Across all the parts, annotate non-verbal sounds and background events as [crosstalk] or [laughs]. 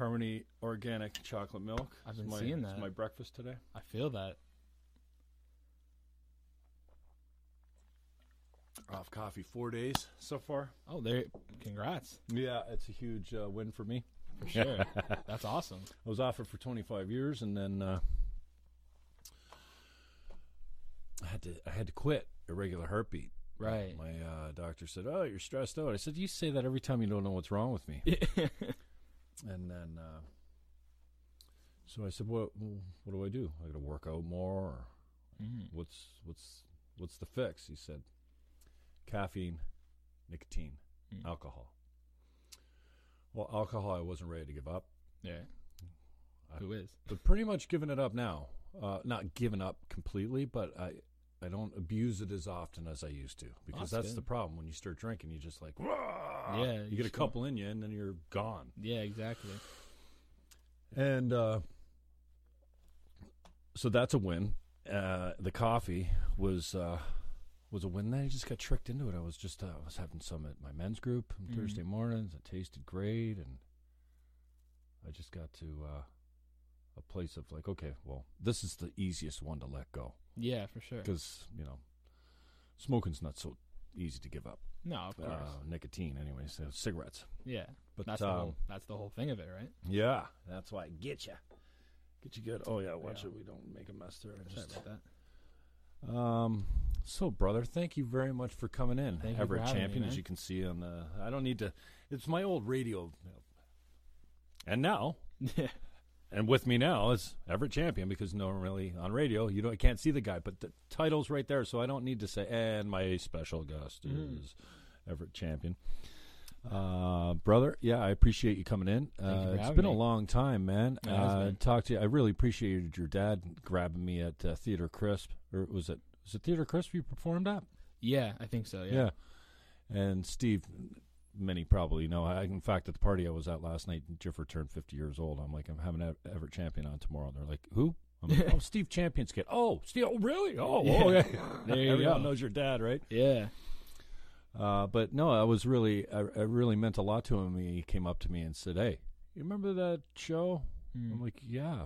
Harmony organic chocolate milk. I've It's been my, seeing it's that. my breakfast today. I feel that. Off coffee four days so far. Oh, there. Congrats. Yeah, it's a huge uh, win for me. For sure. [laughs] That's awesome. I was off it for 25 years, and then uh, I had to I had to quit irregular heartbeat. Right. My uh, doctor said, "Oh, you're stressed out." I said, "You say that every time you don't know what's wrong with me." [laughs] And then, uh, so I said, "What? What do I do? I got to work out more. Or Mm. what's what's what's the fix?" He said, "Caffeine, nicotine, Mm. alcohol." Well, alcohol, I wasn't ready to give up, Yeah. Who is? but pretty much giving it up now. Uh, not giving up completely, but I. I don't abuse it as often as I used to because that's that's, the problem. When you start drinking, you just like, Yeah, you you get a couple in you, and then you're gone. Yeah, exactly. And uh, so that's a win. Uh, the coffee was uh, was a win. Then I just got tricked into it. I was just uh, I was having some at my men's group on Mhm. Thursday mornings. It tasted great, and I just got to uh, a place of like, okay, well, this is the easiest one to let go Yeah, for sure. because you know, smoking's not so easy to give up. No, of course. Uh, nicotine, anyways, uh, cigarettes. yeah. But That's the um, whole. That's the whole thing of it, right? Yeah, that's why I get you. Get you good. Oh yeah, watch Yeah. it. We don't make a mess there. Sorry just- about that. um. So, brother, thank you very much for coming in. Thank you for Everett having me, Champion, as you can see on the. I don't need to. It's my old radio. And now, Yeah. [laughs] and with me now is Everett Champion because normally on radio you don't can't see the guy, but the title's right there, so I don't need to say. And my special guest Mhm. is Everett Champion. Uh, brother, yeah, I appreciate you coming in. you Uh, for it's been a long time, man. It uh, been. talk to you. I really appreciated your dad grabbing me at uh, Theater Crisp, or was it was it Theater Crisp you performed at? Yeah, I think so. Yeah. And Steve, many probably know. I, in fact, at the party I was at last night, Jiffer turned 50 years old. I'm like, I'm having Ev- Everett Champion on tomorrow. They're like, who? I'm like, oh, Steve Champion's kid. Oh, Steve. Oh, really? Oh, Yeah. oh, yeah. [laughs] There you Everyone go. knows your dad, right? Yeah. Uh, but no, I was really, I, I really meant a lot to him. He came up to me and said, "Hey, you remember that show?" Mm. I'm like, "Yeah."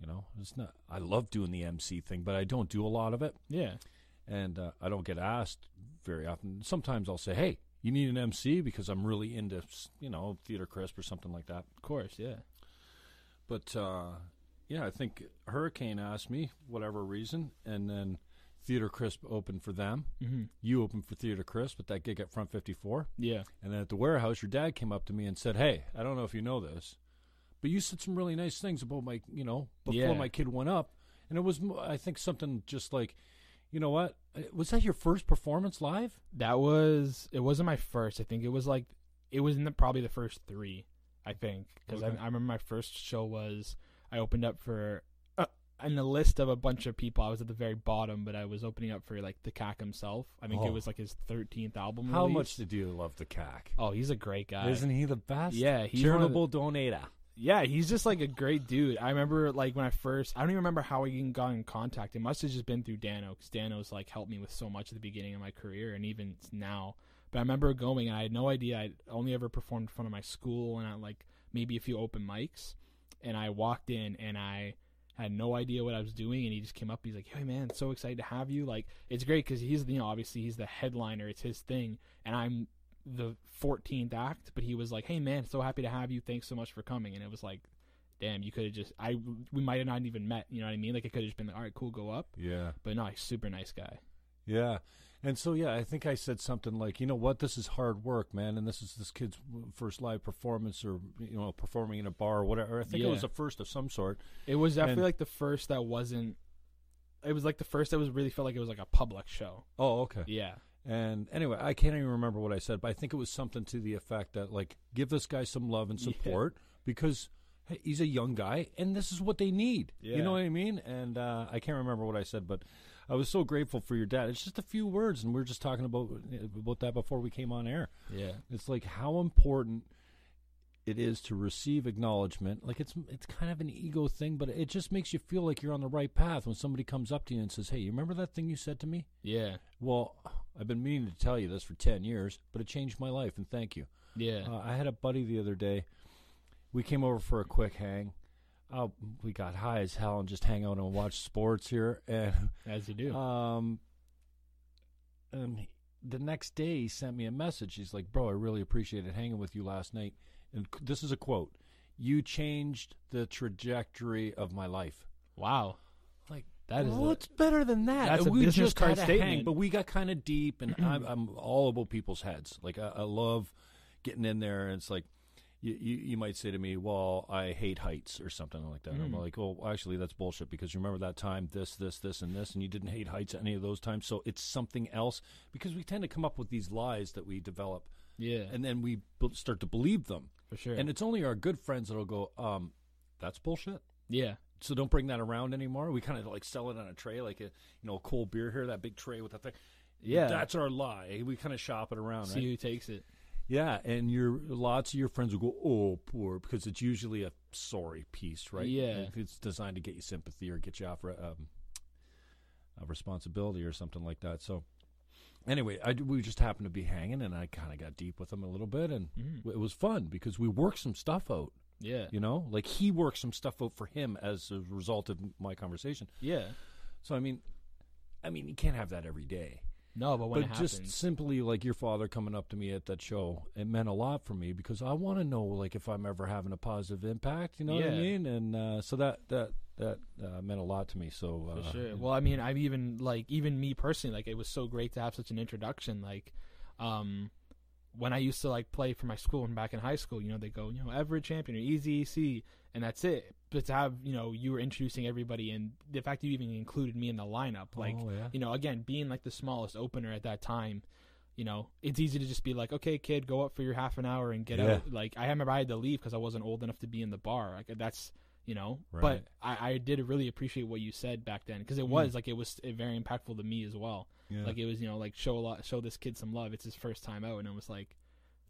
You know, it's not. I love doing the MC thing, but I don't do a lot of it, Yeah. and uh, I don't get asked very often. Sometimes I'll say, "Hey, you need an MC?" because I'm really into, you know, theater crisp or something like that. Of course. Yeah. But uh, yeah, I think Hurricane asked me whatever reason, and then Theater Crisp opened for them. Mm-hmm. You opened for Theater Crisp at that gig at Front 54. Yeah. And then at the warehouse, your dad came up to me and said, "Hey, I don't know if you know this, but you said some really nice things about my, you know, before Yeah. my kid went up, and it was, I think, something just like, you know what? Uh, Was that your first performance live? That was. It wasn't my first. I think it was like. It was in the probably the first three. I think because Okay. I, I remember my first show was I opened up for. Uh, in the list of a bunch of people, I was at the very bottom, but I was opening up for like the CAC himself. I think Oh. it was like his thirteenth album. How release. much did you love the CAC? Oh, he's a great guy. Isn't he the best? Yeah, he's of the- charitable donator. Yeah, he's just like a great dude. I remember like when I first, I don't even remember how I even got in contact. It must have just been through Dano because Dano's like helped me with so much at the beginning of my career and even now. But I remember going and I had no idea. I only ever performed in front of my school and like maybe a few open mics. And I walked in and I had no idea what I was doing. And he just came up. He's like, "Hey man, so excited to have you!" Like it's great because he's you know obviously he's the headliner. It's his thing, and I'm the 14th act, but he was like, "Hey man, so happy to have you. Thanks so much for coming." And it was like, "Damn, you could have just I we might have not even met. You know what I mean? Like it could have just been like, all right, cool, go up." Yeah. But no, he's super nice guy. Yeah. And so yeah, I think I said something like, you know what, this is hard work, man, and this is this kid's first live performance, or you know, performing in a bar or whatever. I think it was a first of some sort. It was definitely And- like the first that wasn't. It was like the first that was really felt like it was like a public show. Oh, okay. Yeah, And anyway, I can't even remember what I said, but I think it was something to the effect that like give this guy some love and Yeah. support because hey, he's a young guy and this is what they need. You know what I mean? And uh, I can't remember what I said, but I was so grateful for your dad. It's just a few words, and we are just talking about about that before we came on air. Yeah. It's like how important it is to receive acknowledgement. Like it's it's kind of an ego thing, but it just makes you feel like you're on the right path when somebody comes up to you and says, "Hey, you remember that thing you said to me?" Yeah. Well, I've been meaning to tell you this for 10 years, but it changed my life, and thank you. Yeah. Uh, I had a buddy the other day. We came over for a quick hang. Uh, we got high as hell and just hang out and watch sports here. And [laughs] As you do. um, and the next day, he sent me a message. He's like, "Bro, I really appreciated hanging with you last night." And this is a quote: "You changed the trajectory of my life." wow. Like That is well, a- it's better than that. that's a we business just card had statement. hang, but we got kind of deep, and [clears throat] I'm, I'm all about people's heads. Like I, I love getting in there, and it's like you, you you might say to me, "Well, I hate heights" or something like that. I'm Mm. like, "Well, actually, that's bullshit because you remember that time, this, this, this, and this, and you didn't hate heights any of those times, so it's something else." Because we tend to come up with these lies that we develop, Yeah. and then we b- start to believe them, for sure. and it's only our good friends that'll go, um, "That's bullshit." yeah. So don't bring that around anymore. We kind of like sell it on a tray, like a you know a cold beer here, that big tray with that thing. Yeah. that's our lie. We kind of shop it around, See right? who takes it. Yeah, and your lots of your friends will go, "Oh, poor," because it's usually a sorry piece, right? Yeah. If it's designed to get you sympathy or get you off um, a responsibility or something like that. So. Anyway, I, we just happened to be hanging, and I kind of got deep with him a little bit, and Mhm. it was fun because we worked some stuff out. Yeah. You know, like he worked some stuff out for him as a result of my conversation. Yeah. So I mean, I mean, you can't have that every day. No, but when but just happens, simply like your father coming up to me at that show, it meant a lot for me because I want to know like if I'm ever having a positive impact. You know what I mean? And uh, so that that that uh, meant a lot to me. So for uh, sure. Well, I mean, I've even like even me personally, like it was so great to have such an introduction. Like, um, when I used to like play for my school and back in high school, you know, they go, you know, Everett champion or Easy EC, and that's it. But to have, you know, you were introducing everybody, and the fact you even included me in the lineup, like, oh, yeah. you know, again, being like the smallest opener at that time, you know, it's easy to just be like, okay, kid, go up for your half an hour and get Yeah. out. Like, I remember I had to leave because I wasn't old enough to be in the bar. Like, that's, you know, Right. but I, I did really appreciate what you said back then because it was like it was very impactful to me as well. yeah. Like it was, you know, like show a lot, show this kid some love. It's his first time out, and I was like,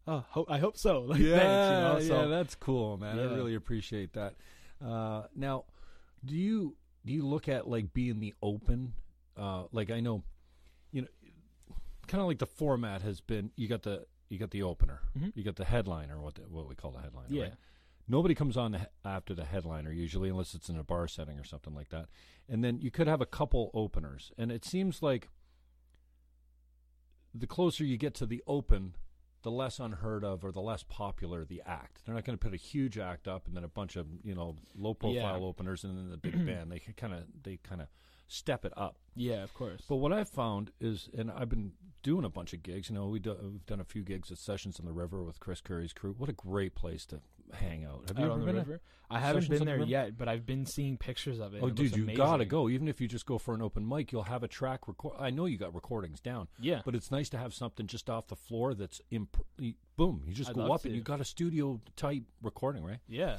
oh, ho- I hope so. [laughs] Like, yeah, thanks, you know. yeah, that's cool, man. I really appreciate that. Uh, now, do you do you look at like being the open? Uh, like I know, you know, kind of like the format has been. You got the you got the opener, Mhm. you got the headliner, what the, what we call the headliner. yeah, right? Nobody comes on after the headliner usually, unless it's in a bar setting or something like that. And then you could have a couple openers, and it seems like the closer you get to the open, the less unheard of or the less popular the act. They're not going to put a huge act up and then a bunch of you know low profile Yeah. openers and then the big band. They kind of they kind of step it up. yeah, of course. But what I've found is, and I've been doing a bunch of gigs. You know, we do, we've done a few gigs at Sessions on the River with Chris Curry's crew. What a great place to hang out. Have you ever on the been? river. I haven't Sessions been there river? yet, but I've been seeing pictures of it. Oh, it dude, you gotta go. Even if you just go for an open mic, you'll have a track record. I know you got recordings down, Yeah, but it's nice to have something just off the floor that's imp- boom. You just I'd go up and you got a studio type recording, right? yeah,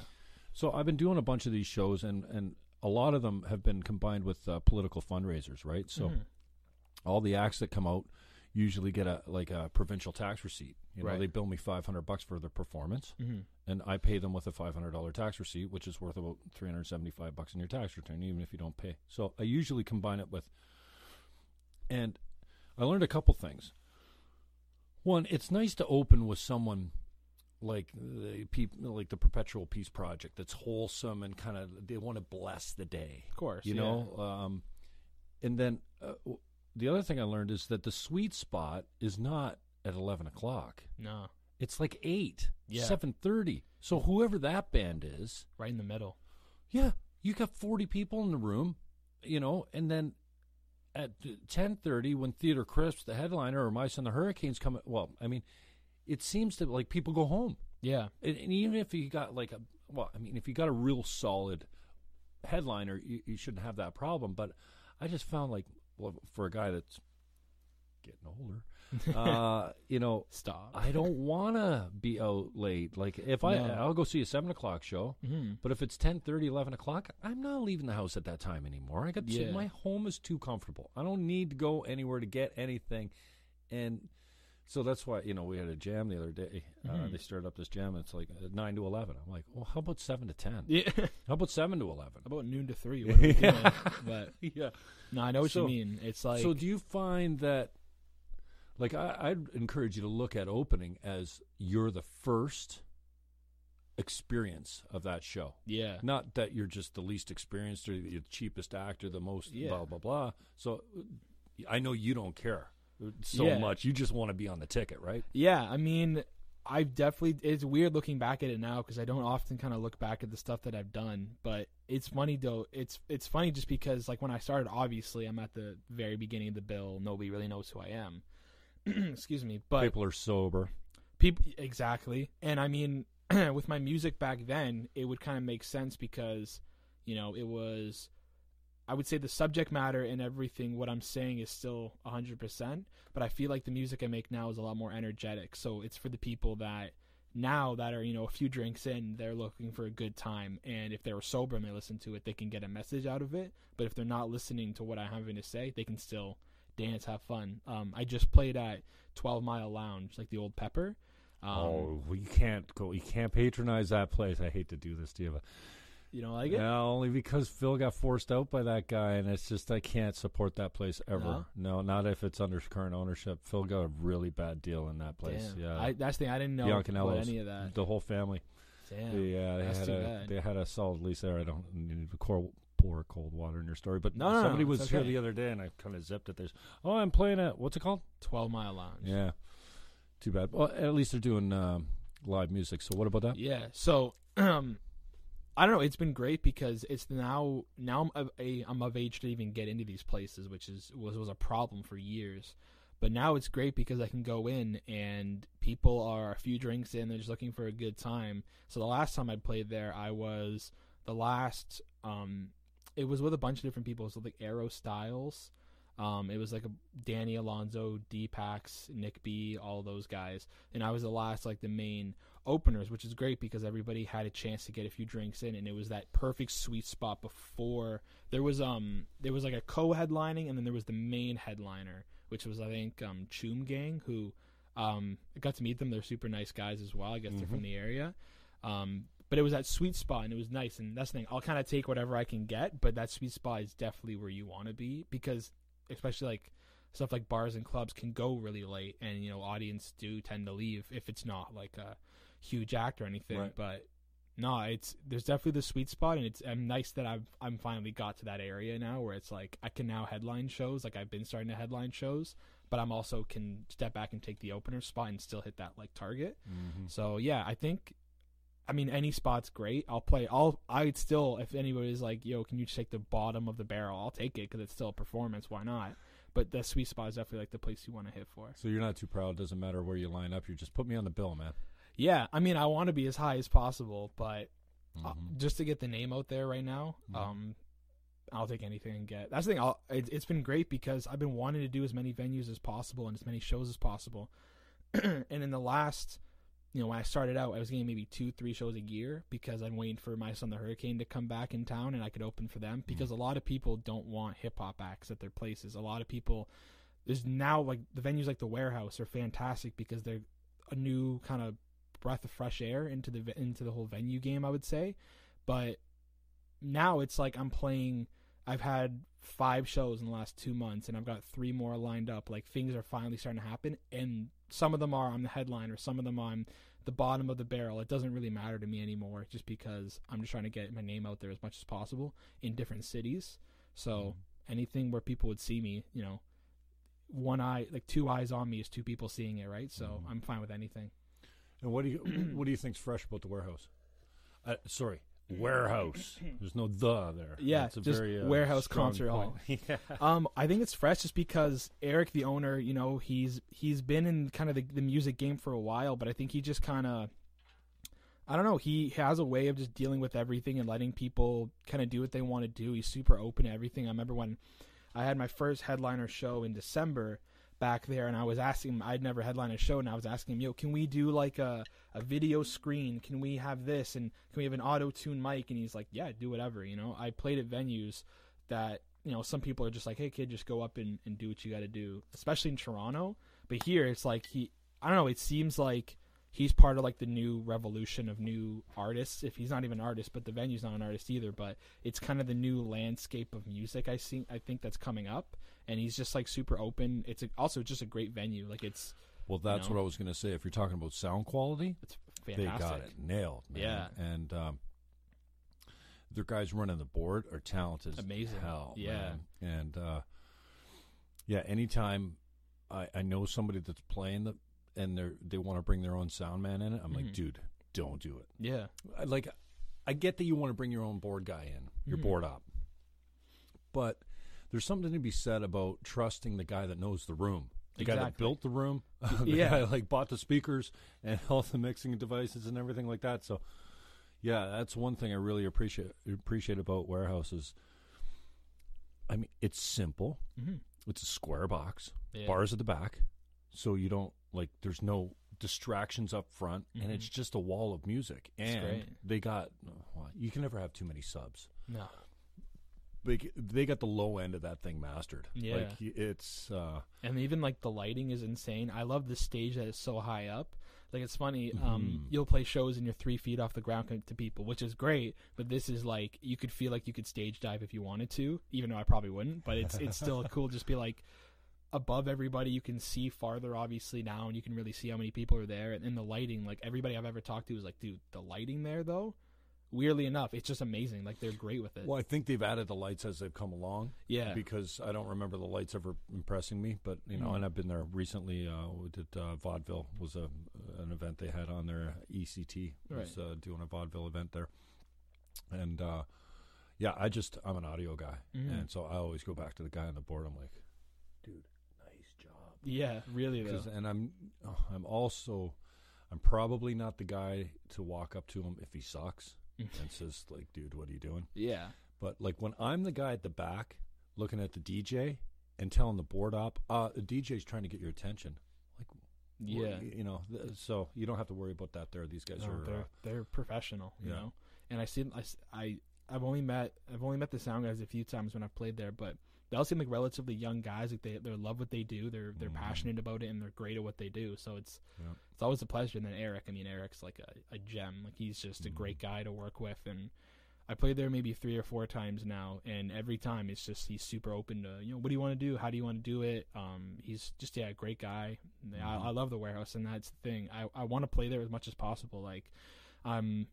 So I've been doing a bunch of these shows, and and a lot of them have been combined with uh, political fundraisers, right? So Mhm. all the acts that come out usually get a like a provincial tax receipt. You know, Right. they bill me five hundred bucks for their performance, Mhm. and I pay them with a five hundred dollar tax receipt, which is worth about three hundred seventy five bucks in your tax return, even if you don't pay. So I usually combine it with, and I learned a couple things. One, it's nice to open with someone like the peop, like the Perpetual Peace Project that's wholesome and kind of they want to bless the day of course. you yeah. know um, and then uh, the other thing i learned is that the sweet spot is not at 11 o'clock no, it's like 8 Yeah. 7.30 so whoever that band is right in the middle. yeah you got 40 people in the room you know and then at 10.30 when theater crisps the headliner or mice and the hurricanes come well i mean it seems that like people go home Yeah, and, and even if you got like a well, I mean, if you got a real solid headliner, you, you shouldn't have that problem. But I just found like, well, for a guy that's getting older, uh, [laughs] you know, Stop. I don't want to be out late. Like if I, No. I'll go see a seven o'clock show. Mhm. But if it's 10, 30, 11 o'clock, I'm not leaving the house at that time anymore. I got to, Yeah. my home is too comfortable. I don't need to go anywhere to get anything, and so that's why you know we had a jam the other day. Uh, Mhm. they started up this jam. It's like uh, nine to eleven. I'm like, well, how about seven to ten? Yeah. [laughs] How about seven to eleven? About noon to three. What are we doing? [laughs] Yeah. But [laughs] yeah. no, I know what So- you mean. It's like so do you find that? Like I, I'd encourage you to look at opening as you're the first experience of that show. yeah, Not that you're just the least experienced or the cheapest actor, the most Yeah. blah blah blah. So I know you don't care so Yeah. much. You just want to be on the ticket, right? Yeah, I mean, I've definitely. It's weird looking back at it now because I don't often kind of look back at the stuff that I've done. But it's funny though. It's it's funny just because like when I started, obviously I'm at the very beginning of the bill. Nobody really knows who I am. [clears throat] Excuse me, but People are sober. people exactly. And I mean, [clears throat] with my music back then, it would kind of make sense because you know it was. I would say the subject matter and everything, what I'm saying is still 100%, but I feel like the music I make now is a lot more energetic. So it's for the people that now that are, you know, a few drinks in, they're looking for a good time. And if they were sober and they listen to it, they can get a message out of it. But if they're not listening to what I'm having to say, they can still dance, have fun. Um, I just played at 12 Mile Lounge, like the old Pepper. Um, oh, you can't go. You can't patronize that place. I hate to do this to you, but You don't like it? yeah, only because Phil got forced out by that guy, and it's just I can't support that place ever. No, not if it's under current ownership. Phil got a really bad deal in that place. Damn. Yeah, I, that's the thing. I didn't know about any of that. the whole family. Damn. Yeah, they that's had a bad. they had a solid lease there. I don't need to pour, pour cold water in your story, but No, no, no, somebody it's was here the other day, and I kind of zipped it. There's oh, I'm playing at what's it called? 12 Mile Lounge. Yeah, too bad. Well, at least they're doing um, live music. So what about that? Yeah. So, [clears throat] um, I don't know. It's been great because it's now now I'm of, a, I'm of age to even get into these places, which is was was a problem for years. But now it's great because I can go in and people are a few drinks in, they're just looking for a good time. So the last time I played there, I was the last. Um, it was with a bunch of different people. So like Arrow Styles. Um, it was like a Danny Alonso, Deepax, Nick B, all those guys, and I was the last like the main openers, which is great because everybody had a chance to get a few drinks in, and it was that perfect sweet spot before there was um there was like a co-headlining, and then there was the main headliner, which was I think um Choom Gang, who um I got to meet them. They're super nice guys as well. I guess they're from the area. Um, but it was that sweet spot, and it was nice. And that's the thing. I'll kind of take whatever I can get, but that sweet spot is definitely where you want to be because, especially like stuff like bars and clubs can go really late, and you know audience do tend to leave if it's not like a huge act or anything. Right. But no, it's there's definitely the sweet spot, and it's I'm nice that I've I'm finally got to that area now where it's like I can now headline shows. Like I've been starting to headline shows, but I'm also can step back and take the opener spot and still hit that like target. Mm-hmm. So yeah, I think. I mean, any spot's great. I'll play. I'll. I'd still, if anybody's like, "Yo, can you just take the bottom of the barrel?" I'll take it because it's still a performance. Why not? But the sweet spot is definitely like the place you want to hit for. So you're not too proud. Doesn't matter where you line up. You just put me on the bill, man. Yeah, I mean, I want to be as high as possible, but uh, Mhm. just to get the name out there right now, Mhm. um, I'll take anything and get. That's the thing. I'll, it, it's been great because I've been wanting to do as many venues as possible and as many shows as possible. [clears throat] and in the last, you know, when I started out, I was getting maybe two, three shows a year because I'm waiting for my son the Hurricane to come back in town and I could open for them. Because a lot of people don't want hip hop acts at their places. A lot of people, there's now like the venues like the Warehouse are fantastic because they're a new kind of breath of fresh air into the into the whole venue game. I would say, but now it's like I'm playing. I've had five shows in the last two months, and I've got three more lined up. Like things are finally starting to happen, and some of them are I'm the headliner, some of them I'm the bottom of the barrel. It doesn't really matter to me anymore, just because I'm just trying to get my name out there as much as possible in different cities. So anything where people would see me, you know, one eye, like two eyes on me is two people seeing it, right? So Mhm. I'm fine with anything. And what do you [clears throat] what do you think's fresh about the warehouse? Uh, sorry, warehouse. There's no the there. Yeah, It's a just very, uh, warehouse concert hall. [laughs] yeah. [laughs] Um, I think it's fresh just because Eric, the owner, you know, he's he's been in kind of the, the music game for a while, but I think he just kind of, I don't know, he has a way of just dealing with everything and letting people kind of do what they want to do. He's super open to everything. I remember when I had my first headliner show in December. Back there, and I was asking him. I'd never headlined a show, and I was asking him, "Yo, can we do like a a video screen? Can we have this? And can we have an auto tune mic?" And he's like, "Yeah, do whatever." You know, I played at venues that you know some people are just like, "Hey, kid, just go up and, and do what you got to do," especially in Toronto. But here, it's like he, I don't know. It seems like he's part of like the new revolution of new artists. If he's not even an artist, but the venue's not an artist either. But it's kind of the new landscape of music. I see. I think that's coming up, and he's just like super open. It's a, also just a great venue. Like it's Well, that's know? what I was going to say. If you're talking about sound quality, it's fantastic. they got it nailed. Man. Yeah. and um, their guys running the board are talented. as Amazing. hell. Yeah. man. and uh, yeah, anytime I, I know somebody that's playing the and they they want to bring their own sound man in it, I'm like, Mhm. dude, don't do it. Yeah, I- like I get that you want to bring your own board guy in, your Mhm. board op, but there's something to be said about trusting the guy that knows the room, the guy that built the room, [laughs] the Yeah. guy like bought the speakers and [laughs] all the mixing devices and everything like that. So, yeah, that's one thing I really appreciate appreciate about warehouses. I mean, it's simple. Mhm. It's a square box, yeah. bars at the back, so you don't like. There's no distractions up front, and Mhm. it's just a wall of music. And they got well, you can never have too many subs. No, They they got the low end of that thing mastered. Yeah. like it's uh, and even like the lighting is insane. I love the stage that is so high up. Like it's funny. Um, Mhm. you'll play shows and you're three feet off the ground to people, which is great. But this is like you could feel like you could stage dive if you wanted to, even though I probably wouldn't. But it's it's still [laughs] cool. to Just be like above everybody. You can see farther, obviously now, and you can really see how many people are there. And, and the lighting, like everybody I've ever talked to is like, dude, the lighting there though. Weirdly enough, it's just amazing. Like they're great with it. well, I think they've added the lights as they've come along. yeah, because I don't remember the lights ever impressing me. But you know, Mhm. and I've been there recently. Uh, we did uh, vaudeville was a an event they had on their ECT was uh, doing a vaudeville event there, and uh, yeah, I just I'm an audio guy, Mhm. and so I always go back to the guy on the board. I'm like, dude. Yeah, really though. and I'm oh, I'm also I'm probably not the guy to walk up to him if he sucks [laughs] and says like, dude, what are you doing? Yeah, But like when I'm the guy at the back looking at the DJ and telling the board op, uh, the DJ's trying to get your attention. Like, yeah. you know, th- so you don't have to worry about that. There, these guys No, are. they're Uh, they're professional, you yeah. know. And I see, I, I I've only met, I've only met the sound guys a few times when I've played there, but they all seem like relatively young guys. Like they, they love what they do. They're, they're Mhm. passionate about it, and they're great at what they do. So it's, Yeah. it's always a pleasure. And then Eric, I mean, Eric's like a, a gem. Like he's just a Mhm. great guy to work with, and I played there maybe three or four times now, and every time it's just he's super open to you know what do you want to do, how do you want to do it. Um, he's just yeah, a great guy. Yeah, I, Mhm. I love the warehouse, and that's the thing. I I want to play there as much as possible. Like, um,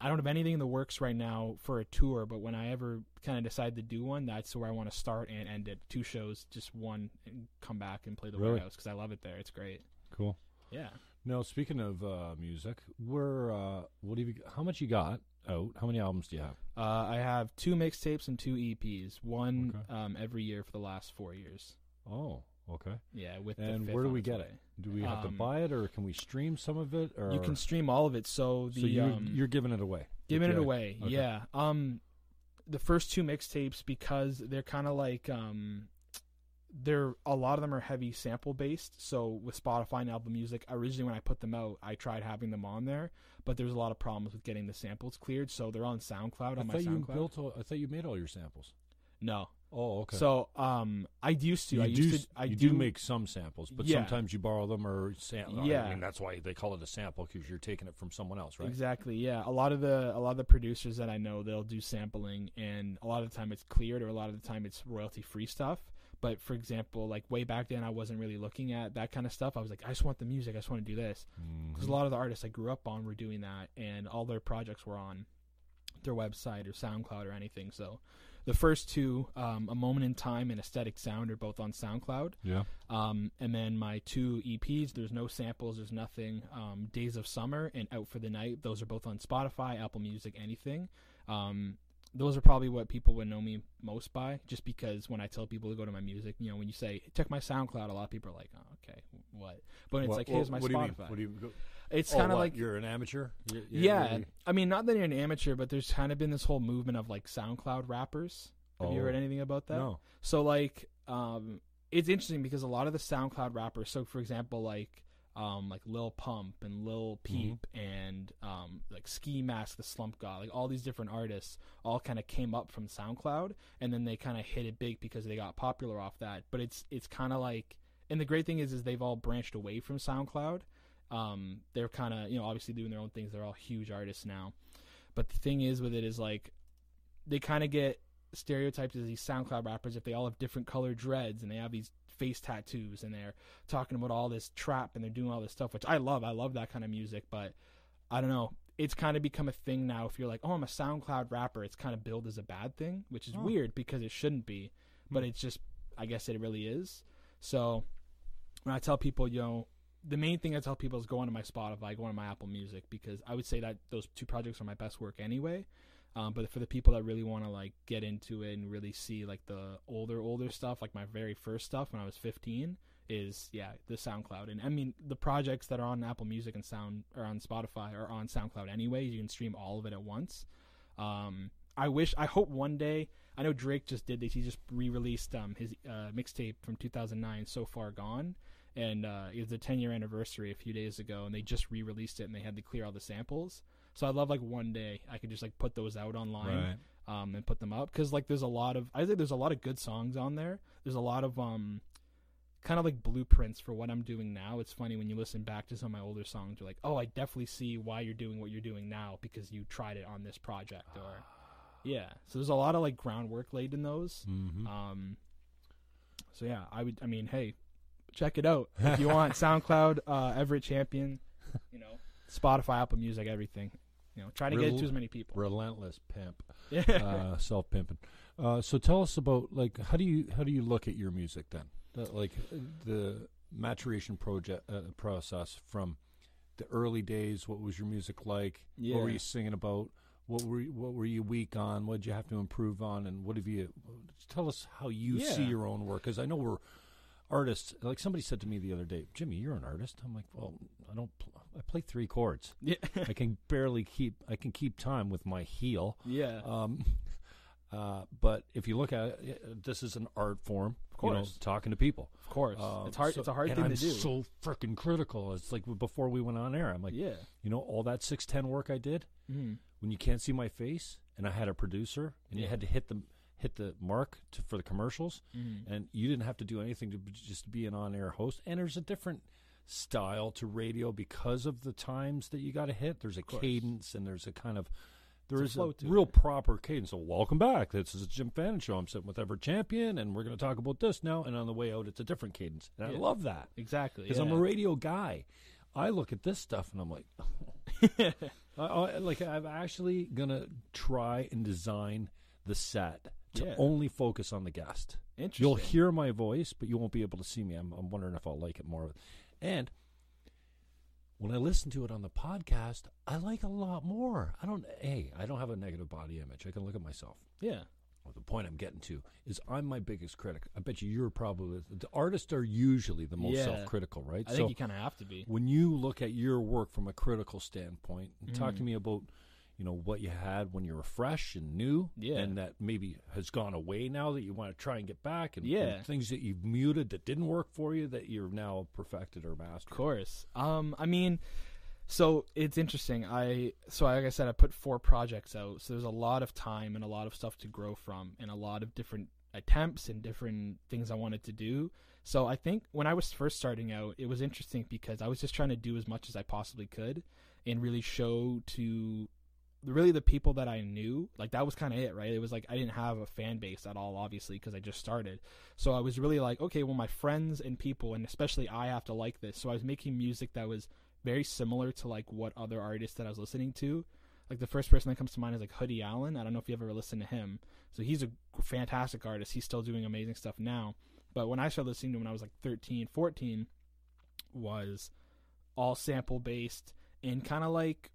I don't have anything in the works right now for a tour, but when I ever kind of decide to do one, that's where I want to start and end it. Two shows, just one, and come back and play the Really? warehouse because I love it there. It's great. cool. Yeah. No, speaking of uh, music, where uh, what do you? How much you got out? How many albums do you have? Uh, I have two mixtapes and two EPs, one Okay. um, every year for the last four years. Oh, okay. Yeah, with the And where do we get way. it? Do we have to Um, buy it, or can we stream some of it? Or You can stream all of it. So the so you um, you're giving it away. giving it away. Okay. Yeah. Um, the first two mixtapes because they're kind of like um, they're a lot of them are heavy sample based. So with Spotify and Apple Music, originally when I put them out, I tried having them on there, but there's a lot of problems with getting the samples cleared. So they're on SoundCloud I on my thought you built. All, I thought you made all your samples. no. Oh, okay. So um, I used to. you I do, to. I you do, do make some samples, but Yeah. sometimes you borrow them or sam- Yeah. I mean, that's why they call it a sample because you're taking it from someone else, right? Exactly. Yeah. A lot of the a lot of the producers that I know they'll do sampling, and a lot of the time it's cleared, or a lot of the time it's royalty free stuff. But for example, like way back then, I wasn't really looking at that kind of stuff. I was like, I just want the music. I just want to do this because a lot of the artists I grew up on were doing that, and all their projects were on their website or SoundCloud or anything. So the first two, um, A Moment in Time and Aesthetic Sound, are both on SoundCloud. Yeah. Um, and then my two EPs, there's no samples, there's nothing. Um, Days of Summer and Out for the Night, those are both on Spotify, Apple Music, anything. Um, those are probably what people would know me most by, just because when I tell people to go to my music, you know, when you say check my SoundCloud, a lot of people are like, oh, okay, what? But it's What- like, here's my what do you mean? Spotify. What do you go- it's oh, kind of like you're an amateur. You- you- yeah, really- I mean, not that you're an amateur, but there's kind of been this whole movement of like SoundCloud rappers. Have you Oh. heard anything about that? No. So like, um, it's interesting because a lot of the SoundCloud rappers, so for example, like um, like Lil Pump and Lil Peep and um, like Ski Mask, the Slump God, like all these different artists, all kind of came up from SoundCloud, and then they kind of hit it big because they got popular off that. But it's it's kind of like, and the great thing is, is they've all branched away from SoundCloud. Um, they're kind of you know obviously doing their own things. They're all huge artists now. But the thing is with it is like, they kind of get stereotyped as these SoundCloud rappers if they all have different colored dreads and they have these face tattoos and they're talking about all this trap and they're doing all this stuff, which I love. I love that kind of music, but I don't know. It's kind of become a thing now. If you're like, oh, I'm a SoundCloud rapper, it's kind of billed as a bad thing, which is Oh. weird because it shouldn't be, but it's just, I guess it really is. So when I tell people, you know, the main thing I tell people is go onto my Spotify, go onto my Apple Music because I would say that those two projects are my best work anyway. Um, but for the people that really want to like get into it and really see like the older older stuff, like my very first stuff when I was 15, is yeah the SoundCloud. And I mean the projects that are on Apple Music and Sound or on Spotify are on SoundCloud anyway. You can stream all of it at once. Um, I wish, I hope one day. I know Drake just did this. He just re-released um, his uh, mixtape from 2009, "So Far Gone," and uh, it was the 10 year anniversary a few days ago, and they just re-released it, and they had to clear all the samples. So I'd love like one day I could just like put those out online Right. um, and put them up because like there's a lot of I think there's a lot of good songs on there. There's a lot of um, kind of like blueprints for what I'm doing now. It's funny when you listen back to some of my older songs, you're like, oh, I definitely see why you're doing what you're doing now because you tried it on this project or yeah. So there's a lot of like groundwork laid in those. Mm-hmm. Um, so yeah, I would. I mean, hey, check it out if you want. [laughs] SoundCloud, uh, Everett Champion, you know, Spotify, Apple Music, everything. You know, try to get it to as many people. Relentless pimp, Yeah. uh, self pimping. Uh, so tell us about like how do you how do you look at your music then? The, like the maturation project uh, process from the early days. What was your music like? What were you singing about? What were you, what were you weak on? What did you have to improve on? And what have you? Tell us how you see your own work because I know we're artists. Like somebody said to me the other day, Jimmy, you're an artist. I'm like, well, I don't. Pl- I play three chords. yeah. I can barely keep. I can keep time with my heel. yeah. Um, uh, but if you look at it, this is an art form. Of course. talking to people. Of course, Um, it's hard. so- it's a hard thing I'm to do. So freaking critical. It's like before we went on air. I'm like, yeah. you know, all that six ten work I did Mhm. when you can't see my face, and I had a producer, and you had to hit the hit the mark to, for the commercials, Mhm. and you didn't have to do anything to just be an on air host. And there's a different style to radio because of the times that you got to hit. There's a cadence, and there's a kind of there It's is a a, real it. proper cadence. So welcome back. This is a Jim Fannin show. I'm sitting with Ever Champion, and we're going to talk about this now. And on the way out, it's a different cadence, and I love that Exactly. because I'm a radio guy. I look at this stuff and I'm like. [laughs] I, I, like I'm actually gonna try and design the set to Yeah. only focus on the guest. Interesting. You'll hear my voice, but you won't be able to see me. I'm, I'm wondering if I'll like it more. And when I listen to it on the podcast, I like a lot more. I don't. Hey, I don't have a negative body image. I can look at myself. Yeah. Well, the point I'm getting to is I'm my biggest critic. I bet you you're probably the artists are usually the most Yeah. self-critical, right? I think you kind of have to be. when you look at your work from a critical standpoint, and talk to Mm. me about you know what you had when you were fresh and new, Yeah. and that maybe has gone away now that you want to try and get back, and, and Yeah. things that you've muted that didn't work for you that you're now perfected or mastered. Of course. Um, I mean, so it's interesting. I so like I said, I put four projects out. So there's a lot of time and a lot of stuff to grow from, and a lot of different attempts and different things I wanted to do. So I think when I was first starting out, it was interesting because I was just trying to do as much as I possibly could, and really show to really the people that I knew. Like that was kind of it, right? It was like I didn't have a fan base at all, obviously, because I just started. So I was really like, okay, well, my friends and people, and especially I have to like this. So I was making music that was very similar to like what other artists that I was listening to. Like the first person that comes to mind is like Hoodie Allen. I don't know if you ever listened to him. So he's a fantastic artist. He's still doing amazing stuff now. But when I started listening to him when I was like 13, 14, was all sample based and kind of like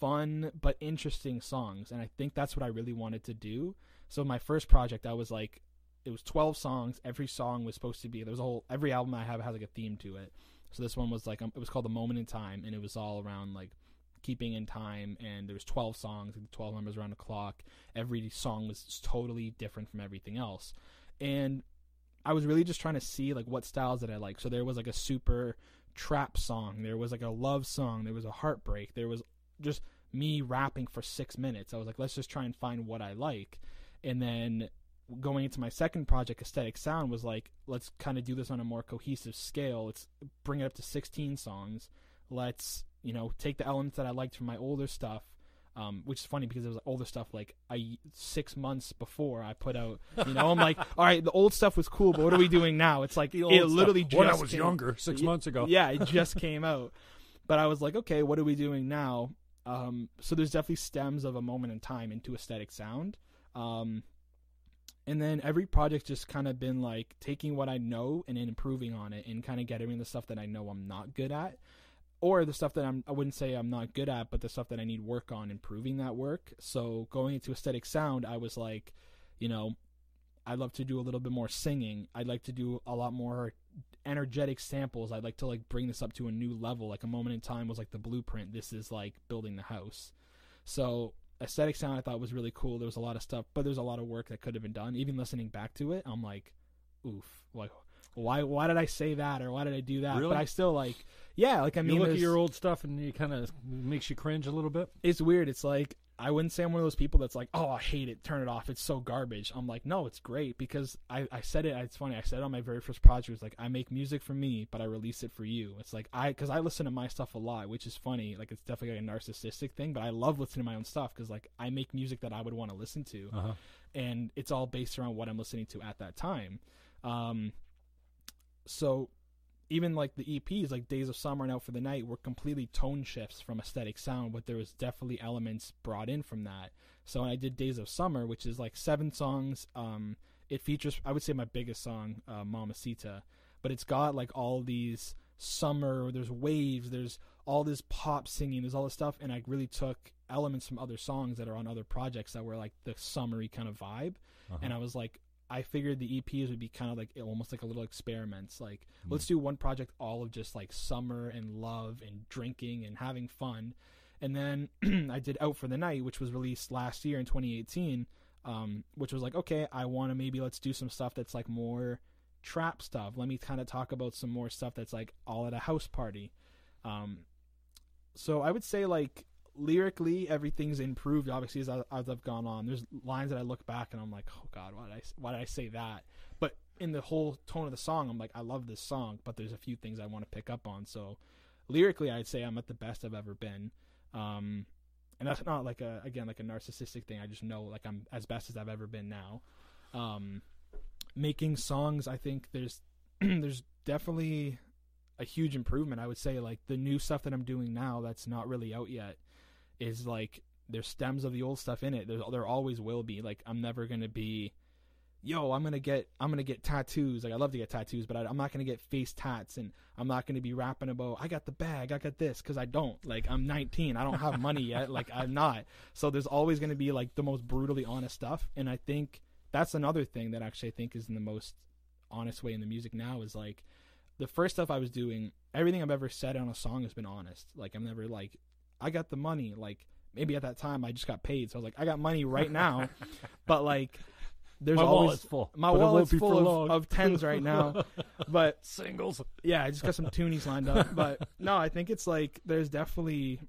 fun but interesting songs. And I think that's what I really wanted to do. So my first project, I was like, it was 12 songs. Every song was supposed to be, there was a whole, every album I have has like a theme to it. So this one was like, um, it was called The Moment in Time, and it was all around like keeping in time. And there was 12 songs, like 12 numbers around the clock. Every song was totally different from everything else. And I was really just trying to see like what styles that I like. So there was like a super trap song, there was like a love song, there was a heartbreak, there was just me rapping for six minutes. I was like, let's just try and find what I like. And then going into my second project, Aesthetic Sound, was like, let's kind of do this on a more cohesive scale. Let's bring it up to 16 songs. Let's, you know, take the elements that I liked from my older stuff. Um, which is funny because it was older stuff like I six months before I put out. You know, I'm like, [laughs] all right, the old stuff was cool, but what are we doing now? It's like [laughs] it literally just when I was came- younger, six months ago. yeah, it just came out. But I was like, okay, what are we doing now? Um, so there's definitely stems of a moment in time into aesthetic sound. Um, and then every project just kind of been like taking what I know and improving on it and kind of getting the stuff that I know I'm not good at or the stuff that I'm I wouldn't say I'm not good at, but the stuff that I need work on improving that work. So going into aesthetic sound, I was like, you know, I'd love to do a little bit more singing. I'd like to do a lot more energetic samples. I'd like to like bring this up to a new level. Like a moment in time was like the blueprint. This is like building the house. So aesthetic sound I thought was really cool. There was a lot of stuff, but there's a lot of work that could have been done. Even listening back to it, I'm like, oof, like why why did I say that or why did I do that? Really? But I still like yeah, like I mean you look at your old stuff and it kind of makes you cringe a little bit. it's weird. It's like I wouldn't say I'm one of those people that's like, oh, I hate it, turn it off, it's so garbage. I'm like, no, it's great because I, I said it. It's funny. I said it on my very first project. It was like, I make music for me, but I release it for you. It's like I because I listen to my stuff a lot, which is funny. Like it's definitely like a narcissistic thing, but I love listening to my own stuff because like I make music that I would want to listen to, Uh-huh. and it's all based around what I'm listening to at that time. Um, so even like the EPs, like Days of Summer and Out for the Night, were completely tone shifts from aesthetic sound, but there was definitely elements brought in from that. So when I did Days of Summer, which is like seven songs, um, it features I would say my biggest song, uh, Mamacita, but it's got like all these summer. There's waves. There's all this pop singing. There's all this stuff, and I really took elements from other songs that are on other projects that were like the summery kind of vibe, Uh-huh. and I was like. I figured the EPs would be kind of like almost like a little experiments. Like, let's do one project all of just like summer and love and drinking and having fun. And then [clears throat] I did Out for the Night, which was released last year in 2018, um, which was like, okay, I want to maybe let's do some stuff that's like more trap stuff. Let me kind of talk about some more stuff that's like all at a house party. Um, so I would say like lyrically everything's improved obviously as, I, as I've gone on. There's lines that I look back and I'm like, oh god, why did I why did I say that? But in the whole tone of the song, I'm like, I love this song, but there's a few things I want to pick up on. So lyrically, I'd say I'm at the best I've ever been. Um, and that's not like a again like a narcissistic thing. I just know like I'm as best as I've ever been now. Um, making songs, I think there's [clears throat] there's definitely a huge improvement. I would say like the new stuff that I'm doing now that's not really out yet is like there's stems of the old stuff in it. There there always will be. Like I'm never gonna be, yo, I'm gonna get I'm gonna get tattoos. Like I love to get tattoos, but I, I'm not gonna get face tats, and I'm not gonna be rapping about I got the bag, I got this, because I don't. Like I'm 19, I don't have money yet. Like I'm not. So there's always gonna be like the most brutally honest stuff, and I think that's another thing that actually I think is in the most honest way in the music now is like the first stuff I was doing, everything I've ever said on a song has been honest. Like I'm never like, I got the money. Like maybe at that time I just got paid, so I was like, I got money right [laughs] now. but like, there's My always wallet's full, my but it won't wallet's full of, of tens right now. [laughs] but Singles. yeah, I just got some toonies lined up. [laughs] But no, I think it's like there's definitely.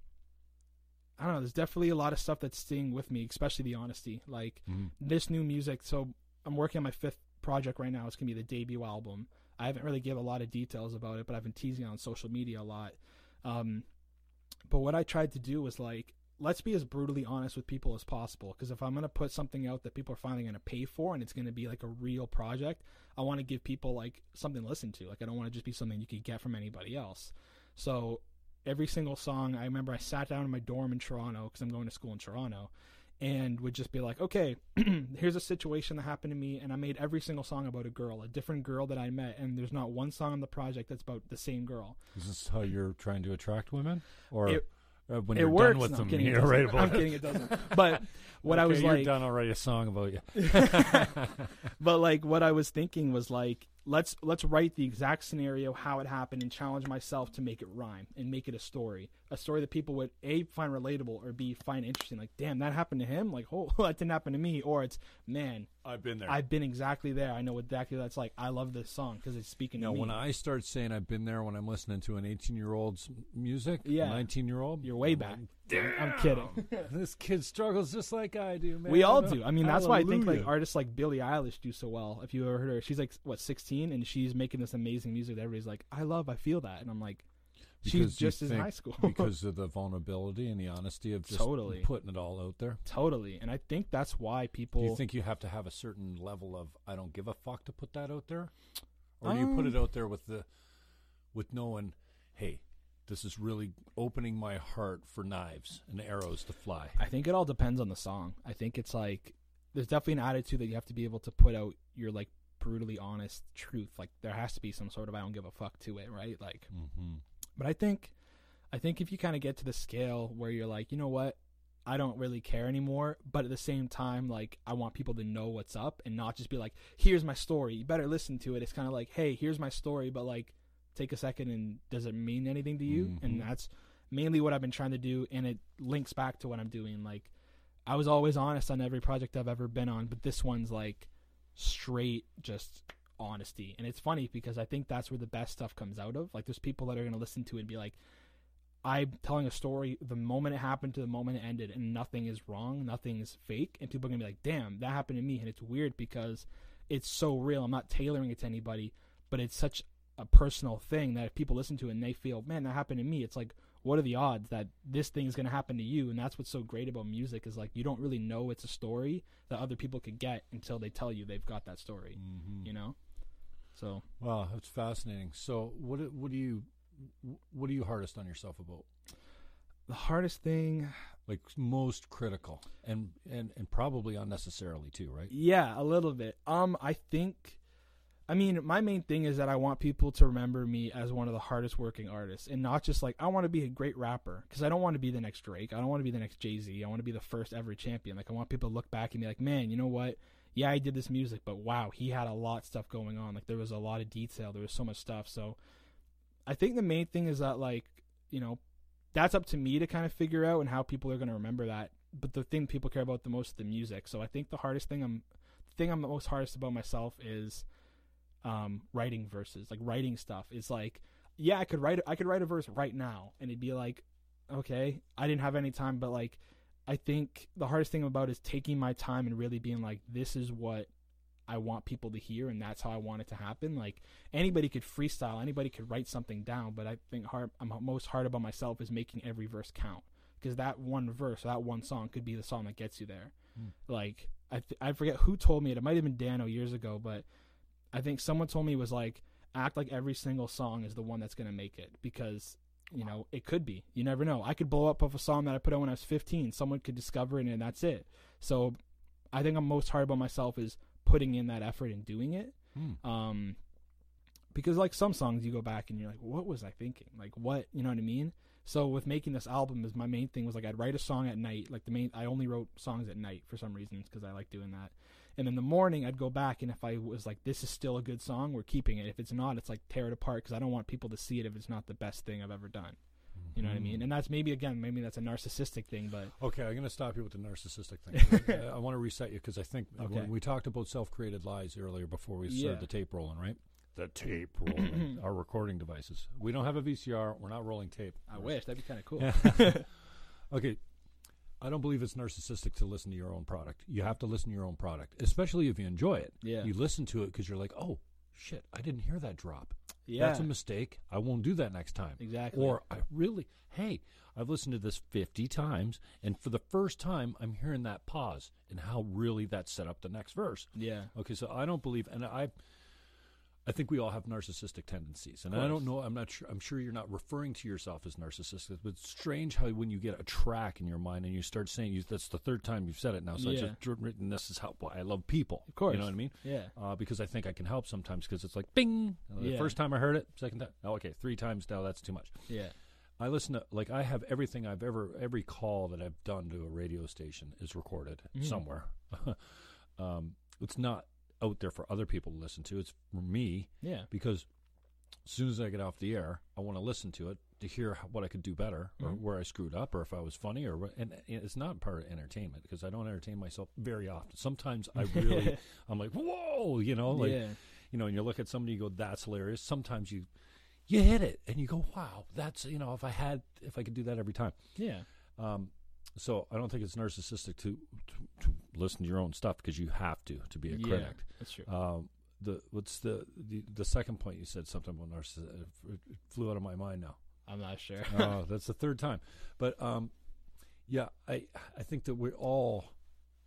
I don't know. There's definitely a lot of stuff that's staying with me, especially the honesty. Like Mhm. this new music. So I'm working on my fifth project right now. It's gonna be the debut album. I haven't really given a lot of details about it, but I've been teasing on social media a lot. Um, but what I tried to do was like, let's be as brutally honest with people as possible. Because if I'm gonna put something out that people are finally gonna pay for, and it's gonna be like a real project, I want to give people like something to listen to. Like I don't want to just be something you could get from anybody else. So every single song, I remember I sat down in my dorm in Toronto because I'm going to school in Toronto, and would just be like, okay, [clears throat] here's a situation that happened to me, and I made every single song about a girl, a different girl that I met, and there's not one song on the project that's about the same girl. Is this how you're trying to attract women, or It- uh, when you're works. done with No, them, you're right about I'm it? kidding, it doesn't. But [laughs] what I was you're like, done. I'll write a song about you. [laughs] but like what I was thinking was like let's let's write the exact scenario how it happened and challenge myself to make it rhyme and make it a story. A story that people would a find relatable or b find interesting. Like damn that happened to him? Like [laughs] oh that didn't happen to me. Or it's man I've been there. i've been exactly there. I know exactly that's like. I love this song because it's speaking you know, to me. when I start saying I've been there when I'm listening to an 18 year old's music, Yeah. 19 year old, you're way back i'm kidding. [laughs] This kid struggles just like I do, man. we all do. I mean that's why i think like artists like billie eilish do so well. If you ever heard her she's like what 16 and she's making this amazing music that everybody's like i love i feel that. And i'm like she's Because you just as in high school. [laughs] because of the vulnerability and the honesty of just Totally. putting it all out there. totally. And i think that's why people Do you think you have to have a certain level of I don't give a fuck to put that out there, or do you put Um, it out there with the with knowing, hey, this is really opening my heart for knives and arrows to fly. I think it all depends on the song. I think it's like there's definitely an attitude that you have to be able to put out your like brutally honest truth. Like there has to be some sort of I don't give a fuck to it, right? Like Mm-hmm. but I think I think if you kind of get to the scale where you're like, you know what? I don't really care anymore, but at the same time like I want people to know what's up and not just be like, here's my story. You better listen to it. It's kind of like, hey, here's my story, but like take a second and does it mean anything to you? And Mhm. that's mainly what I've been trying to do and it links back to what I'm doing like I was always honest on every project I've ever been on, but this one's like straight just honesty. And it's funny because I think that's where the best stuff comes out of. Like there's people that are going to listen to it and be like I'm telling a story the moment it happened to the moment it ended and nothing is wrong, nothing is fake and people are going to be like, "Damn, that happened to me." And it's weird because it's so real. I'm not tailoring it to anybody, but it's such a personal thing that if people listen to and they feel, "Man, that happened to me." It's like what are the odds that this thing is going to happen to you and that's what's so great about music is like you don't really know it's a story that other people could get until they tell you they've got that story Mm-hmm. you know so Wow, that's fascinating. So, what what do you what are you hardest on yourself about? the hardest thing Like most critical and and and probably unnecessarily too, right? yeah a little bit um i think i mean my main thing is that i want people to remember me as one of the hardest working artists and not just like i want to be a great rapper because i don't want to be the next drake. I don't want to be the next jay-z. I want to be the first Everett Champion. Like i want people to look back and be like man you know what? Yeah i did this music but wow he had a lot of stuff going on. Like there was a lot of detail. There was so much stuff. So i think the main thing is that like you know that's up to me to kind of figure out and how people are going to remember that. But the thing people care about the most is the music. So i think the hardest thing i'm the thing I'm the most hardest about myself is um, writing verses, like writing stuff. It's like, yeah, I could write, I could write a verse right now, and it'd be like, okay, I didn't have any time, but like, I think the hardest thing about is taking my time and really being like, this is what I want people to hear, and that's how I want it to happen. Like anybody could freestyle, anybody could write something down, but I think hard, I'm most hard about myself is making every verse count because that one verse, that one song could be the song that gets you there. Like I, th- I forget who told me it. It might have been Dano years ago, but I think someone told me was like act like every single song is the one that's going to make it because you know it could be. You never know. I could blow up off a song that I put out when I was 15. Someone could discover it and that's it. So I think I'm most hard about myself is putting in that effort and doing it. Hmm. Um, because like some songs you go back and you're like, what was I thinking? Like what, you know what I mean? So with making this album, is my main thing was like I'd write a song at night. Like the main, I only wrote songs at night for some reasons because I like doing that. And in the morning, I'd go back and if I was like, this is still a good song, we're keeping it. If it's not, it's like tear it apart because I don't want people to see it if it's not the best thing I've ever done. You know what I mm-hmm. mean? And that's maybe again, maybe that's a narcissistic thing, but Okay, I'm going to stop you with the narcissistic thing. [laughs] I, I want to reset you because I think Okay. when we talked about self-created lies earlier before we started Yeah. the tape rolling, right? The tape rolling, [clears throat] our recording devices. We don't have a VCR. We're not rolling tape. I wish that'd be kind of cool. [laughs] okay, I don't believe it's narcissistic to listen to your own product. You have to listen to your own product, especially if you enjoy it. Yeah. You listen to it because you're like, oh shit, I didn't hear that drop. Yeah. That's a mistake. I won't do that next time. Exactly. Or I really, hey, I've listened to this 50 times, and for the first time, I'm hearing that pause and how really that set up the next verse. Yeah. Okay, so I don't believe, and I, I think we all have narcissistic tendencies, and I don't know. I'm not sure. I'm sure you're not referring to yourself as narcissistic, but it's strange how when you get a track in your mind and you start saying, you, "That's the third time you've said it now." So I just written, "This is how I love people." Of course. you know what I mean? Yeah. Uh, because I think I can help sometimes because it's like, "Bing!" The Yeah. first time I heard it, second time, oh, okay, three times now. That's too much. Yeah. I listen to like I have everything I've ever every call that I've done to a radio station is recorded Mm. somewhere. [laughs] um, it's not out there for other people to listen to. It's for me Yeah. because as soon as I get off the air, I want to listen to it to hear how- what I could do better or Mhm. where I screwed up or if I was funny or what. And it's not part of entertainment because I don't entertain myself very often. Sometimes I really, [laughs] I'm like, whoa, you know, like yeah. you know, and you look at somebody, you go, that's hilarious. Sometimes you you hit it and you go, wow, that's you know, if I had, if I could do that every time. Yeah. Um, so I don't think it's narcissistic to to, to listen to your own stuff because you have to to be a yeah. critic. That's true. Um, the what's the, the the second point you said something about narcissism? It, flew out of my mind now. I'm not sure. [laughs] oh, that's the third time. But um, yeah, I I think that we're all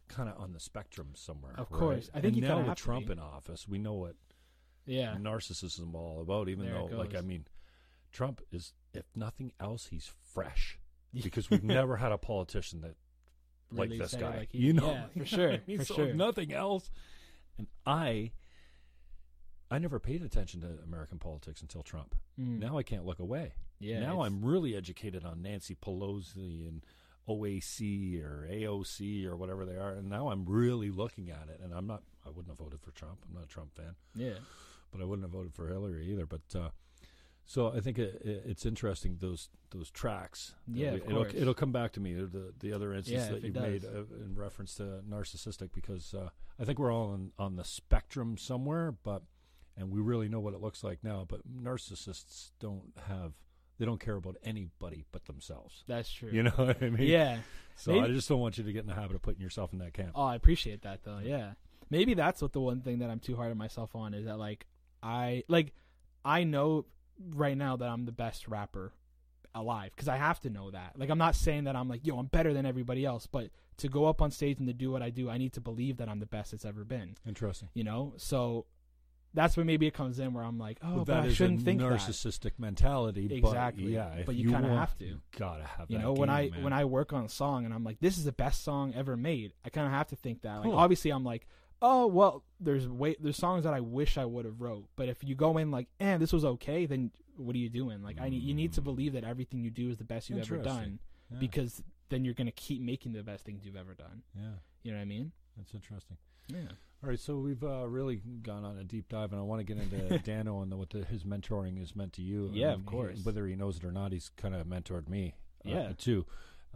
kind of on the spectrum somewhere. Of right? course. I think and you now with Trump in office, we know what yeah. narcissism all about. Even There though, like, I mean, Trump is, if nothing else, he's fresh [laughs] because we've never had a politician that like Really this guy. like he- you know, Yeah, for sure. [laughs] I mean, for so sure. nothing else. And I, I never paid attention to American politics until Trump. Mm. Now I can't look away. yeah. now I'm really educated on Nancy Pelosi and OAC or AOC or whatever they are, and now I'm really looking at it. And I'm not. I wouldn't have voted for Trump. I'm not a Trump fan Yeah. but I wouldn't have voted for Hillary either. But uh, so I think it, it, it's interesting those those tracks. Yeah, we- of it'll it'll come back to me the the other instance Yeah, that you made uh, in reference to narcissistic because uh, I think we're all on on the spectrum somewhere, but and we really know what it looks like now. But narcissists don't have they don't care about anybody but themselves. That's true. You [laughs] know what I mean? Yeah. So I just don't want you to get in the habit of putting yourself in that camp. Oh, I appreciate that though. Yeah. Maybe that's what the one thing that I'm too hard on myself on is that like I like I know right now that I'm the best rapper alive because I have to know that. Like I'm not saying that I'm like yo I'm better than everybody else, but to go up on stage and to do what I do, I need to believe that I'm the best it's ever been. Interesting. You know, so that's when maybe it comes in where I'm like, oh, Well, but that I shouldn't think that. narcissistic mentality. Exactly. But yeah, But you kinda have to. You gotta have. You that know, when game, I man. when I work on a song and I'm like, this is the best song ever made. I kind of have to think that. Like, Cool. obviously, I'm like, oh well, there's way there's songs that I wish I would have wrote. But if you go in like, eh, this was okay, then what are you doing? Like, I need you need to believe that everything you do is the best you've ever done, yeah. because then you're gonna keep making the best things you've ever done. yeah, You know what I mean? that's interesting. Yeah. All right, so we've uh, really gone on a deep dive, and I want to get into [laughs] Dano and the, what the, his mentoring has meant to you. Yeah, I of mean, he- course. whether he knows it or not, he's kind of mentored me. uh, Yeah. too.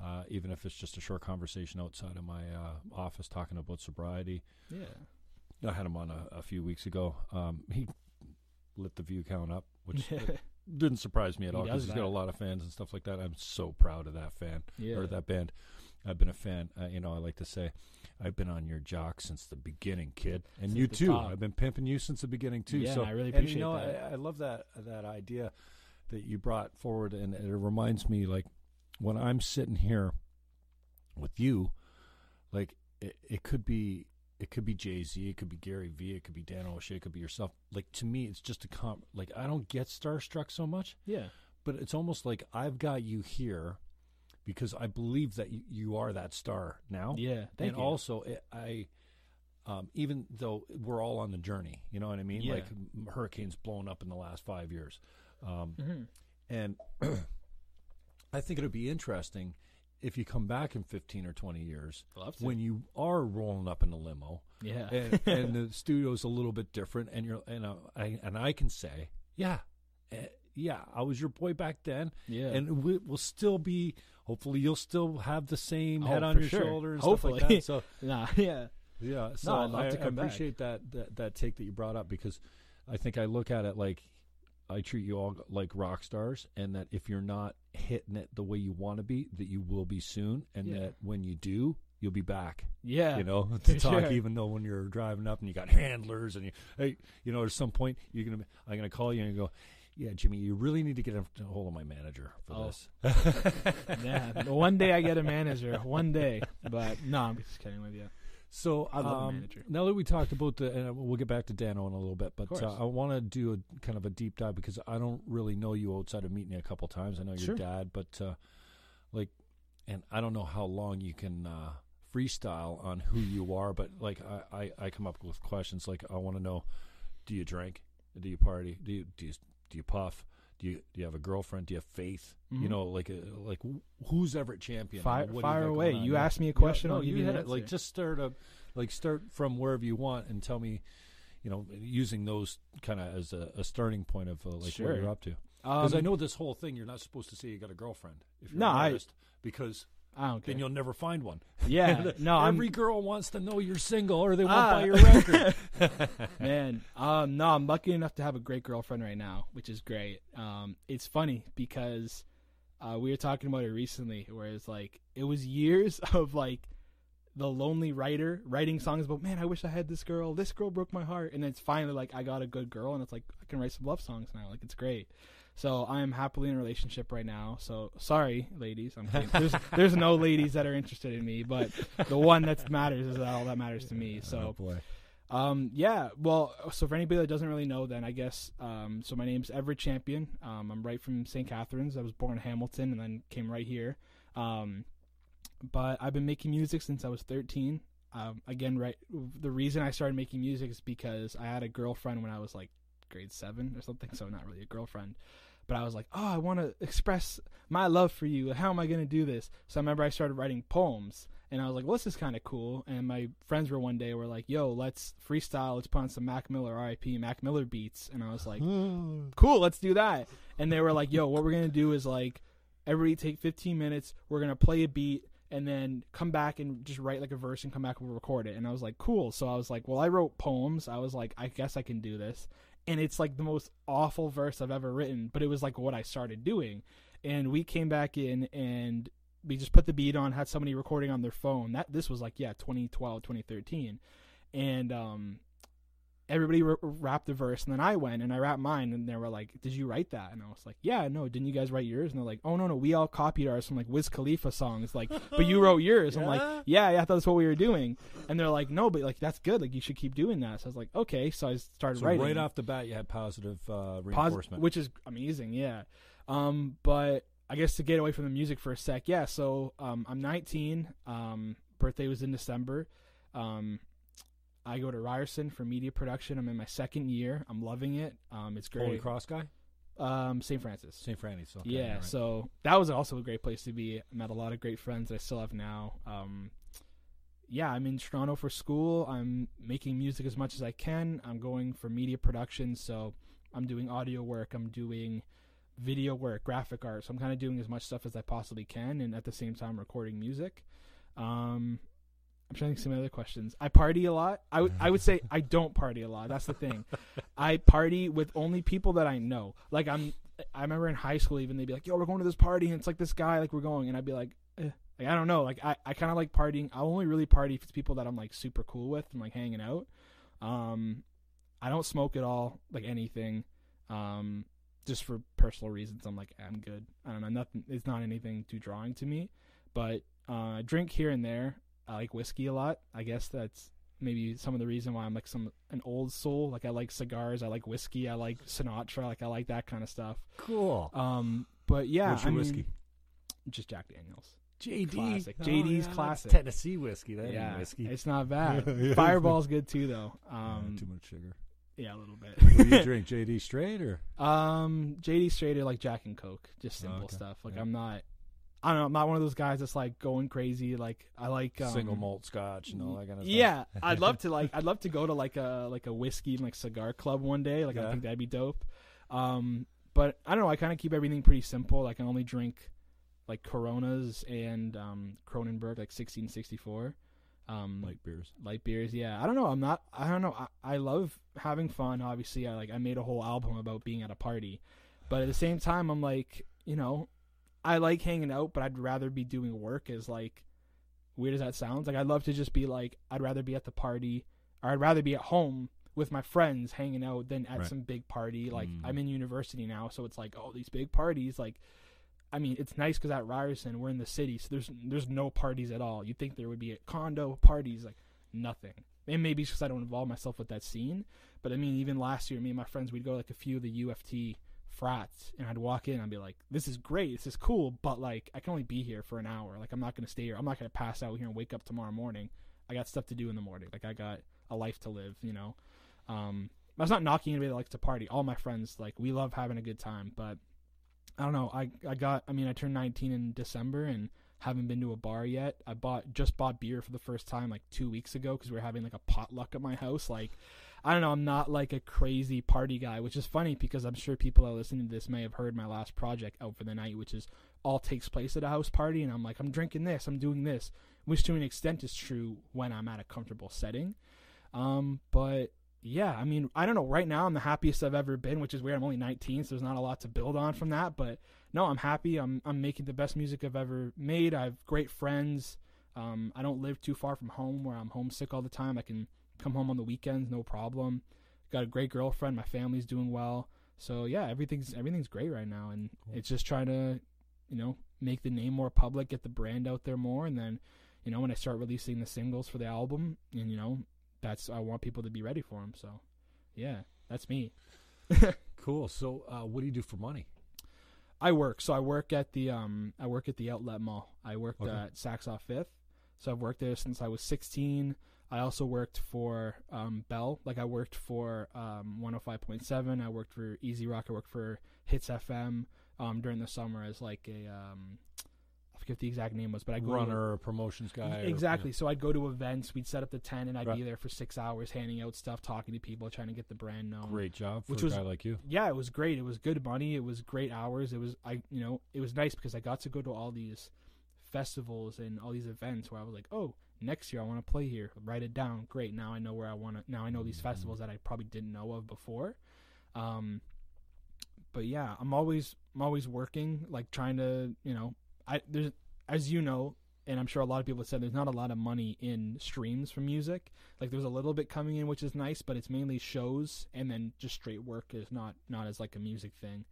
Uh, even if it's just a short conversation outside of my uh, office talking about sobriety. Yeah. I had him on a, a few weeks ago. Um, he lit the view count up, which [laughs] didn't surprise me at He all because he's got a lot of fans and stuff like that. I'm so proud of that fan yeah. or that band. I've been a fan. Uh, you know, I like to say, I've been on your jock since the beginning, kid, and Since you too. top. I've been pimping you since the beginning too. Yeah, so I really and, appreciate you know, that. I, I love that that idea that you brought forward, and it reminds me like when I'm sitting here with you, like it, it could be. It could be Jay Z, it could be Gary Vee, it could be Dan O'Shea, it could be yourself. Like to me, it's just a comp. Like I don't get starstruck so much yeah. but it's almost like I've got you here because I believe that you, you are that star now. Yeah. Thank and you. also, it, I, um, even though we're all on the journey, you know what I mean? Yeah. Like hurricanes blown up in the last five years, um, Mhm. and [clears throat] I think it'd be interesting if you come back in fifteen or twenty years when you are rolling up in a limo yeah. and, and the [laughs] studio's a little bit different, and you're and uh, I and I can say, yeah, eh, yeah, I was your boy back then, yeah. and we, we'll still be. Hopefully, you'll still have the same Oh, head on your sure. shoulder and Hopefully. stuff like that. So [laughs] nah. Yeah. yeah, so I'd love I, to come I appreciate that, that that take that you brought up because I think I look at it like I treat you all like rock stars, and that if you're not hitting it the way you want to be, that you will be soon, and Yeah. that when you do, you'll be back Yeah. you know, [laughs] [laughs] to talk. sure. Even though when you're driving up and you got handlers and you, hey, you know, at some point you're gonna, I'm gonna call you and go, yeah, Jimmy, you really need to get a hold of my manager for Oh. this. [laughs] yeah. One day I get a manager. One day. But no, I'm just kidding with you. So I love um, manager. now that we talked about the, and we'll get back to Dano in a little bit, but uh, I want to do a kind of a deep dive because I don't really know you outside of meeting you a couple times. I know your Sure. dad, but uh, like, and I don't know how long you can uh, freestyle on who you are, but like, I, I, I come up with questions like, I want to know, do you drink? Do you party? Do you do you, do you puff? Do you do you have a girlfriend? Do you have faith? You Mhm. know, like uh, like who's Everett champion? Fire, do you away. You Yeah. asked me a Yeah, question. no, you you hit an it. Like just start up, like start from wherever you want and tell me, you know, using those kind of as a, a starting point of uh, like Sure. what you're up to. Because Um, I know this whole thing, you're not supposed to say you got a girlfriend if you're No, an I- because I don't care. then you'll never find one. Yeah, [laughs] no, I'm Every girl wants to know you're single or they won't Ah. buy your record. [laughs] [laughs] man. Um, no, I'm lucky enough to have a great girlfriend right now, which is great. Um, it's funny because uh, we were talking about it recently, where it's like it was years of like the lonely writer writing songs about, man, I wish I had this girl. This girl broke my heart, and it's finally like I got a good girl, and it's like I can write some love songs now. Like it's great. So I am happily in a relationship right now. So sorry, ladies. I'm kidding. There's there's no ladies that are interested in me, but the one that matters is that all that matters to me. So oh boy. um, yeah. Well, so for anybody that doesn't really know, then I guess. Um, so my name's Everett Champion. Um, I'm right from St. Catharines. I was born in Hamilton and then came right here. Um, but I've been making music since I was 13. Um, again, right. The reason I started making music is because I had a girlfriend when I was like grade seven or something. [laughs] So not really a girlfriend. But I was like, oh, I want to express my love for you. How am I going to do this? So I remember I started writing poems. And I was like, well, this is kind of cool. And my friends were one day were like, yo, let's freestyle. Let's put on some Mac Miller, RIP, Mac Miller beats. And I was like, [laughs] cool, let's do that. And they were like, yo, what we're going to do is like, everybody take 15 minutes. We're going to play a beat and then come back and just write like a verse and come back and record it. And I was like, cool. So I was like, well, I wrote poems. I was like, I guess I can do this. And it's like the most awful verse I've ever written, but it was like what I started doing. And we came back in and we just put the beat on, had somebody recording on their phone. That this was like yeah, 2012, 2013. And um everybody r- rapped the verse and then I went and I rapped mine and they were like, "Did you write that?" And I was like, "Yeah, no, didn't you guys write yours?" And they're like, "Oh no, no, we all copied ours from like Wiz Khalifa songs." Like, [laughs] "But you wrote yours." I'm like, Yeah? "Yeah, yeah, I thought that's what we were doing." And they're like, "No, but like that's good. Like you should keep doing that." So I was like, "Okay." So I started So writing right off the bat, you had positive uh, Pos- reinforcement. which is amazing. Yeah. Um, but I guess to get away from the music for a sec, yeah. So um, I'm 19. Um, birthday was in December. Um, I go to Ryerson for media production. I'm in my second year. I'm loving it. Um, it's Holy great. Cross guy, Um, St. Francis. St. Francis. Okay, yeah. right. So that was also a great place to be. I met a lot of great friends that I still have now. Um, yeah, I'm in Toronto for school. I'm making music as much as I can. I'm going for media production, so I'm doing audio work. I'm doing video work, graphic art. So I'm kind of doing as much stuff as I possibly can, and at the same time recording music. Um, I'm trying to think of some other questions. I party a lot. I would I would say I don't party a lot. That's the thing. [laughs] I party with only people that I know. Like I'm. I remember in high school even they'd be like, "Yo, we're going to this party," and it's like this guy like we're going, and I'd be like, eh. like I don't know. Like I, I kind of like partying. I only really party if it's people that I'm like super cool with and like hanging out. Um, I don't smoke at all, like anything. Um, just for personal reasons, I'm like I'm good. I don't know. Nothing. It's not anything too drawing to me, but uh, I drink here and there. I like whiskey a lot. I guess that's maybe some of the reason why I'm like some an old soul. Like I like cigars. I like whiskey. I like Sinatra. Like I like that kind of stuff. cool. Um, but yeah, What's your I mean, whiskey? just Jack Daniels. JD. Classic. Oh, JD's yeah, that's classic. Tennessee whiskey. That yeah, whiskey. it's not bad. [laughs] Yeah. Fireball's good too, though. Yeah, Um, too much sugar. yeah, a little What do you [laughs] drink? JD straight or? um, JD Strader like Jack and Coke, just simple Oh, okay. stuff. Like Yeah. I'm not. I don't know. I'm not one of those guys that's like going crazy. Like I like um, single malt scotch and all that kind of stuff. Yeah, I'd love to like. [laughs] I'd love to go to like a like a whiskey and like cigar club one day. Like I think that'd be dope. Um, but I don't know. I kind of keep everything pretty simple. Like I only drink like Coronas and um Kronenbourg like 1664. Um, Like beers. light beers yeah i don't know i'm not i don't know I, I love having fun obviously i like i made a whole album about being at a party but at the same time i'm like you know i like hanging out but i'd rather be doing work as like weird as that sounds like i'd love to just be like i'd rather be at the party or i'd rather be at home with my friends hanging out than at Right. some big party like Mm. i'm in university now so it's like oh these big parties like I mean, it's nice because at Ryerson we're in the city, so there's there's no parties at all. You'd think there would be a condo parties, like nothing. And maybe it's because I don't involve myself with that scene. But I mean, even last year, me and my friends we'd go to, like a few of the U of T frats, and I'd walk in, and I'd be like, "This is great, this is cool," but like I can only be here for an hour. Like I'm not gonna stay here. I'm not gonna pass out here and wake up tomorrow morning. I got stuff to do in the morning. Like I got a life to live, you know. Um, that's not knocking anybody that likes to party. All my friends like we love having a good time, but I don't know. I I got. I mean, I turned 19 in December and haven't been to a bar yet. I bought just bought beer for the first time like two weeks ago because we were having like a potluck at my house. Like, I don't know. I'm not like a crazy party guy, which is funny because I'm sure people that are listening to this may have heard my last project out for the night, which is all takes place at a house party, and I'm like, I'm drinking this, I'm doing this, which to an extent is true when I'm at a comfortable setting. Um, but yeah, I mean, I don't know. Right now, I'm the happiest I've ever been, which is weird. I'm only 19, so there's not a lot to build on from that. But no, I'm happy. I'm I'm making the best music I've ever made. I have great friends. Um, I don't live too far from home where I'm homesick all the time. I can come home on the weekends, no problem. Got a great girlfriend. My family's doing well. So yeah, everything's everything's great right now, and Cool. it's just trying to, you know, make the name more public, get the brand out there more, and then, you know, when I start releasing the singles for the album, and you know, that's I want people to be ready for them. So, yeah, that's me. [laughs] Cool. So, uh, what do you do for money? I work. So I work at the um I work at the Outlet Mall. I worked Okay. at Saks Off Fifth. So I've worked there since I was 16. I also worked for um Bell. Like I worked for um 105.7. I worked for EZ Rock. I worked for Hits FM um during the summer as like a um I forget the exact name was, but I go to- Runner, or promotions guy. or- Exactly. So I'd go to events. We'd set up the tent, and I'd Right. be there for six hours, handing out stuff, talking to people, trying to get the brand known. Great job for Which a was- guy like you. Yeah, it was great. It was good money. It was great hours. It was I, you know, it was nice because I got to go to all these festivals and all these events where I was like, oh, next year I want to play here. Write it down. Great. Now I know where I want to. Now I know these festivals that I probably didn't know of before. Um, but yeah, I'm always I'm always working, like trying to, you know, I there's as you know, and I'm sure a lot of people have said there's not a lot of money in streams for music. Like there's a little bit coming in, which is nice, but it's mainly shows and then just straight work is not not as like a music thing.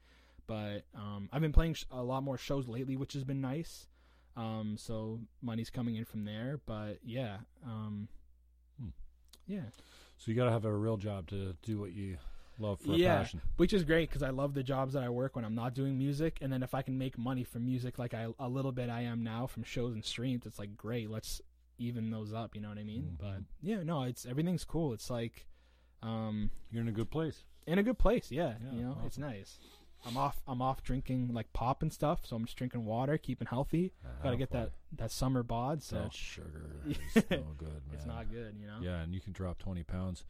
But um, I've been playing a lot more shows lately, which has been nice. Um, so money's coming in from there. But yeah, um, Hmm. yeah. So you got to have a real job to do what you love for Yeah. a passion. which is great because I love the jobs that I work when I'm not doing music, and then if I can make money from music, like I a little bit I am now from shows and streams, it's like great. Let's even those up. You know what I mean? Mhm. But yeah, no, it's everything's cool. It's like, um, You're in a good place. in a good place. Yeah, Yeah, you know, it's nice. I'm off. I'm off drinking like pop and stuff, so I'm just drinking water, keeping healthy. Got to get that that summer bod. So That sugar [laughs] is no good, man. it's not good, you know. Yeah, and you can drop 20 pounds.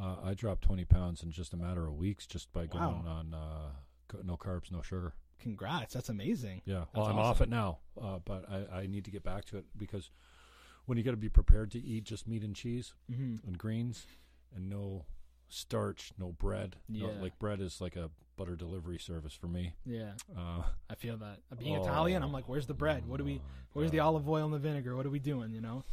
Uh, I dropped 20 pounds in just a matter of weeks just by going on uh, no carbs, no sugar. Congrats, that's amazing. Yeah, well, I'm off it now, uh, but I, I need to get back to it because when you got to be prepared to eat just meat and cheese hmm and greens and no starch, no bread. no- Yeah. like bread is like a butter delivery service for me. Yeah, Uh, I feel that. Being Italian, I'm like, where's the bread? What do we? Where's the olive oil and the vinegar? What are we doing? You know.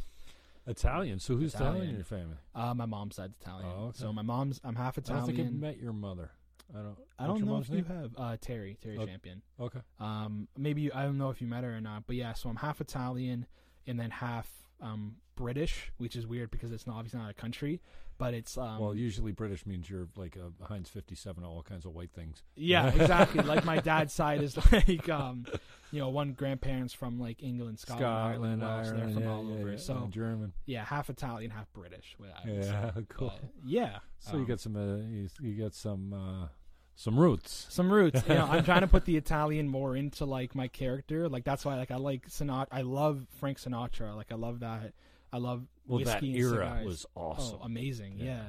Italian. So who's Italian, Italian. in your family? Uh, my mom's side's Italian. Oh, okay. So my mom's I'm half Italian. I don't think I've met your mother. I don't. I don't know if you have uh, Terry Terry Okay. Champion. Okay. Um, maybe you, I don't know if you met her or not, but yeah. So I'm half Italian and then half um British, which is weird because it's not obviously not a country, but it's um. well, usually British means you're like a Heinz 57, all kinds of white things. yeah, exactly. like my [laughs] dad's side is like um, you know, one grandparents from like England, Scotland, Ireland, Wales, they're from yeah, all over. yeah, So German. yeah, half Italian, half British. what I say. Yeah, [laughs] cool. But, yeah. So you um, got some, uh, you, you got some, uh, some roots. some roots. You know, I'm trying to put the [laughs] Italian more into like my character. Like that's why like I like Sinatra. I love Frank Sinatra. Like I love that. I love Well, that era cigars. was awesome. Oh, amazing. Yeah. Yeah.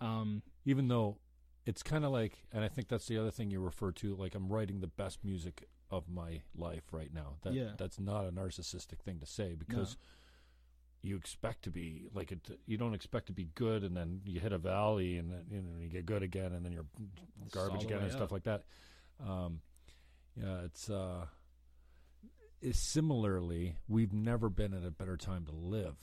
Um. Even though it's kind of like, and I think that's the other thing you refer to. Like I'm writing the best music of my life right now. That Yeah. that's not a narcissistic thing to say because you expect to be like it. You don't expect to be good, and then you hit a valley, and then you, know, you get good again, and then you're garbage again and stuff like that. Um, yeah, it's uh, it's similarly, we've never been at a better time to live.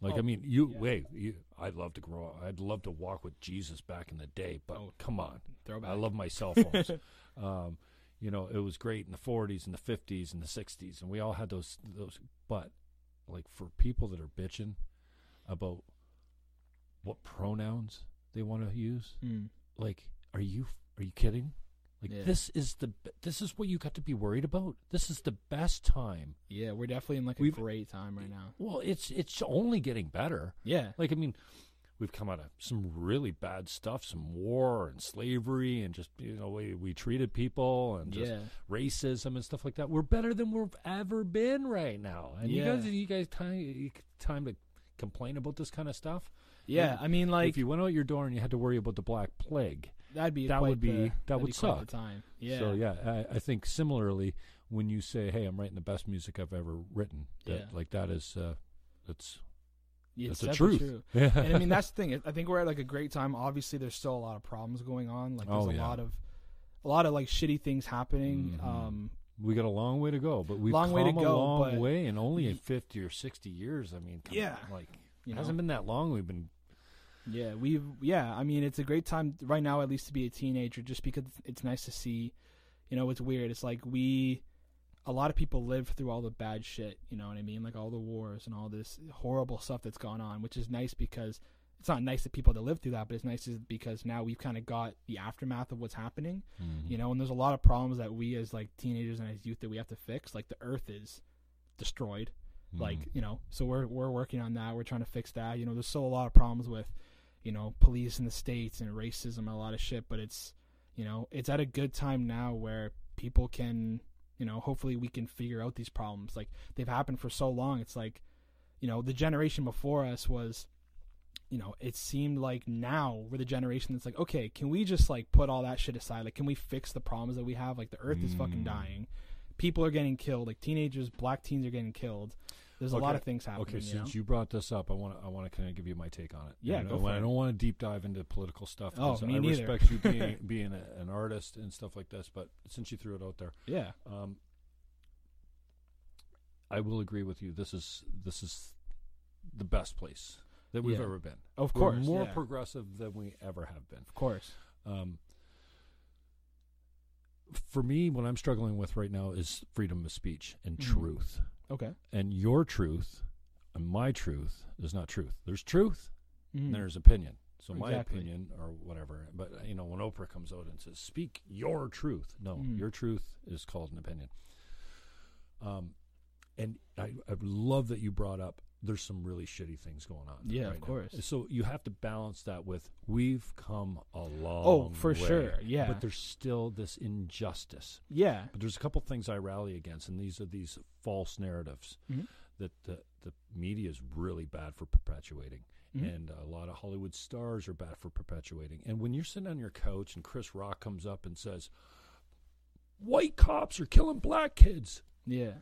Like I Oh, mean, you yeah. wait. You, I'd love to grow. I'd love to walk with Jesus back in the day, but Oh, come on, Throwback. I love my cell phones. [laughs] um, you know, it was great in the 40s and the 50s and the 60s, and we all had those those. But like for people that are bitching about what pronouns they want to use, Mm. like, are you are you kidding? Like Yeah. this is the this is what you got to be worried about. This is the best time. Yeah, we're definitely in like a We've- great time right now. Well, it's it's only getting better. Yeah. Like I mean, we've come out of some really bad stuff, some war and slavery, and just you know we we treated people and just Yeah. racism and stuff like that. We're better than we've ever been right now. And you guys, you guys time time to complain about this kind of stuff. Yeah, I mean, like if you went out your door and you had to worry about the Black Plague, that'd be that would be- the, that would suck. The time. Yeah. So yeah, I, I think similarly when you say, "Hey, I'm writing the best music I've ever written," that, Yeah. like that is uh, that's Yeah, that's it's the truth. True. [laughs] and I mean that's the thing. I think we're at like a great time. Obviously, there's still a lot of problems going on. Like there's Oh, a yeah. lot of a lot of like shitty things happening. Mhm. Um, we got a long way to go, but we've Long come way to a go, long way in only in 50 or 60 years. I mean, Yeah. on, like you it hasn't been that long. We've been yeah, we've yeah. I mean, it's a great time right now, at least to be a teenager, just because it's nice to see. You know, it's weird. It's like we, a lot of people live through all the bad shit. You know what I mean? Like all the wars and all this horrible stuff that's gone on, which is nice because it's not nice that people that live through that, but it's nice because now we've kind of got the aftermath of what's happening. you know and there's a lot of problems that we as like teenagers and as youth that we have to fix like the earth is destroyed like Mm. you know so we're we're working on that we're trying to fix that you know there's still a lot of problems with you know police in the states and racism and a lot of shit but it's you know it's at a good time now where people can you know hopefully we can figure out these problems. Like they've happened for so long. It's like you know the generation before us was you know it seemed like now we're the generation that's like okay can we just like put all that shit aside? Like can we fix the problems that we have? Like the earth is fucking Mm. dying. People are getting killed. Like teenagers black teens are getting killed there's a lot of things happening Okay, you since know? you brought this up, I want to I want to kind of give you my take on it. Yeah, And go I, for I it. don't want to deep dive into political stuff. Oh, me I neither. respect you being [laughs] being a, an artist and stuff like this, but since you threw it out there, yeah um, I will agree with you. This is this is the best place that we've Yeah. ever been. of We're course more yeah. progressive than we ever have been. of course Um, for me, what I'm struggling with right now is freedom of speech and Mhm. truth. Okay And your truth and my truth is not truth. There's truth Mhm. and there's opinion. So my opinion or whatever. But you know, when Oprah comes out and says, "Speak your truth," no, Mm. your truth is called an opinion. Um, and I, I love that you brought up. There's some really shitty things going on. Yeah, of right now. course. So you have to balance that with we've come a long. Oh, for way, sure, yeah. But there's still this injustice. yeah But there's a couple things I rally against, and these are these false narratives Mhm. that the, the media is really bad for perpetuating. Mhm. And a lot of Hollywood stars are bad for perpetuating. And when you're sitting on your couch and Chris Rock comes up and says, White cops are killing black kids, yeah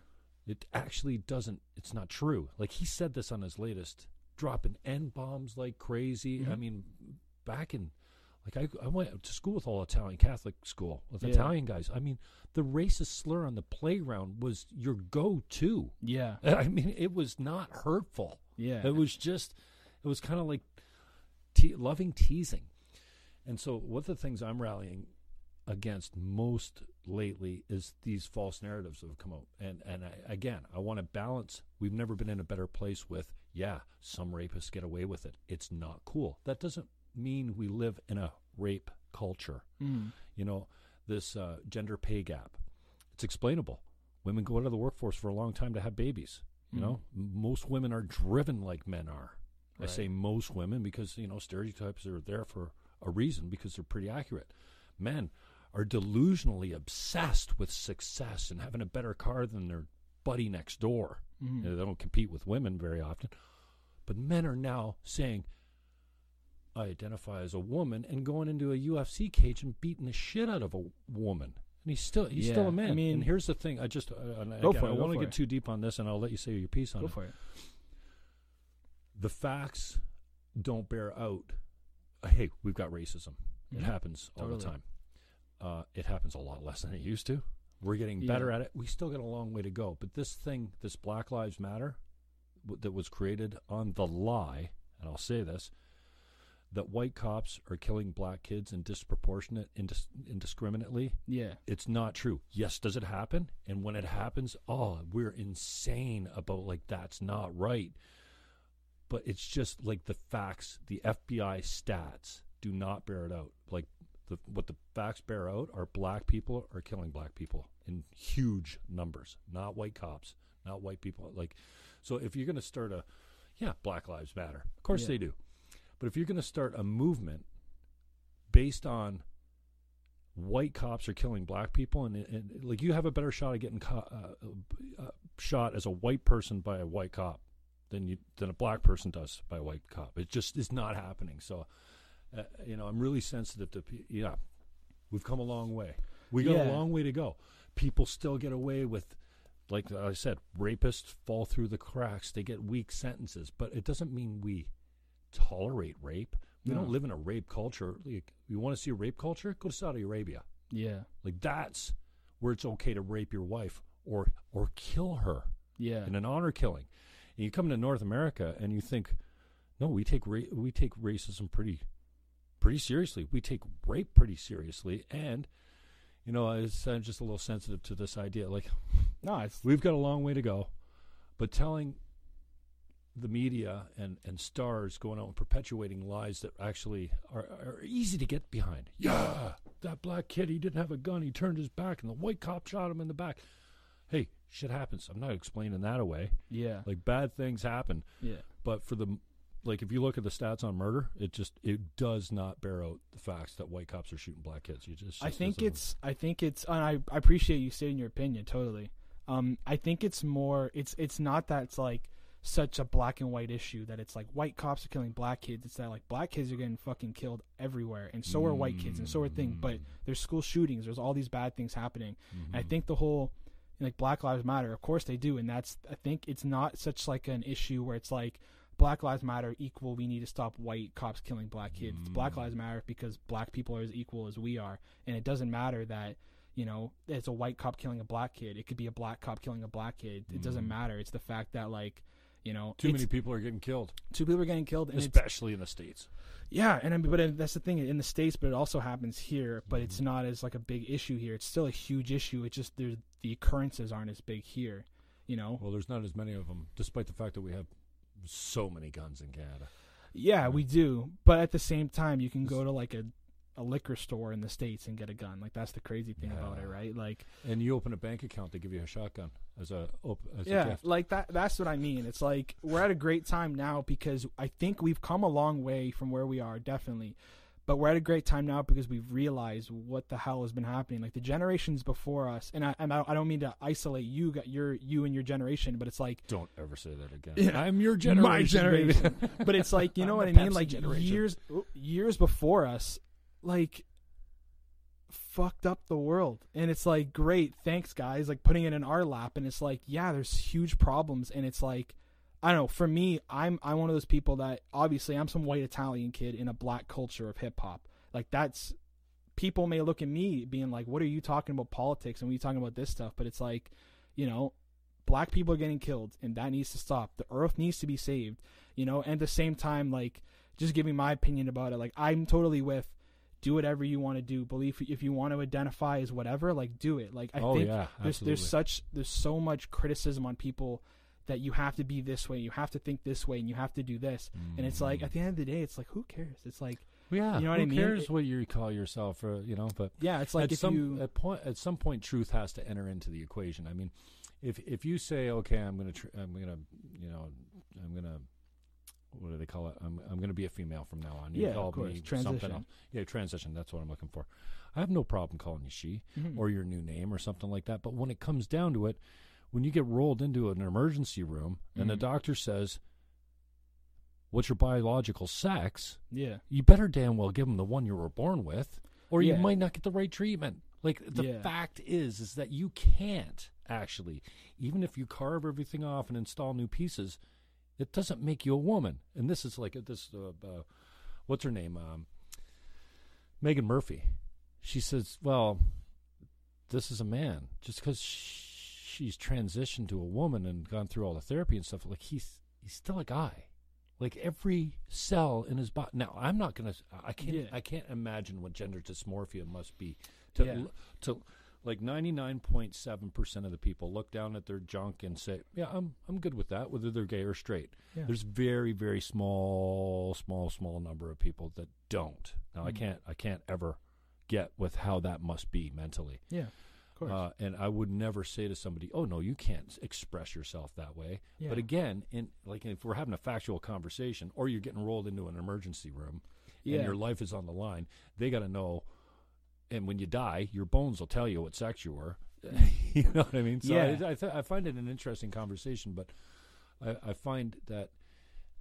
it actually doesn't, it's not true. Like he said this on his latest, dropping N bombs like crazy. I Mhm. mean, back in, like I, I went to school with all Italian Catholic school with Yeah. Italian guys. I mean, the racist slur on the playground was your go-to. yeah [laughs] I mean, it was not hurtful. yeah It was just, it was kind of like te- loving teasing. And so, one of the things I'm rallying against most lately is these false narratives that have come out. And and I, again, I want to balance. We've never been in a better place with, yeah, some rapists get away with it. It's not cool. That doesn't mean we live in a rape culture. Mm. You know, this uh, gender pay gap. It's explainable. Women go out of the workforce for a long time to have babies. You know, most women are driven like men are. I say most women because you know stereotypes are there for a reason because they're pretty accurate. Men are delusionally obsessed with success and having a better car than their buddy next door. You know, they don't compete with women very often. But men are now saying, I identify as a woman and going into a UFC cage and beating the shit out of a woman. And he's still he's still a man. I mean- and here's the thing. I just uh, Go again, for it, I want to get it. too deep on this, and I'll let you say your piece on go it. for it The facts don't bear out. Hey, we've got racism. It Mhm. happens all the time. Uh, it happens a lot less than it used to. We're getting better Yeah. at it. We still got a long way to go. But this thing, this Black Lives Matter, w- that was created on the lie, and I'll say this, that white cops are killing black kids in disproportionate, indis- indiscriminately. yeah It's not true. Yes, does it happen? And when it happens, oh, we're insane about like that's not right. But it's just like the facts, the FBI stats do not bear it out. Like the what the facts bear out are black people are killing black people in huge numbers, not white cops, not white people. Like so if you're going to start a yeah, Black Lives Matter. Of course Yeah. they do. But if you're going to start a movement based on white cops are killing black people, and, and like you have a better shot of getting co- uh, uh, shot as a white person by a white cop than you than a black person does by a white cop. It just is not happening. So, uh, you know, I'm really sensitive to. pe- Yeah, we've come a long way. We got Yeah. a long way to go. People still get away with, like I said, rapists fall through the cracks. They get weak sentences, but it doesn't mean we tolerate rape. We No. don't live in a rape culture. Like, you want to see a rape culture? Go to Saudi Arabia. Yeah. Like that's where it's okay to rape your wife or or kill her Yeah. in an honor killing. And you come to North America and you think, no, we take ra- we take racism pretty pretty seriously. We take rape pretty seriously, and you know, I was, I'm just a little sensitive to this idea. Like No, it's we've got a long way to go, but telling the media and, and stars going out and perpetuating lies that actually are, are easy to get behind. Yeah, that black kid, he didn't have a gun. He turned his back, and the white cop shot him in the back. Hey, shit happens. I'm not explaining that away. yeah. Like bad things happen, Yeah. but for the like, if you look at the stats on murder, it just it does not bear out the facts that white cops are shooting black kids. You just, I think it's I think it's and I, I appreciate you stating your opinion totally. Um I think it's more it's it's not that it's like such a black and white issue that it's like white cops are killing black kids. It's that like black kids are getting fucking killed everywhere and so are white kids and so are things. But there's school shootings, there's all these bad things happening. And I think the whole like Black Lives Matter, of course they do, and that's I think it's not such like an issue where it's like Black Lives Matter equal we need to stop white cops killing black kids. It's Black Lives mm. Matter because black people are as equal as we are, and it doesn't matter that you know it's a white cop killing a black kid. It could be a black cop killing a black kid. It doesn't mm. matter. It's the fact that like you know too many people are getting killed, two people are getting killed, especially in the states. yeah, and I mean, but that's the thing in the states, but it also happens here. But it's mm-hmm. not as like a big issue here. It's still a huge issue. It's just there's the occurrences aren't as big here. You know, Well, there's not as many of them, despite the fact that we have so many guns in Canada. yeah, we do. But at the same time, you can go to like a a liquor store in the states and get a gun. Like that's the crazy thing about it, right? Like And you open a bank account, they give you a shotgun as a op- as a yeah, gift. like that. That's what I mean. It's like we're at a great time now because I think we've come a long way from where we are, definitely. But we're at a great time now because we've realized what the hell has been happening. Like the generations before us, and I, and I I don't mean to isolate you, got your you and your generation, but it's like Don't ever say that again. Yeah. I'm your generation. [laughs] my generation. [laughs] but it's like you know what I mean. Pepsi Like generation. years years before us, like fucked up the world, and it's like great, thanks guys. Like putting it in our lap, and it's like yeah, there's huge problems, and it's like I don't know. For me, I'm I'm one of those people that obviously I'm some white Italian kid in a black culture of hip hop. Like that's people may look at me being like, "What are you talking about politics and what are you talking about this stuff?" But it's like, you know, black people are getting killed and that needs to stop. The earth needs to be saved, you know. And at the same time, like just giving my opinion about it. Like I'm totally with do whatever you want to do. Believe if you want to identify as whatever, like do it. Like I Oh, think yeah, there's there's such there's so much criticism on people that you have to be this way, you have to think this way, and you have to do this. And it's like at the end of the day, it's like who cares? It's like Yeah, You know what who I mean? cares It- what you call yourself, or you know? But yeah, it's like at if some you at point at some point, truth has to enter into the equation. I mean, if if you say, okay, I'm gonna tr- I'm gonna you know I'm gonna what do they call it? I'm I'm gonna be a female from now on. You Yeah, of course. me something Transition. else. Yeah, transition. That's what I'm looking for. I have no problem calling you she Mhm. or your new name or something like that. But when it comes down to it, when you get rolled into an emergency room and the Mhm. doctor says, "What's your biological sex?" yeah, you better damn well give them the one you were born with, or you might not get the right treatment. Like the Yeah. fact is, is that you can't actually, even if you carve everything off and install new pieces, it doesn't make you a woman. And this is like this. Uh, uh, what's her name? Um, Meghan Murphy. She says, "Well, this is a man. Just because she's transitioned to a woman and gone through all the therapy and stuff, like he's he's still a guy." Like every cell in his body. Now, I'm not gonna. I can't. Yeah. I can't imagine what gender dysmorphia must be. To Yeah. to like 99.7 percent of the people look down at their junk and say, "Yeah, I'm I'm good with that, whether they're gay or straight." Yeah. There's very very small small small number of people that don't. Now, I Mhm. can't I can't ever get with how that must be mentally. yeah. Uh, and I would never say to somebody, "Oh no, you can't express yourself that way." Yeah. But again, in like if we're having a factual conversation, or you're getting rolled into an emergency room, Yeah. and your life is on the line, they got to know. And when you die, your bones will tell you what sex you were. [laughs] you know what I mean? So Yeah. I, I, th- I find it an interesting conversation, but I, I find that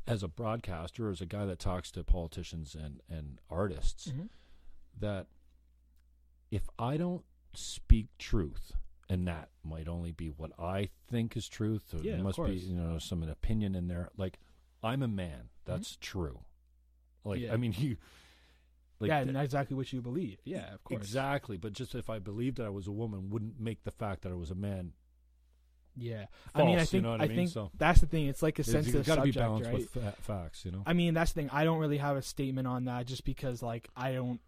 as a broadcaster, as a guy that talks to politicians and and artists, Mhm. that if I don't speak truth, and that might only be what I think is truth, or Yeah, there must be you know some opinion in there. Like I'm a man, that's true. Like Mm-hmm. Yeah. I mean, [laughs] you. Like yeah, th- and that's exactly what you believe. Yeah, of course. Exactly, but just if I believed that I was a woman, wouldn't make the fact that I was a man. Yeah, False, I mean, I you think know what I, I mean? think So- that's the thing. It's like a sensitive You've got to be subject, balanced right? with fa- facts, you know. I mean, that's the thing. I don't really have a statement on that, just because like I don't.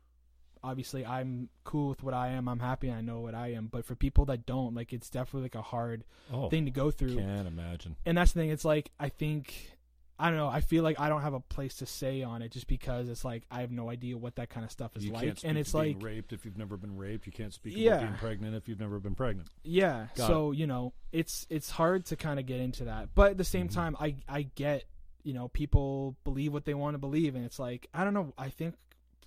Obviously, I'm cool with what I am. I'm happy. I know what I am. But for people that don't, like, it's definitely like a hard oh, thing to go through. can't imagine. and that's the thing. It's like I think I don't know. I feel like I don't have a place to say on it just because it's like I have no idea what that kind of stuff is you like, can't speak and it's like raped if you've never been raped. You can't speak Yeah. about being pregnant if you've never been pregnant. yeah. Got so you know, it's it's hard to kind of get into that, but at the same Mhm. time, I I get you know people believe what they want to believe, and it's like I don't know. I think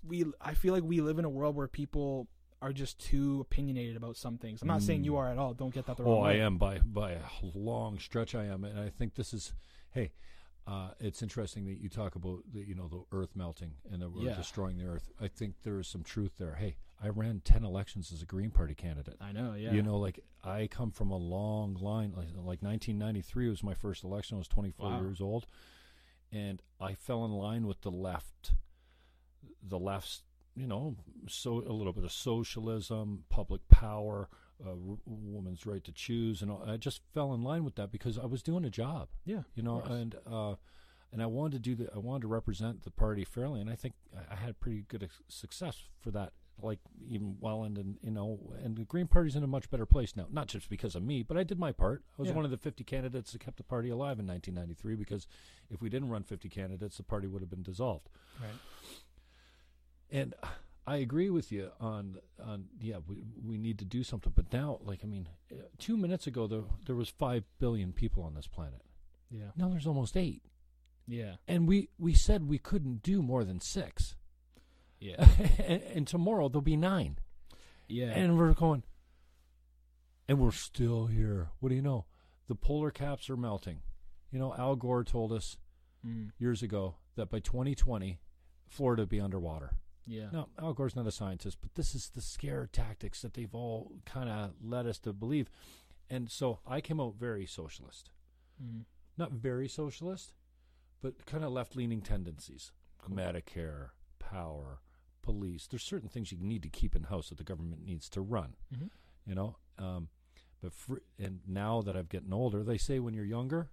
we I feel like we live in a world where people are just too opinionated about some things. I'm not saying you Mm. are at all. Don't get that the wrong Oh, I am by by a long stretch. I am, and I think this is. Hey, uh, it's interesting that you talk about the you know the Earth melting and that we're Yeah. destroying the Earth. I think there is some truth there. Hey, I ran ten elections as a Green Party candidate. I know. Yeah. You know, like I come from a long line. Like, like 1993 was my first election. I was 24 Wow. years old, and I fell in line with the left. The left's, you know, so a little bit of socialism, public power, uh, woman's right to choose, and all, I just fell in line with that because I was doing a job. yeah. You know, and uh, and I wanted to do the I wanted to represent the party fairly, and I think I- had pretty good success for that. Like even well, and, and you know, and the Green Party's in a much better place now. Not just because of me, but I did my part. I was Yeah. one of the 50 candidates that kept the party alive in 1993. Because if we didn't run 50 candidates, the party would have been dissolved. Right. And I agree with you on on yeah, we we need to do something. But now, like I mean, uh, two minutes ago there there was five billion people on this planet. Yeah. Now there's almost eight Yeah. and we we said we couldn't do more than six Yeah. [laughs] and, and tomorrow there'll be nine Yeah. and we're going and we're still here what do you know the polar caps are melting you know al gore told us Mm. years ago that by 2020 florida would be underwater Yeah. now al gore's not a scientist but this is the scare tactics that they've all kind of led us to believe and so i came out very socialist Mm. not very socialist, but kind of left leaning tendencies. Cool. Medicare, power, police. There's certain things you need to keep in house that the government needs to run. Mhm. You know, um, but fr- and now that I've getting older, they say when you're younger,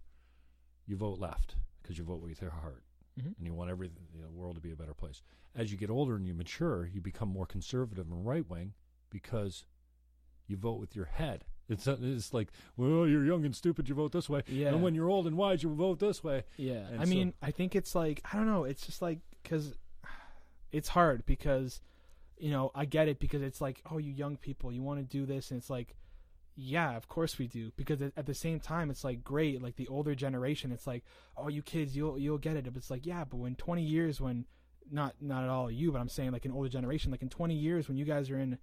you vote left because you vote with your heart Mhm. and you want every you know, world to be a better place. As you get older and you mature, you become more conservative and right wing because you vote with your head. It's it's like, well, you're young and stupid, you vote this way. Yeah. And when you're old and wise, you vote this way. Yeah, And I so- mean, I think it's like I don't know. It's just like because it's hard because you know I get it because it's like oh you young people you want to do this and it's like yeah of course we do because at the same time it's like great like the older generation it's like oh you kids you'll you'll get it. But it's like yeah but when 20 years when not not at all you but I'm saying like an older generation like in 20 years when you guys are in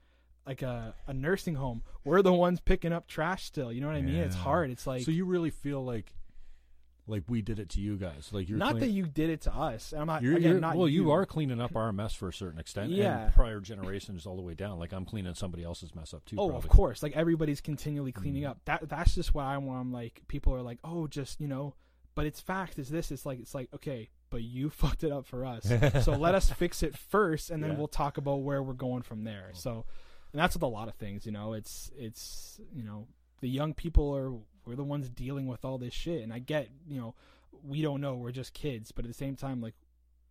like a, a nursing home we're the ones picking up trash still you know what I mean? It's hard it's like so you really feel like, like we did it to you guys. Like you're not clean- that you did it to us. I'm not. You're, again, you're- not well, you. you are cleaning up our mess for a certain extent. Yeah. And prior generations all the way down. Like I'm cleaning somebody else's mess up too. Oh, probably. of course. Like everybody's continually cleaning Mm. up. That that's just why I'm. I'm like, people are like, oh, just you know. But it's fact. Is this? It's like it's like okay, but you [laughs] fucked it up for us. so [laughs] let us fix it first, and then Yeah. we'll talk about where we're going from there. So, and that's with a lot of things. You know, it's it's you know the young people are we're the ones dealing with all this shit, and I get you know we don't know we're just kids, but at the same time like.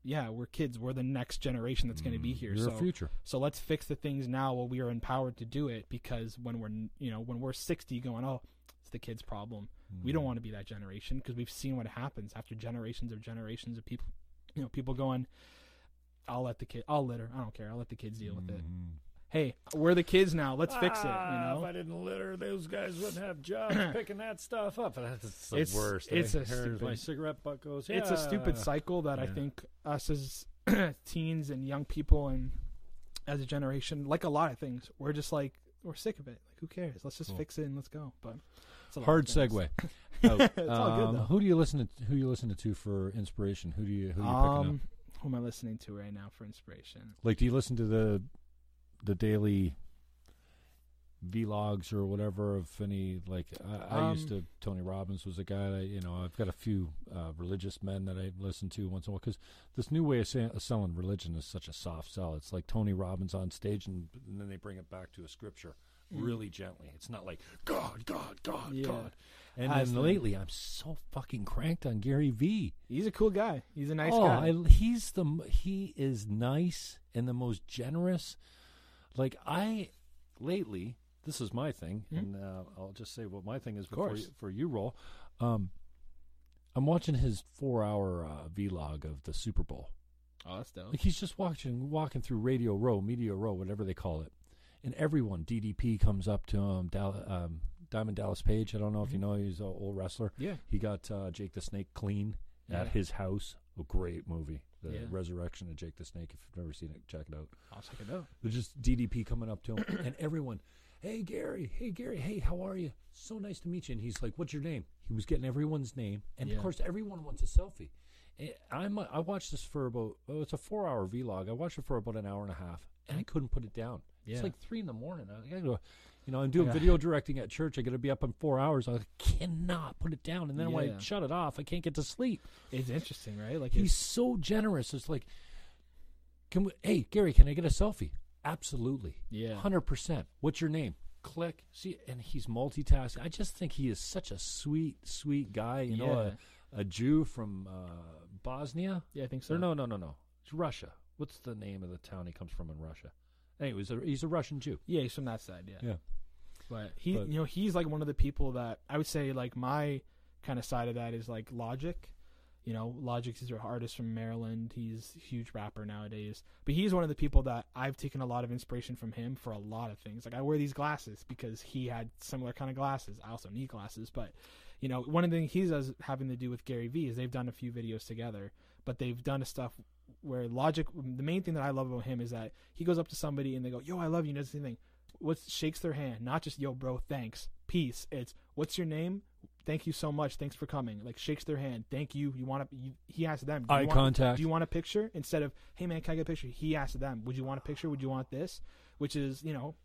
Yeah, we're kids. We're the next generation that's going to be Mm, here. You're so future. so let's fix the things now while we are empowered to do it. Because when we're, you know, when we're 60, going, oh, it's the kid's problem. We Mm. don't want to be that generation because we've seen what happens after generations of generations of people. You know, people going, I'll let the kid, I'll litter. I don't care. I'll let the kids deal with it. Hey, we're the kids now. Let's fix it. You Ah, If know, I didn't litter, those guys wouldn't have jobs [clears throat] picking that stuff up. That's the It's- worst. it's a stupid- my cigarette butt goes. it's a stupid "Yeah." cycle that I Yeah. think us as [clears throat] teens and young people and as a generation, like a lot of things, we're just like we're sick of it. Like, who cares? Let's just Cool. fix it and let's go. But it's a lot Hard things. segue. [laughs] It's all good, Um, though. Who do you listen to? Who you listening to for inspiration? Who do you who are you picking up? Um, who am I listening to right now for inspiration? Like, do you listen to the the daily vlogs or whatever of any? Like, I, I used Um, to. Tony Robbins was a guy. That, you know, I've got a few uh, religious men that I listen to once in a while because this new way of say, selling religion is such a soft sell. It's like Tony Robbins on stage, and, and then they bring it back to a scripture Mm. really gently. It's not like God, God, God, Yeah. God. And then the- lately, I'm so fucking cranked on Gary Vee. He's a cool guy. He's a nice oh, guy. I, he's the he is nice and the most generous. Like I lately, this is my thing, Mhm. and uh, I'll just say what my thing is before you, for you roll. Um, I'm watching his four hour uh, vlog of the Super Bowl. oh, that's dope. Like he's just watching, walking through Radio Row, Media Row, whatever they call it, and everyone. DDP comes up to him. Dal- um, Diamond Dallas Page. I don't know if you Mhm. know. He's an old wrestler. Yeah. He got uh, Jake the Snake clean at his house. A great movie, The Yeah. Resurrection of Jake the Snake. If you've never seen it, check it out. I'll check it out. There's just DDP coming up to him, [coughs] and everyone, hey Gary, hey Gary, hey, how are you? So nice to meet you. And he's like, what's your name? He was getting everyone's name, and Yeah. of course, everyone wants a selfie. And I'm I watched this for about oh, it's a four hour vlog. I watched it for about an hour and a half, and I mm-hmm. couldn't put it down. Yeah. It's like three in the morning. I gotta go. You know, I'm doing Yeah. video directing at church. I got to be up in four hours. I cannot put it down, and then when Yeah. I shut it off, I can't get to sleep. It's interesting, right? Like He's he's so generous. It's like, can we? Hey, Gary, can I get a selfie? Absolutely. yeah. Hundred percent. What's your name? Click. See, and he's multitasking. I just think he is such a sweet, sweet guy. You know, Yeah. a, a Jew from uh, Bosnia. Yeah, I think so. Or no, no, no, no. It's Russia. What's the name of the town he comes from in Russia? Anyways, a, he's a Russian Jew. Yeah, he's from that side. Yeah. Yeah. But he, But- you know, he's like one of the people that I would say like my kind of side of that is like Logic. You know, Logic is an artist from Maryland. He's a huge rapper nowadays. But he's one of the people that I've taken a lot of inspiration from him for a lot of things. Like I wear these glasses because he had similar kind of glasses. I also need glasses, but you know, one of the things he does having to do with Gary Vee is they've done a few videos together, but they've done a stuff where Logic. The main thing that I love about him is that he goes up to somebody and they go, "Yo, I love you." And does the same thing. What's shakes their hand, not just "Yo, bro, thanks, peace." It's "What's your name? Thank you so much. Thanks for coming." Like shakes their hand. Thank you. You want to? He asks them. "Do you Eye want- contact. Do you want a picture? Instead of "Hey man, can I get a picture?" He asked them, "Would you want a picture? Would you want this?" Which is, you know,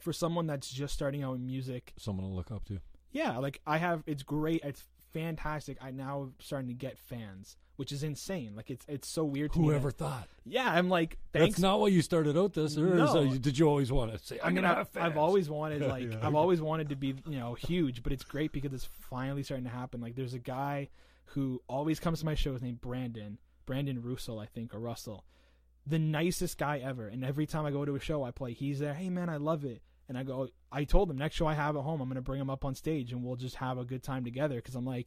for someone that's just starting out in music, Someone to look up to. yeah, like I have. It's great. It's fantastic. I now starting to get fans, which is insane. Like it's it's so weird to me. Whoever that- thought? yeah, I'm like, thanks. That's not what you started out this. Or No. that- did you always want to say? I I'm mean, gonna I, have. I've always wanted [laughs] like Yeah. I've always wanted to be you know huge, but it's great because it's finally starting to happen. Like there's a guy who always comes to my shows named Brandon, Brandon Russell, I think, or Russell, the nicest guy ever. And every time I go to a show, I play. He's there. Hey man, I love it. And I go. I told him next show I have at home, I'm gonna bring him up on stage and we'll just have a good time together. Because I'm like,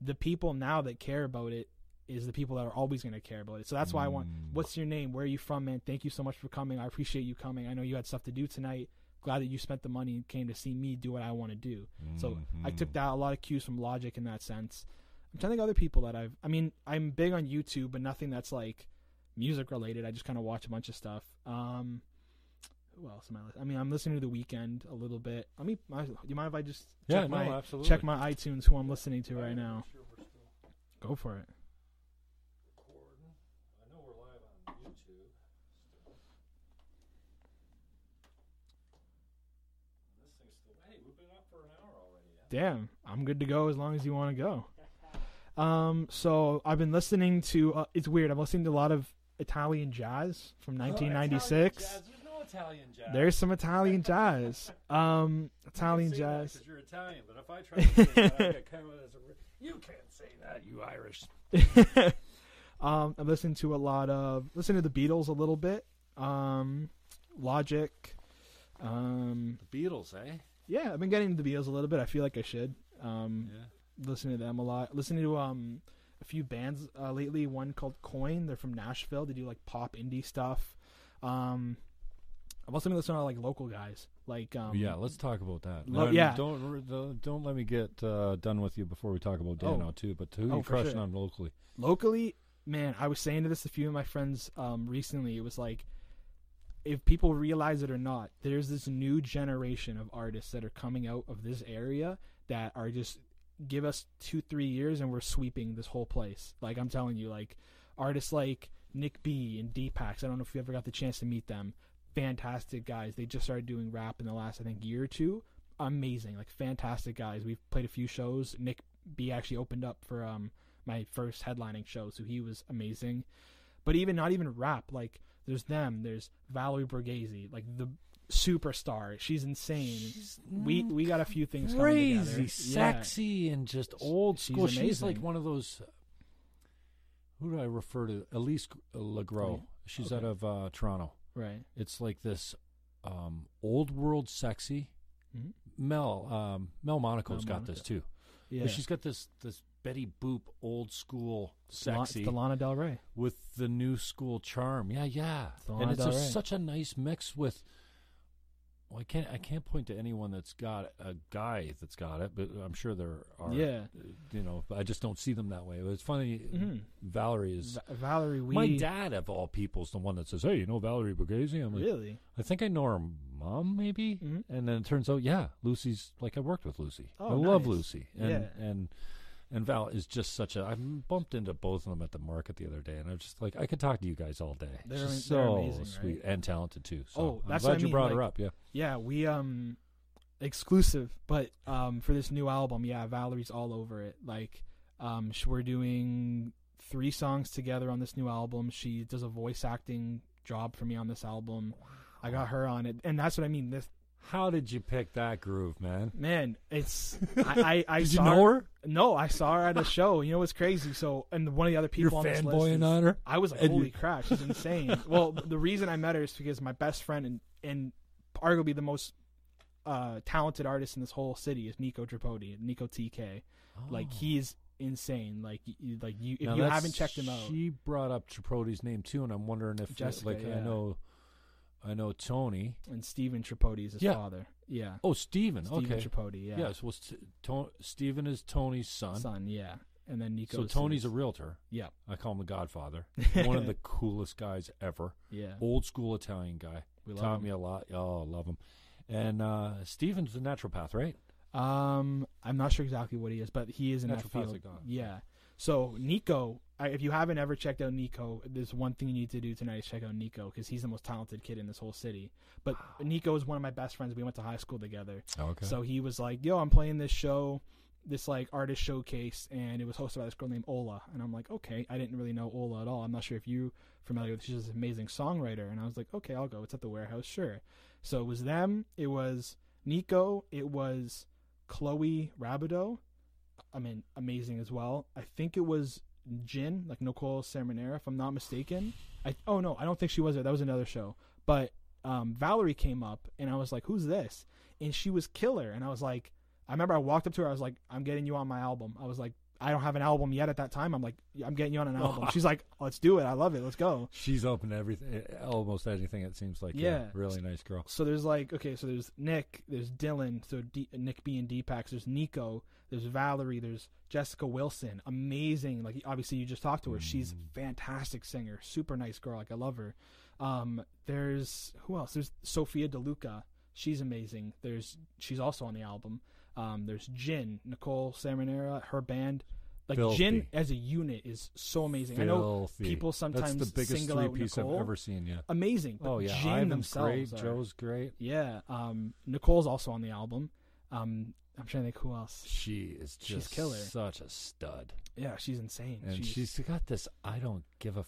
the people now that care about it is the people that are always gonna care about it. So that's why I want. Mm. What's your name? Where are you from, man? Thank you so much for coming. I appreciate you coming. I know you had stuff to do tonight. Glad that you spent the money and came to see me do what I want to do. So I took that a lot of cues from Logic in that sense. I'm trying to think other people that I've. I mean, I'm big on YouTube, but nothing that's like music related. I just kind of watch a bunch of stuff. Um, who else am I? Listening? I mean, I'm listening to The Weeknd a little bit. Let me. Do you mind if I just Yeah, check no, my absolutely. check my iTunes? Who I'm listening to right now? Go for it. I know we're live on YouTube. This thing's still. Hey, we've been up for an hour already. Damn, I'm good to go as long as you want to go. Um, so I've been listening to. Uh, it's weird. I'm listening to a lot of Italian jazz from 1996. There's no Italian jazz. There's some Italian jazz. Um, Italian jazz. Because you're Italian, but if I try to say that, I get kind of as a, [laughs] you can't say that, you Irish. [laughs] um, I'm listening to a lot of listen to the Beatles a little bit. Um, Logic. Um, The Beatles, eh? Yeah, I've been getting into the Beatles a little bit. I feel like I should. Um, Yeah. listen to them a lot. Listening to um a few bands uh, lately. One called Coin. They're from Nashville. They do like pop indie stuff. Um, I've also been listening to like local guys. Like um, yeah, let's talk about that. Lo- No, yeah. don't don't let me get uh, done with you before we talk about Oh. Dano too. But who Oh, you crushing sure. on locally? locally, man, I was saying to this a few of my friends um, recently. It was like, if people realize it or not, there's this new generation of artists that are coming out of this area that are just give us two three years and we're sweeping this whole place. Like I'm telling you, like artists like Nick B and Deepax. I don't know if you ever got the chance to meet them. Fantastic guys. They just started doing rap in the last I think year or two. Amazing, like fantastic guys. We've played a few shows. Nick B actually opened up for um my first headlining show, so he was amazing. But even not even rap, like there's them. There's Valerie Borghese, like the superstar. She's insane. She's we we got a few things coming crazy, together. Yeah. sexy, and just old She's school. She's like one of those. Who do I refer to? Elise Legros. Right. She's Okay. out of uh, Toronto. Right. It's like this um, old world sexy. Mhm. Mel um, Mel Monaco's Mel got this too. Yeah. But she's got this this Betty Boop old school La- it's sexy the Lana Del Rey. with the new school charm. Yeah, yeah. It's and it's a, such a nice mix with. Well, I can't I can't point to anyone that's got a guy that's got it, but I'm sure there are. Yeah. You know, I just don't see them that way. It's funny. Mhm. Valerie is. Va- Valerie, we my dad, of all people, is the one that says, "Hey, you know Valerie Borghese?" I'm like, really. I think I know her mom, maybe. Mhm. And then it turns out, yeah, Lucy's like I worked with Lucy. Oh, I love. Lucy, and Yeah. and and Val is just such a. I bumped into both of them at the market the other day, and I'm just like, I could talk to you guys all day. They're- She's they're so amazing, sweet right? and talented too. So Oh, I'm that's glad what you mean, brought her up. Yeah, Yeah, we um exclusive, but um for this new album, yeah, Valerie's all over it. Like um we're doing three songs together on this new album. She does a voice acting job for me on this album. I got her on it, and that's what I mean. This how did you pick that groove, man? man, it's [laughs] I I, I did you saw know her? No, I saw her at a show. You know what's crazy? So, and one of the other people You're on this list is- on her. I was like, And you- holy crap, she's insane. [laughs] well, the reason I met her is because my best friend and, and arguably the most uh, talented artist in this whole city is Nico Tripodi, Nico TK. Like Oh. he's insane. Like like you, if Now you haven't checked him out, She brought up Tripodi's name too, and I'm wondering if, Jessica, like, I know, I know Tony. and Stephen Tripodi is his Yeah. father. Yeah, Oh, Steven. Steven okay. Tripodi. Yeah, Yes. Well, St- to- Steven is Tony's son. son. Yeah, and then Nico. So Tony's a realtor. yeah, I call him the Godfather. [laughs] One of the coolest guys ever. yeah. Old school Italian guy. We love Taught him. me a lot. Oh, I love him. And uh, Steven's a naturopath, right? Um, I'm not sure exactly what he is, but he is in that Naturopathic field. dog. Yeah. So Nico, I, if you haven't ever checked out Nico, there's one thing you need to do tonight is check out Nico because he's the most talented kid in this whole city. But Nico is one of my best friends. We went to high school together. Oh, okay. So he was like, "Yo, I'm playing this show, this like artist showcase, and it was hosted by this girl named Ola." And I'm like, "Okay." I didn't really know Ola at all. I'm not sure if you familiar with. She's an amazing songwriter, and I was like, "Okay, I'll go." It's at the warehouse, sure. So it was them. It was Nico. It was Chloe Rabideau. I mean, amazing as well. I think it was Jin, like Nicole Sermonera, if I'm not mistaken. I oh no, I don't think she was there. That was another show. But um, Valerie came up, and I was like, "Who's this?" And she was killer. And I was like, I remember I walked up to her. I was like, "I'm getting you on my album." I was like, "I don't have an album yet at that time." I'm like, "I'm getting you on an album." [laughs] She's like, "Let's do it. I love it. Let's go." She's open to everything, almost anything. It seems like. Yeah. really nice girl. So there's like, okay, so there's Nick, there's Dylan, so D- Nick B and Deepax. There's Nico, there's Valerie, there's Jessica Wilson, amazing. Like obviously you just talked to her. She's Mm. fantastic singer, super nice girl. Like I love her. Um, there's who else? There's Sophia DeLuca. She's amazing. There's she's also on the album. Um, there's Jin, Nicole Samanera, her band. Like Jin as a unit is so amazing. I know people sometimes That's the biggest single three piece Nicole. I've ever seen. Yeah. amazing. Oh yeah, Jin Ivan's themselves great. are- Joe's great. yeah. Um, Nicole's also on the album. Um, I'm trying to think who else. She is She's just killer. such a stud, Yeah, she's insane. and she's, she's got this I don't give a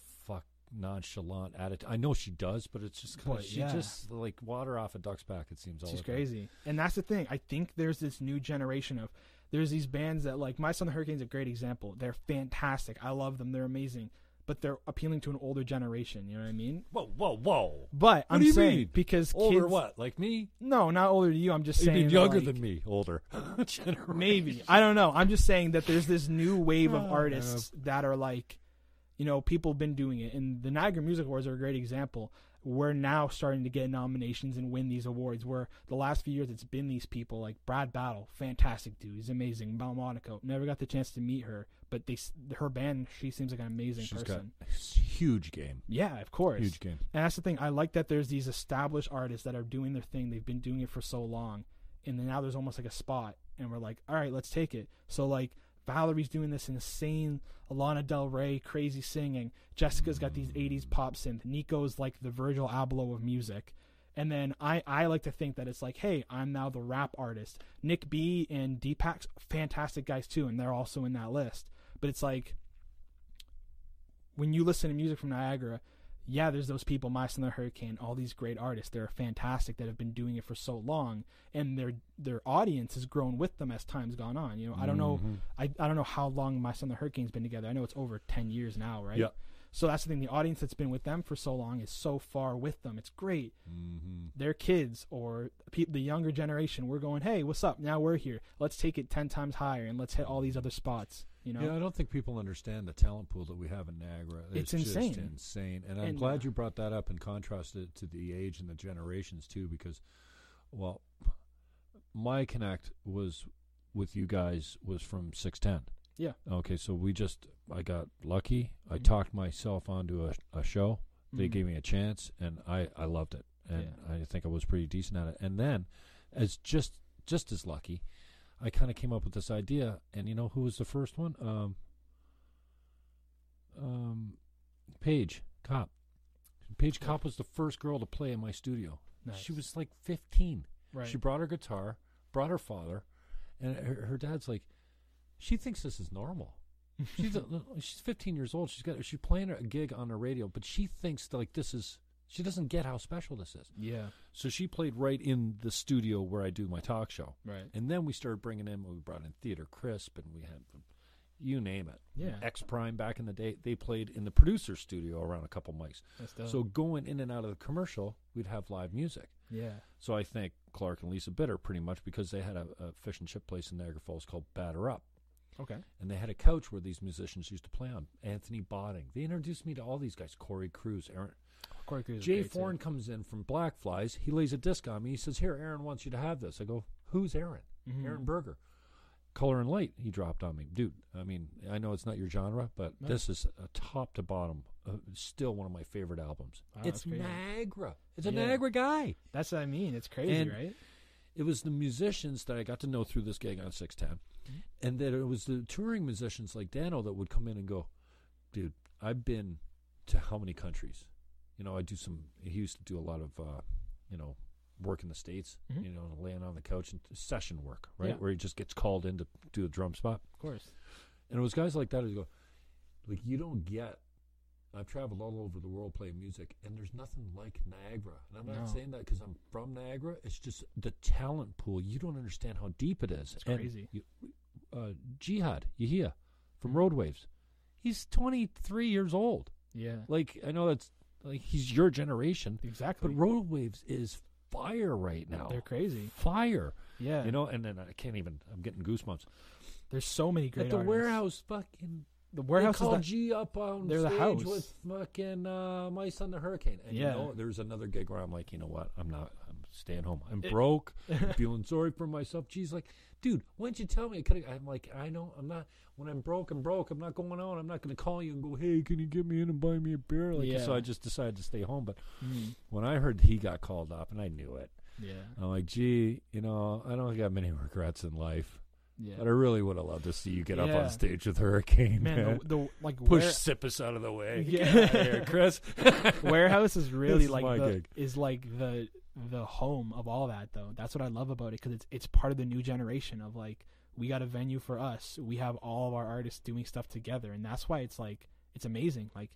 nonchalant attitude. I know she does, but it's just kind of she yeah. just like water off a duck's back. It seems all she's the time. crazy. And that's the thing. I think there's this new generation of there's these bands that like My Son the Hurricane's a great example. They're fantastic. I love them. They're amazing. But they're appealing to an older generation. You know what I mean? Whoa, whoa, whoa! But I'm do you saying mean? because Older kids, what? Like me? No, not older than you. I'm just You saying mean younger like, than me? Older? Generation. [laughs] Maybe. I don't know. I'm just saying that there's this new wave of [laughs] artists that are like, you know, people have been doing it. And the Niagara Music Awards are a great example. We're now starting to get nominations and win these awards. Where the last few years it's been these people like Brad Battle, fantastic dude, he's amazing. Mel Monaco, never got the chance to meet her, but they her band, she seems like an amazing She's person. huge game. yeah, of course. Huge game. And that's the thing. I like that there's these established artists that are doing their thing. They've been doing it for so long, and then now there's almost like a spot. and we're like, all right, let's take it. So like Valerie's doing this insane a Lana Del Rey crazy singing. Jessica's got these 80s pop synth. Nico's like the Virgil Abloh of music. And then I, I like to think that it's like, hey, I'm now the rap artist. Nick B and Deepak's fantastic guys too, and they're also in that list. But it's like when you listen to music from Niagara, yeah, there's those people, My Son the Hurricane, all these great artists. They're fantastic that have been doing it for so long, and their their audience has grown with them as time's gone on. You know, I don't know, Mhm. I, I don't know how long My Son the Hurricane's been together. I know it's over ten years now, right? Yeah. So that's the thing. The audience that's been with them for so long is so far with them. It's great. Mhm. Their kids or pe- the younger generation, we're going, hey, what's up? Now we're here. Let's take it ten times higher and let's hit all these other spots. You know, Yeah, I don't think people understand the talent pool that we have in Niagara. It's just insane. insane. And I'm And, glad uh, you brought that up and contrasted to the age and the generations too, because, well, my connect was with you guys was from six ten. Yeah. Okay, so we just I got lucky. I Mhm. talked myself onto a, a show. They Mhm. gave me a chance, and I I loved it, and Yeah. I think I was pretty decent at it. And then, as just just as lucky, I kind of came up with this idea, and you know who was the first one? Um, um, Paige Cop. Paige Cop was the first girl to play in my studio. Nice. She was like 15. right. She brought her guitar, brought her father, and her, her dad's like, she thinks this is normal. [laughs] She's a, uh, she's 15 years old. She's got she's playing a gig on the radio, but she thinks like this is. She doesn't get how special this is. yeah, So she played right in the studio where I do my talk show. right. And then we started bringing in, we brought in Theater Crisp, and we had, you name it. Yeah. X Prime back in the day, they played in the producer's studio around a couple mics. So going in and out of the commercial, we'd have live music. yeah, So I thank Clark and Lisa Bitter pretty much because they had a, a fish and chip place in Niagara Falls called Batter Up. Okay. And they had a couch where these musicians used to play on. Anthony Botting. They introduced me to all these guys. Corey Cruz, Aaron. Corey Cruz Jay great, too. Comes in from Black Flies. He lays a disc on me. He says, Here, Aaron wants you to have this. I go, Who's Aaron? Mhm. Aaron Berger. Color and Light, he dropped on me. Dude, I mean, I know it's not your genre, but No. this is a top to bottom, uh, still one of my favorite albums. Wow, it's. Niagara. It's a Yeah. Niagara guy. That's what I mean. It's crazy, And- right? It was the musicians that I got to know through this gig on 610. Mm-hmm. And that it was the touring musicians like Dano that would come in and go, Dude, I've been to how many countries? You know, I do some, he used to do a lot of, uh, you know, work in the States, Mhm. you know, laying on the couch and session work, right? Yeah. Where he just gets called in to do a drum spot. Of course. And it was guys like that who go, like, you don't get. I've traveled all over the world playing music, and there's nothing like Niagara. And I'm not saying that because I'm from Niagara. It's just the talent pool. You don't understand how deep it is. It's And crazy. You, uh, Jihad Yahia from Mhm. Road Waves, he's 23 years old. Yeah. Like I know that's like he's your generation, Exactly. but Road Waves is fire right now. They're crazy. fire, Yeah. you know. And then I can't even. I'm getting goosebumps. there's so many great At the artists. warehouse, fucking The warehouse they call is G up on they're the stage house. with fucking uh, My Son the Hurricane. And Yeah. you know, there's another gig where I'm like, you know what? I'm not. I'm staying home. I'm It- broke. [laughs] I'm feeling sorry for myself. G's like, dude, why didn't you tell me? I could. I'm like, I know. I'm not. When I'm broke, I'm broke. I'm not going out. I'm not going to call you and go, hey, can you get me in and buy me a beer? Like, Yeah. so I just decided to stay home. But Mm, when I heard he got called up, and I knew it, yeah. I'm like, gee, you know, I don't got many [laughs] regrets in life. Yeah. But I really would have loved to see you get up Yeah. on stage with Hurricane. Man, the, the like Push ware- Sippus out of the way. [laughs] Yeah. Get outta here, Chris. [laughs] warehouse is This really is like my the, gig. is like the the home of all that though. That's what I love about it because it's it's part of the new generation of like we got a venue for us. We have all of our artists doing stuff together, and that's why it's like it's amazing. Like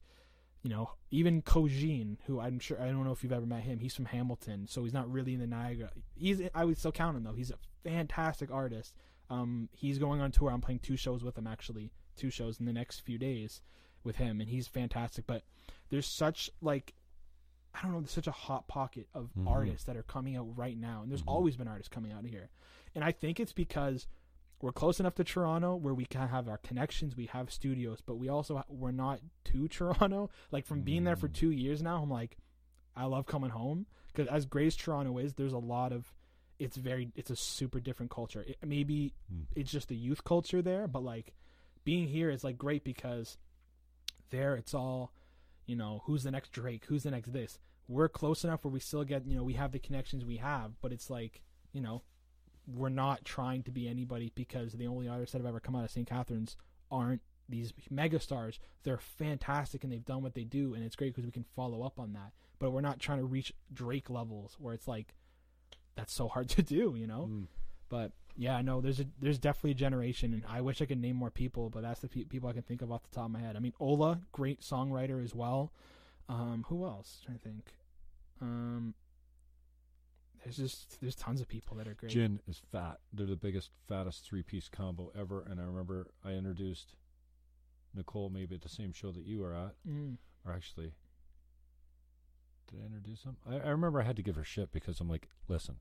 you know, even Kojin, who I'm sure I don't know if you've ever met him. He's from Hamilton, so he's not really in the Niagara. He's I would still count him though. He's a fantastic artist. Um, he's going on tour. I'm playing two shows with him actually, two shows in the next few days with him, and he's fantastic. But there's such like I don't know, there's such a hot pocket of Mhm. artists that are coming out right now, and there's Mhm. always been artists coming out of here, and I think it's because we're close enough to Toronto where we can have our connections, we have studios, but we also ha- we're not to [laughs] Toronto. Like from being there for Mm. two years now, I'm like, I love coming home because as great as Toronto is, there's a lot of it's very it's a super different culture. It, maybe Mm. it's just the youth culture there, but like being here is like great because there it's all you know who's the next Drake, who's the next this. We're close enough where we still get you know we have the connections we have, but it's like you know we're not trying to be anybody because the only artists that have ever come out of St. Catharines aren't these megastars. They're fantastic and they've done what they do, and it's great because we can follow up on that. But we're not trying to reach Drake levels where it's like that's so hard [laughs] to do, you know. Mm. But yeah, I know there's a there's definitely a generation, and I wish I could name more people, but that's the pe- people I can think of off the top of my head. I mean, Ola, great songwriter as well. Um, who else? trying to think. Um, there's just there's tons of people that are great. Jin is fat. They're the biggest, fattest three piece combo ever. And I remember I introduced Nicole maybe at the same show that you were at, Mm. or actually, did I introduce him? I, I remember I had to give her shit because I'm like, listen,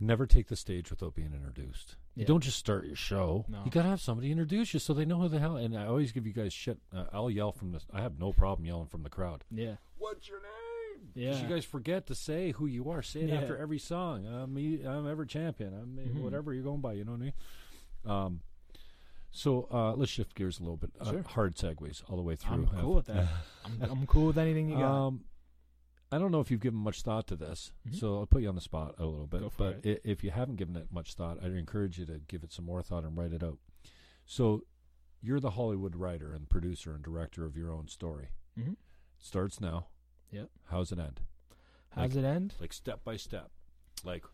never take the stage without being introduced. You Yeah. don't just start your show. No. You gotta have somebody introduce you so they know who the hell. And I always give you guys shit. Uh, I'll yell from the. I have no problem yelling from the crowd. Yeah, What's your name? 'Cause Yeah. you guys forget to say who you are. Say it Yeah. after every song. I'm me. I'm Everett Champion. I'm Mhm. whatever you're going by. You know what I mean? Um. So uh, let's shift gears a little bit. Uh, Sure. Hard segues all the way through. I'm cool with that. [laughs] I'm, I'm cool with anything you got. Um, I don't know if you've given much thought to this, Mhm. so I'll put you on the spot a little bit. But i if you haven't given it much thought, I'd encourage you to give it some more thought and write it out. So, you're the Hollywood writer and producer and director of your own story. Mhm. Starts now. Yep. How's it end? How's it end? Like step by step. Like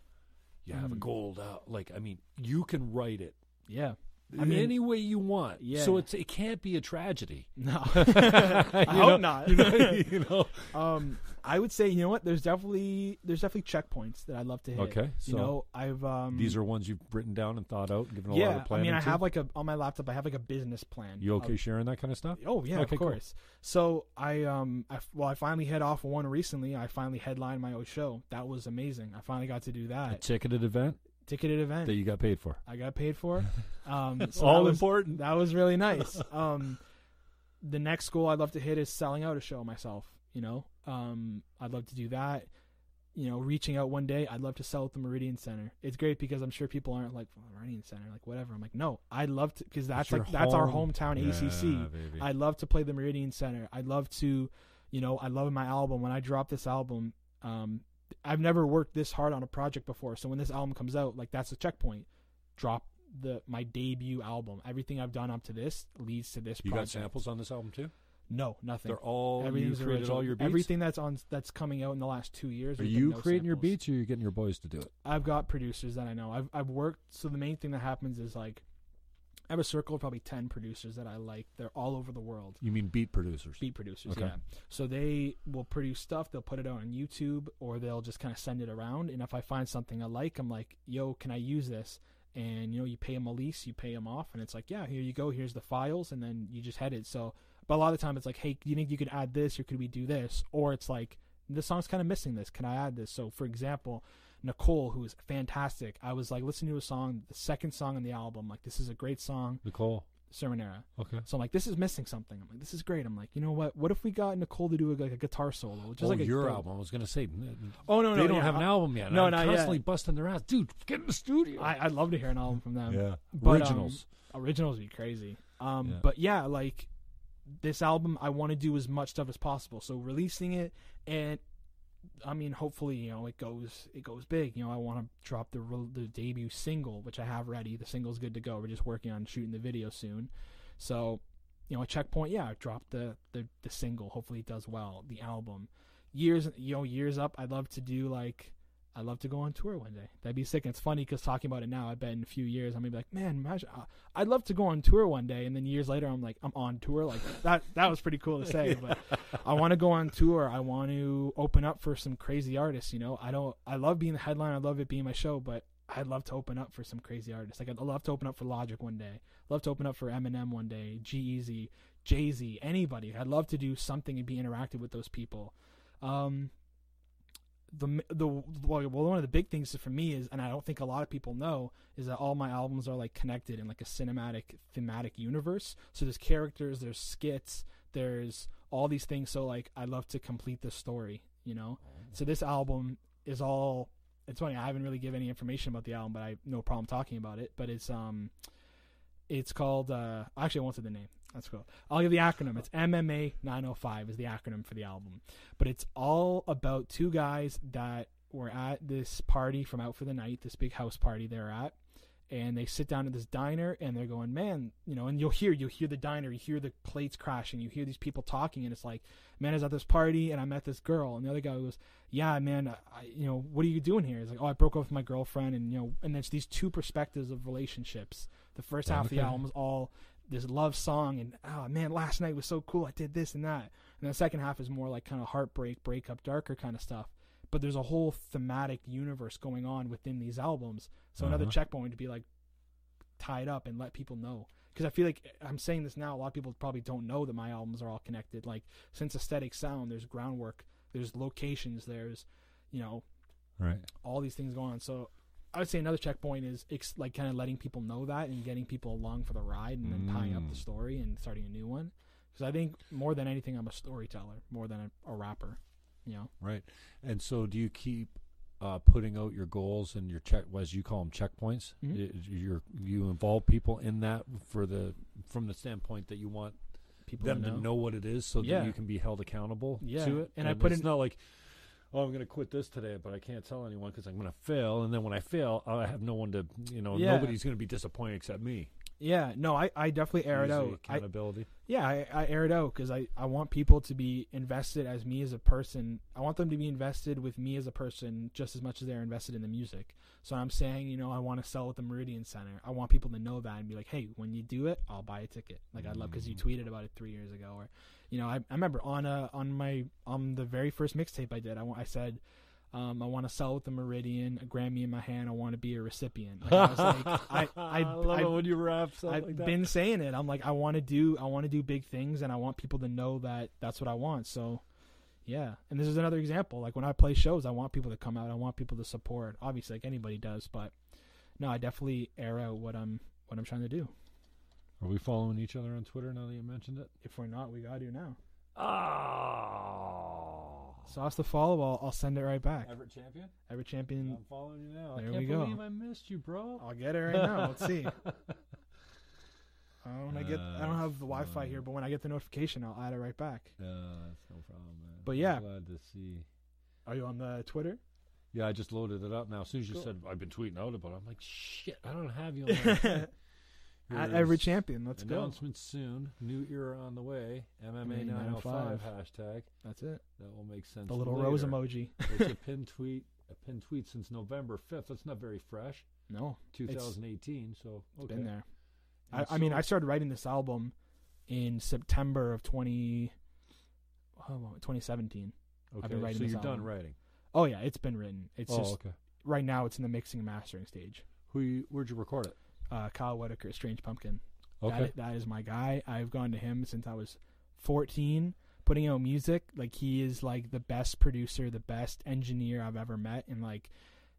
you have a Mm. gold out. Like I mean, you can write it. Yeah. I mean- any way you want. Yeah. So it's it can't be a tragedy. No, [laughs] [laughs] I know- hope not. You know, [laughs] you know. um, I would say you know what? There's definitely there's definitely checkpoints that I'd love to hit. Okay, so you know, I've um, These are ones you've written down and thought out and given a lot yeah. of I planning mean, I to? have like a on my laptop. I have like a business plan. You of- okay sharing that kind of stuff? Oh yeah, Okay, of cool. course. So I um I well I finally hit off one recently. I finally headlined my own show. That was amazing. I finally got to do that. A ticketed event Ticketed event. that you got paid for. I got paid for. [laughs] Um, so All that was, important. That was really nice. Um, the next goal I'd love to hit is selling out a show myself. You know, um, I'd love to do that. You know, reaching out one day, I'd love to sell at the Meridian Center. It's great because I'm sure people aren't like well, Meridian Center, like whatever. I'm like, no, I'd love to because that's like that's our hometown Yeah, ACC. baby. I'd love to play the Meridian Center. I'd love to, you know, I love my album. When I drop this album, um, I've never worked this hard on a project before. So when this album comes out, like that's a checkpoint. Drop the my debut album. Everything I've done up to this leads to this you got samples on this album too? No, nothing. They're all you created original. all your beats. Everything that's on that's coming out in the last two years. Are you no creating your beats, or are you getting your boys to do it? I've got producers that I know. I've I've worked. So the main thing that happens is like, I have a circle of probably ten producers that I like. They're all over the world. You mean beat producers? beat producers Okay. yeah so they will produce stuff they'll put it out on youtube or they'll just kind of send it around and if i find something i like i'm like yo can i use this and you know you pay them a lease you pay them off and it's like yeah here you go here's the files and then you just head it so but a lot of the time it's like hey do you think you could add this or could we do this or it's like this song's kind of missing this can i add this so for example nicole who is fantastic i was like listening to a song the second song on the album like this is a great song Nicole. sermonera Okay. so I'm like, this is missing something. I'm like, this is great. I'm like, you know what? What if we got Nicole to do a, like a guitar solo? Just oh, like a your dope- album. I was gonna say. Oh no, no, they don't yeah, have an album yet. no, I'm not yet. constantly busting their ass, dude. Get in the studio. I, I'd love to hear an album from them. yeah. But, um, Originals. Originals would be crazy. Um, Yeah. but yeah, like this album, I want to do as much stuff as possible. So releasing it, and I mean, hopefully, you know, it goes it goes big. You know, I want to drop the re- the debut single, which I have ready. The single's good to go. We're just working on shooting the video soon. So, you know, a checkpoint. Yeah, drop the the the single. Hopefully, it does well. The album. Years, you know, years up. I'd love to do like. I'd love to go on tour one day. That'd be sick. And it's funny because talking about it now, I bet in a few years I'm gonna be like, man, imagine. Uh, I'd love to go on tour one day, and then years later I'm like, I'm on tour. Like that. That was pretty cool to say. [laughs] But I want to go on tour. I want to open up for some crazy artists. You know, I don't. I love being the headline. I love it being my show, but I'd love to open up for some crazy artists. Like I'd love to open up for Logic one day. love to open up for Eminem one day. G-Eazy, Jay Z, anybody. I'd love to do something and be interactive with those people. Um, the the well, one of the big things for me is, and I don't think a lot of people know, is that all my albums are like connected in like a cinematic thematic universe. So there's characters, there's skits, there's all these things. So like I love to complete the story, you know. So this album is all. It's funny. I haven't really given any information about the album, but I have no problem talking about it. But it's um, it's called. uh Actually, I won't say the name. That's cool. I'll give the acronym. It's MMA 905 is the acronym for the album. But it's all about two guys that were at this party from Out for the Night, this big house party they're at, and they sit down at this diner and they're going, man, you know, and you'll hear, you'll hear the diner, you hear the plates crashing, you hear these people talking, and it's like, man, I was at this party and I met this girl, and the other guy goes, yeah, man, I, you know, what are you doing here? He's like, oh, I broke up with my girlfriend, and you know, and it's these two perspectives of relationships. The first half of the album is all this love song, and oh man, last night was so cool, I did this and that, and the second half is more like kind of heartbreak, breakup, darker kind of stuff. But there's a whole thematic universe going on within these albums. So another Uh-huh. checkpoint to be like tied up and let people know. Because I feel like I'm saying this now, a lot of people probably don't know that my albums are all connected. Like since aesthetic sound, there's groundwork, there's locations, there's you know Right. all these things going on. So I would say another checkpoint is ex- like kind of letting people know that and getting people along for the ride and then tying up the Mm. story and starting a new one. Because I think more than anything, I'm a storyteller more than a, a rapper. You know, Right. And so, do you keep uh, putting out your goals and your check, as you call them, checkpoints? Mhm. You're, you involve people in that for the from the standpoint that you want people them know. to know what it is, so Yeah. that you can be held accountable Yeah. to it. And I put it's in- not like. Oh, I'm going to quit this today, but I can't tell anyone because I'm going to fail. And then when I fail, I have no one to, you know, Yeah. nobody's going to be disappointed except me. Yeah, no, I, I definitely air it out. I, Accountability. yeah, I, I air it out because I, I want people to be invested as me as a person. I want them to be invested with me as a person just as much as they're invested in the music. So I'm saying, you know, I want to sell at the Meridian Center. I want people to know that and be like, hey, when you do it, I'll buy a ticket. Like I love because you Mm. tweeted about it three years ago, or you know, I, I remember on a on my on the very first mixtape I did, I, I said. Um, I want to sell with the Meridian, a Grammy in my hand. I want to be a recipient. Like, I was like, [laughs] I, I, love I, it when you rap something I've like that. been saying it. I'm like, I want to do, I want to do big things, and I want people to know that that's what I want. So, yeah. And this is another example. Like when I play shows, I want people to come out. I want people to support. Obviously, like anybody does, but no, I definitely air out what I'm what I'm trying to do. Are we following each other on Twitter now that you mentioned it? If we're not, we gotta do now. Oh. Sauce the follow. I'll, I'll send it right back. Everett champion? Everett Champion. I'm following you now. There I can't we go. believe I missed you, bro. I'll get it right now. Let's see. Uh, [laughs] when I get, I don't have the Wi-Fi here, but when I get the notification, I'll add it right back. Yeah, that's no problem, man. But I'm yeah. glad to see. Are you on the Twitter? Yeah, I just loaded it up now. As soon as you Cool. said I've been tweeting out about it, I'm like, shit, I don't have you on [laughs] my. At Everett Champion. Let's go. Announcement soon. New era on the way. MMA MMA 905 hashtag. That's it. That will make sense. The little rose emoji. it's a [laughs] pin tweet. A pin tweet since November 5th. That's not very fresh. No, 2018. so it's been there. I, I mean, I started writing this album in September of 20, oh, 2017. Okay, been writing so you're done writing. Oh yeah, it's been written. It's oh, just okay. right now it's in the mixing and mastering stage. Who? You, where'd you record it? Uh, Kyle Whitaker, Strange Pumpkin. Okay. That, that is my guy. I've gone to him since I was 14, putting out music. Like he is like the best producer, the best engineer I've ever met, and like,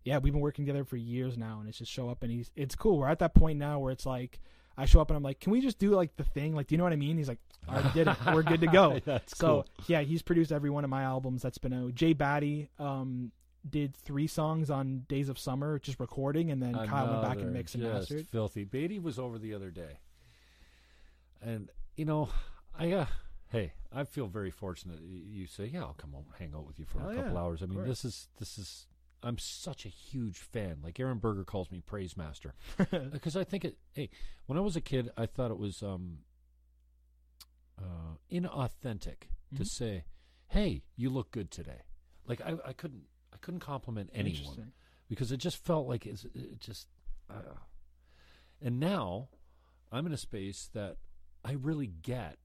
yeah, we've been working together for years now. And it's just show up and he's it's cool. We're at that point now where it's like. I show up and I'm like, "Can we just do like the thing? Like, do you know what I mean?" He's like, "I already did it. We're good to go." [laughs] That's So cool. yeah, he's produced every one of my albums that's been out. Jay Batty um, did three songs on Days of Summer, just recording, and then Kyle went back and Another mixed and mastered. Filthy. Beatty was over the other day, and you know, I uh, hey, I feel very fortunate. You say, yeah, I'll come over, hang out with you for Hell a couple yeah, hours. I mean, this is this is. I'm such a huge fan. Like Aaron Berger calls me praise master [laughs] because I think it. Hey, when I was a kid, I thought it was um, uh, inauthentic to Mhm. say, "Hey, you look good today." Like I, I couldn't, couldn't compliment anyone because it just felt like it's it just. Uh, and now, I'm in a space that I really get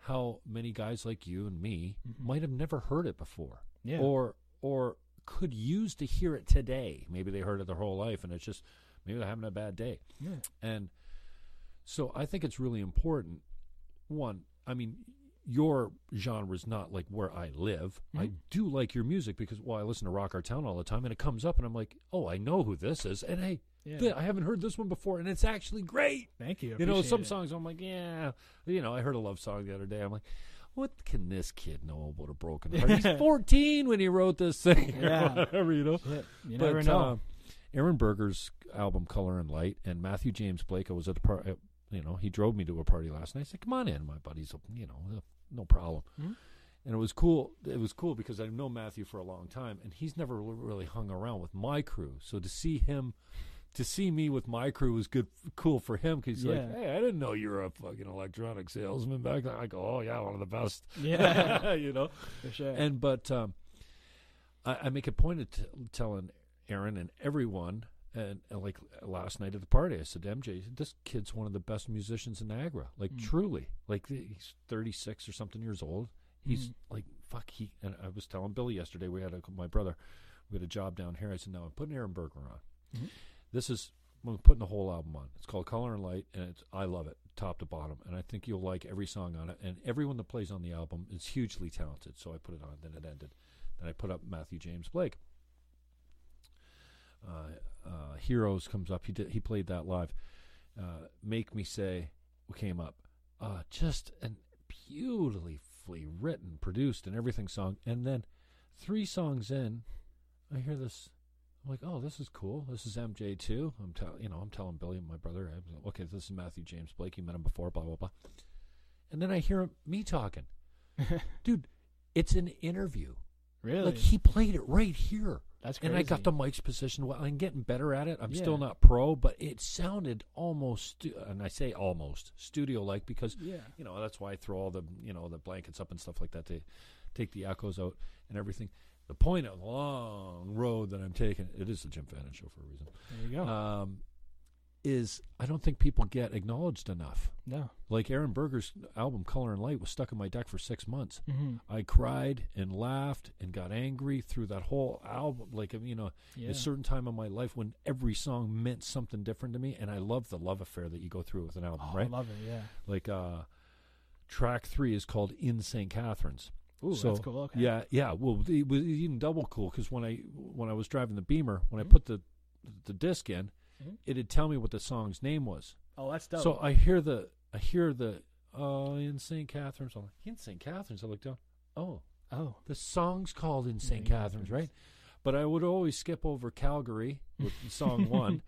how many guys like you and me Mhm. might have never heard it before, Yeah. or or could use to hear it today. Maybe they heard it their whole life, and it's just maybe they're having a bad day. yeah. And so I think it's really important. One, I mean, your genre is not like where I live. I Mhm. do like your music because, well, I listen to Rock Our Town all the time, and it comes up, and I'm like, oh, I know who this is, and hey, Yeah. th- I haven't heard this one before, and it's actually great. Thank you. You know, some it. songs I'm like, yeah, you know, I heard a love song the other day. I'm like, what can this kid know about a broken heart? He's [laughs] 14 when he wrote this thing, Yeah. whatever, you know. Shit, You But, never know. uh, Aaron Berger's album Color and Light and Matthew James Blake. I was at the party. You know, he drove me to a party last night. I said, "Come on in, my buddies. You know, uh, no problem." Mhm. and it was cool. It was cool because I've known Matthew for a long time, and he's never really hung around with my crew. So to see him, to see me with my crew was good, cool for him because he's Yeah. like, "Hey, I didn't know you were a fucking electronic salesman back then." I go, "Oh yeah, one of the best." Yeah. [laughs] you know. For sure. And but um, I, I make a point of t- telling Aaron and everyone, and, and like last night at the party, I said, to MJ, this kid's one of the best musicians in Niagara. Like Mm. truly, like he's thirty six or something years old. He's Mm. like fuck. He and I was telling Billy yesterday. We had a, my brother. We had a job down here. I said, no, I'm putting Aaron Berger on. Mhm. This is. I'm putting the whole album on. It's called Color and Light, and it's, I love it, top to bottom. And I think you'll like every song on it. And everyone that plays on the album is hugely talented. So I put it on. Then it ended. Then I put up Matthew James Blake. Uh, uh, Heroes comes up. He did. He played that live. Uh, Make Me Say came up. Uh, just an beautifully written, produced, and everything song. And then three songs in, I hear this. I'm like, oh, this is cool. This is MJ too. I'm telling, you know, I'm telling Billy, my brother, like, okay, this is Matthew James Blake. You met him before, blah blah blah. And then I hear me talking, [laughs] dude. It's an interview. really? Like he played it right here. That's crazy. And I got the mic's position. Well, I'm getting better at it. I'm still not pro, but it sounded almost, and I say almost studio like because Yeah. you know that's why I throw all the you know the blankets up and stuff like that to take the echoes out and everything. The point of the long road that I'm taking, it is the Jim Fannin show for a reason, There you go. um, is I don't think people get acknowledged enough. no. Like Aaron Berger's album Color and Light was stuck in my deck for six months. Mm-hmm. I cried and laughed and got angry through that whole album. Like you know, Yeah. a certain time in my life when every song meant something different to me, and I love the love affair that you go through with an album, Oh, right? I love it. Yeah. Like uh, track three is called "In St. Catharines." Ooh, So, that's cool. Okay. Yeah, yeah. Well, it was even double cool because when I when I was driving the Beamer, when Mhm. I put the the disc in, Mhm. it'd tell me what the song's name was. Oh, that's dope. So I hear the I hear the oh in St. Catharines. I'm like in St. Catharines. I look down. Oh, oh. the song's called in St. Catharines. right? But I would always skip over Calgary with [laughs] song one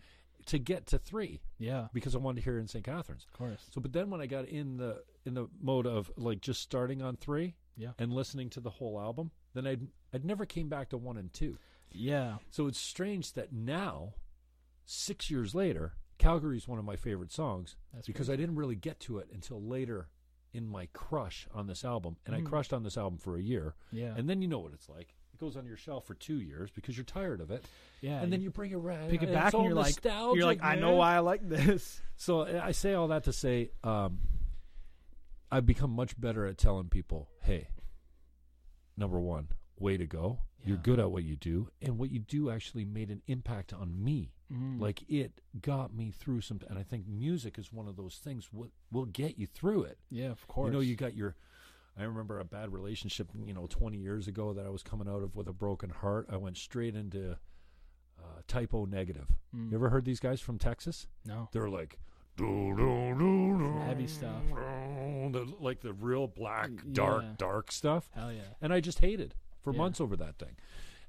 to get to three Yeah. because I wanted to hear in St. Catharines. Of course. So, but then when I got in the in the mode of like just starting on three Yeah. and listening to the whole album, then I'd I'd never came back to one and two. Yeah. So it's strange that now, six years later, Calgary is one of my favorite songs That's because I didn't really get to it until later in my crush on this album, and I Mhm. crushed on this album for a year, Yeah. and then you know what it's like. It goes on your shelf for two years because you're tired of it, yeah. and then you bring it back, pick it back all and you're like, you're like, I know why I like this. [laughs] So I say all that to say, um, I've become much better at telling people, hey, number one, way to go. You're good at what you do, and what you do actually made an impact on me. Mm. Like it got me through some, and I think music is one of those things will will get you through it. yeah, of course. You know, you got your. I remember a bad relationship, you know, 20 years ago that I was coming out of with a broken heart. I went straight into uh, Type O Negative. Mm. You ever heard these guys from Texas? No. They're like, "Do, do, do, do, Heavy stuff. the- like the real black, dark, Yeah. dark stuff. Hell yeah. And I just hated for Yeah. months over that thing.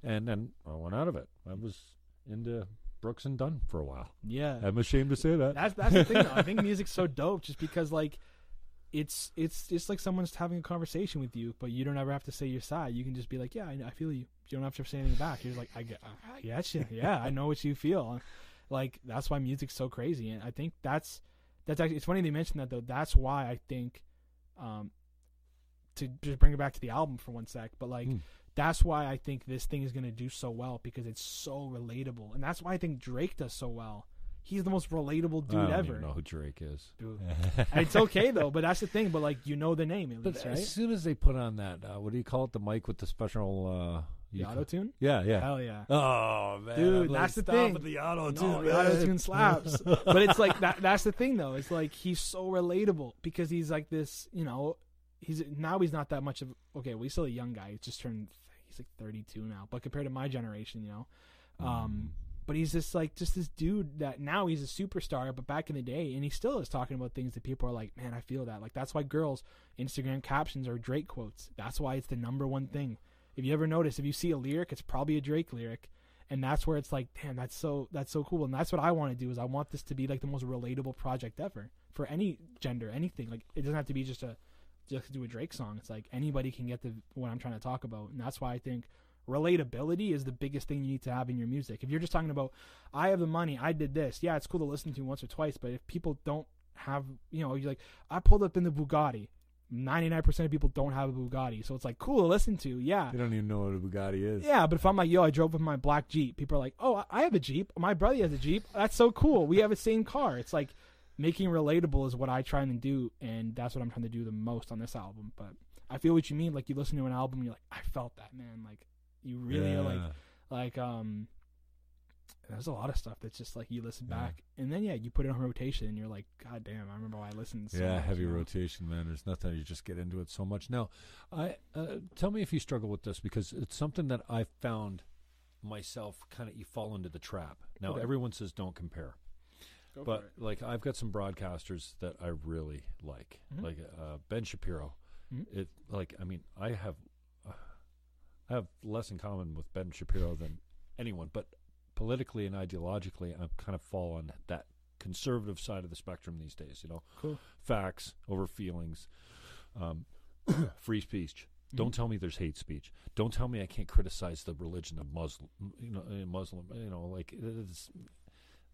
And then I went out of it. I was into Brooks and Dunn for a while. Yeah. I'm ashamed to say that. That's that's the thing though. I think [laughs] music's so dope just because like it's it's just like someone's having a conversation with you, but you don't ever have to say your side. You can just be like, "Yeah, I, I feel you." You don't have to say anything back. You're just like, "I get, I get you. Yeah, I know what you feel." Like that's why music's so crazy, and I think that's that's actually it's funny they mentioned that though. That's why I think, um, to just bring it back to the album for one sec, but like Mm. That's why I think this thing is gonna do so well because it's so relatable, and that's why I think Drake does so well. He's the most relatable dude I don't ever. even know who Drake is. Dude. [laughs] it's okay though, but that's the thing. But like you know the name at But least, as soon as they put on that, uh, what do you call it? The mic with the special. Uh, The auto tune. Yeah, yeah. Hell yeah. Oh man, Dude, like, that's the thing. with the auto tune. the auto tune slaps. [laughs] but it's like that. That's the thing though. It's like he's so relatable because he's like this. You know, he's now he's not that much of. Okay, well, he's still a young guy. He's just turned. He's like 32 now. But compared to my generation, you know, um, but he's just like just this dude that now he's a superstar. But back in the day, and he still is talking about things that people are like, man, I feel that. Like that's why girls Instagram captions are Drake quotes. That's why it's the number one thing. If you ever notice, if you see a lyric, it's probably a Drake lyric and that's where it's like damn that's so that's so cool and that's what i want to do is i want this to be like the most relatable project ever for any gender anything like it doesn't have to be just a just do a Drake song. It's like anybody can get the what I'm trying to talk about, and that's why I think relatability is the biggest thing you need to have in your music. If you're just talking about, I have the money, I did this, yeah, it's cool to listen to once or twice, but if people don't have, you know, you're like, I pulled up in the Bugatti. 99% of people don't have a Bugatti. So it's like cool to listen to. Yeah. They don't even know what a Bugatti is. Yeah, but if I'm like, yo, I drove with my black Jeep, people are like, oh, I have a Jeep. My brother has a Jeep. That's so cool. We have the same car. It's like making relatable is what I try and do, and that's what I'm trying to do the most on this album. But I feel what you mean. Like you listen to an album, you're like, I felt that, man. Like you really are like, like um, there's a lot of stuff that's just like you listen Yeah. back, and then yeah, you put it on rotation, and you're like, God damn, I remember why I listened. So yeah, much, heavy you know? rotation, man. There's nothing you just get into it so much. Now, I uh, tell me if you struggle with this because it's something that I found myself. Kind of, you fall into the trap. Now, Okay. everyone says don't compare, Go but like I've got some broadcasters that I really like, Mhm. like uh, Ben Shapiro. Mhm. It like I mean I have uh, I have less in common with Ben Shapiro than anyone, but politically and ideologically, I kind of fall on that conservative side of the spectrum these days. You know, Cool. facts over feelings, um, [coughs] free speech. Mm-hmm. Don't tell me there's hate speech. Don't tell me I can't criticize the religion of Muslim. You know, uh, Muslim. You know, like it's,